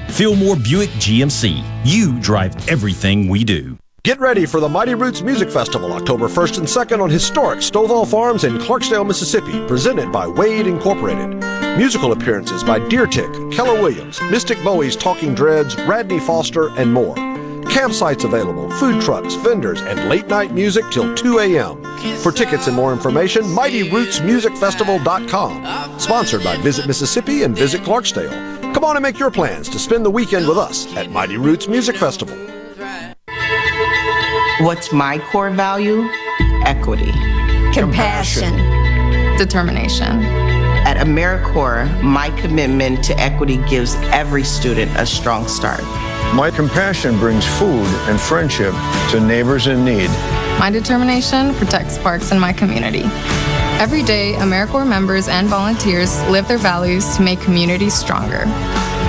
Fillmore Buick GMC. You drive everything we do. Get ready for the Mighty Roots Music Festival October 1st and 2nd on historic Stovall Farms in Clarksdale, Mississippi, presented by Wade Incorporated. Musical appearances by Deer Tick, Keller Williams, Mystic Bowie's Talking Dreads, Radney Foster, and more. Campsites available, food trucks, vendors, and late night music till 2 a.m. For tickets and more information, MightyRootsMusicFestival.com. Sponsored by Visit Mississippi and Visit Clarksdale. Come on and make your plans to spend the weekend with us at Mighty Roots Music Festival. What's my core value? Equity. Compassion. Determination. At AmeriCorps, my commitment to equity gives every student a strong start. My compassion brings food and friendship to neighbors in need. My determination protects parks in my community. Every day, AmeriCorps members and volunteers live their values to make communities stronger.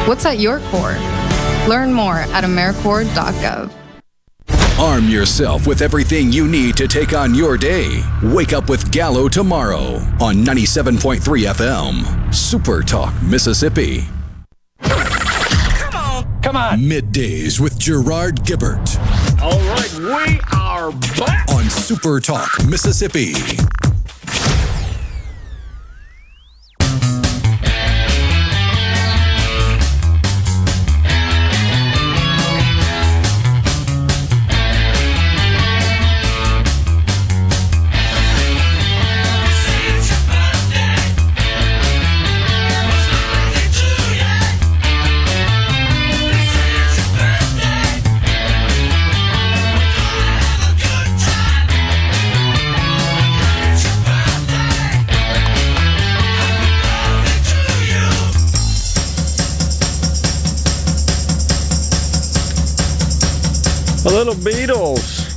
What's at your core? Learn more at AmeriCorps.gov. Arm yourself with everything you need to take on your day. Wake up with Gallo tomorrow on 97.3 FM. Super Talk, Mississippi. Come on. Come on. Middays with Gerard Gibert All right, we are back. on Super Talk, Mississippi. Little Beatles.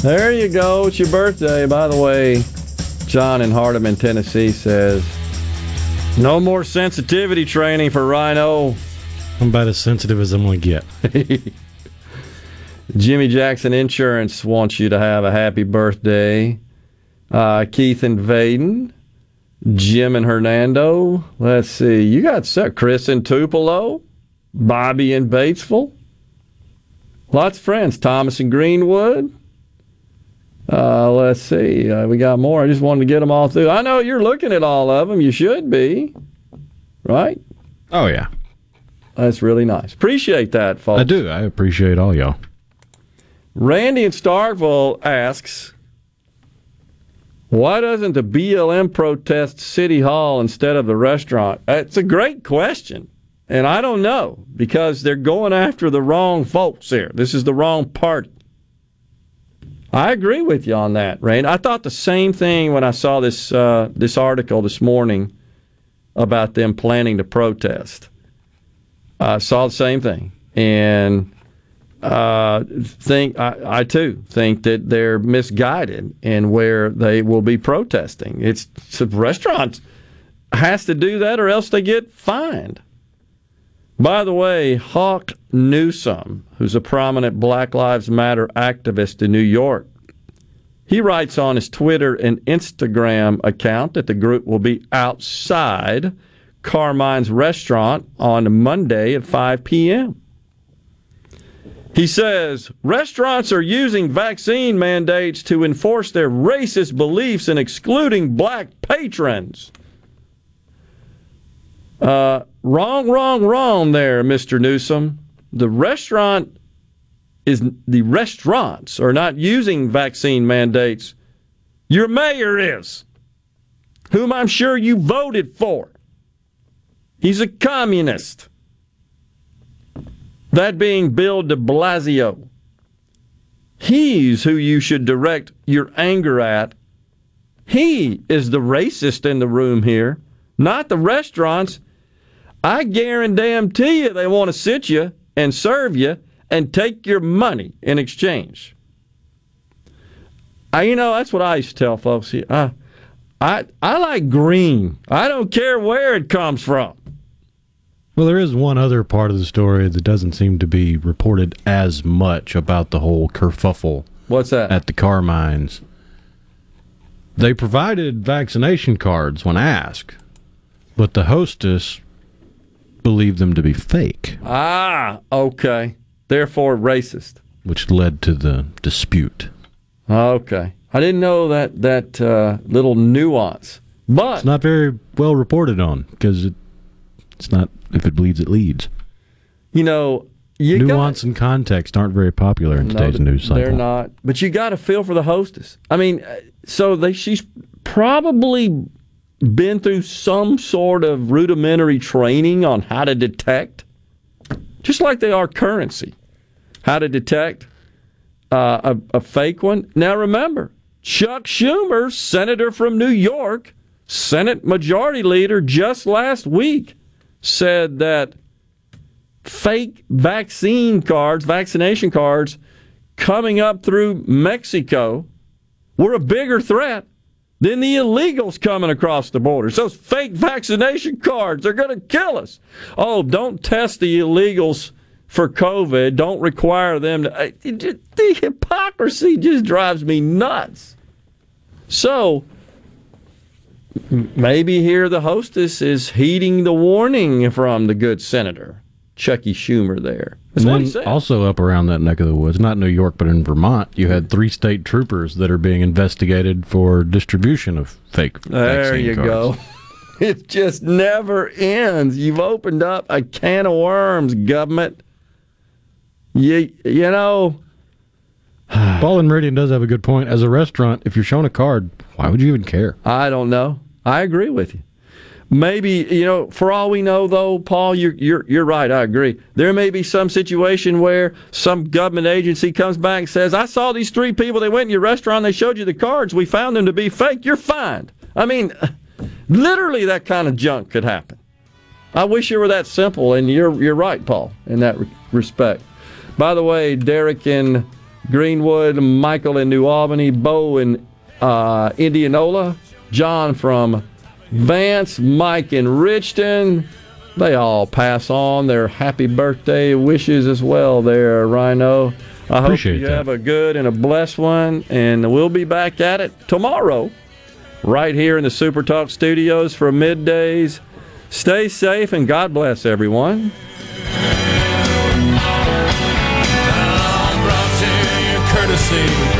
There you go. It's your birthday. By the way, John in Hardeman, Tennessee says, no more sensitivity training for Rhino. I'm about as sensitive as I'm going to get. [LAUGHS] Jimmy Jackson Insurance wants you to have a happy birthday. Uh, Keith and Vaiden, Jim and Hernando. Let's see. You got. Chris and Tupelo, Bobby and Batesville. Lots of friends. Thomas and Greenwood. Uh, let's see. Uh, we got more. I just wanted to get them all through. I know you're looking at all of them. You should be. Right? Oh, yeah. That's really nice. Appreciate that, folks. I do. I appreciate all y'all. Randy in Starkville asks, why doesn't the BLM protest City Hall instead of the restaurant? It's a great question. And I don't know because they're going after the wrong folks here. This is the wrong party. I agree with you on that, Randy. I thought the same thing when I saw this uh, this article this morning about them planning to protest. I saw the same thing, and uh, think I, I too think that they're misguided in where they will be protesting. It's, it's restaurants has to do that, or else they get fined. By the way, Hawk Newsom, who's a prominent Black Lives Matter activist in New York, he writes on his Twitter and Instagram account that the group will be outside Carmine's restaurant on Monday at 5 p.m. He says restaurants are using vaccine mandates to enforce their racist beliefs in excluding black patrons. Uh, wrong, wrong, wrong there, Mr. Newsom. The restaurant is the restaurants are not using vaccine mandates. Your mayor is, whom I'm sure you voted for. He's a communist. That being Bill de Blasio. He's who you should direct your anger at. He is the racist in the room here, not the restaurants. I guarantee you they want to sit you and serve you and take your money in exchange. I, you know, that's what I used to tell folks. I, I, I like green. I don't care where it comes from. Well, there is one other part of the story that doesn't seem to be reported as much about the whole kerfuffle. What's that? At the Carmine's. They provided vaccination cards when asked, but the hostess believed them to be fake. Ah, okay. Therefore, racist. Which led to the dispute. Okay. I didn't know that, that uh, little nuance. But it's not very well reported on because it, it's not if it bleeds, it leads. You know, you nuance got, and context aren't very popular in today's news cycle. They're not. But you got to feel for the hostess. I mean, uh, so they she's probably been through some sort of rudimentary training on how to detect, just like they are currency, how to detect uh, a, a fake one. Now remember, Chuck Schumer, senator from New York, Senate Majority Leader, just last week said that fake vaccine cards, vaccination cards coming up through Mexico were a bigger threat than the illegals coming across the border. Those fake vaccination cards are going to kill us. Oh, don't test the illegals for COVID. Don't require them to. Uh, the hypocrisy just drives me nuts. So, maybe here the hostess is heeding the warning from the good senator, Chucky Schumer, there. That's and then also up around that neck of the woods, not New York, but in Vermont, you had three state troopers that are being investigated for distribution of fake There you cards. go. [LAUGHS] It just never ends. You've opened up a can of worms, government. You, you know, [SIGHS] Paul and Meridian does have a good point. As a restaurant, if you're shown a card, why would you even care? I don't know. I agree with you. Maybe you know, for all we know, though, Paul, you're you're you're right. I agree. There may be some situation where some government agency comes back and says, "I saw these three people. They went in your restaurant. They showed you the cards. We found them to be fake. You're fined." I mean, [LAUGHS] literally, that kind of junk could happen. I wish it were that simple. And you're you're right, Paul, in that re- respect. By the way, Derek in Greenwood, Michael in New Albany, Bo in uh, Indianola, John from Vance, Mike in Richton. They all pass on their happy birthday wishes as well there, Rhino. I hope you that. have a good and a blessed one, and we'll be back at it tomorrow, right here in the Super Talk studios for middays. Stay safe and God bless everyone. brought to you courtesy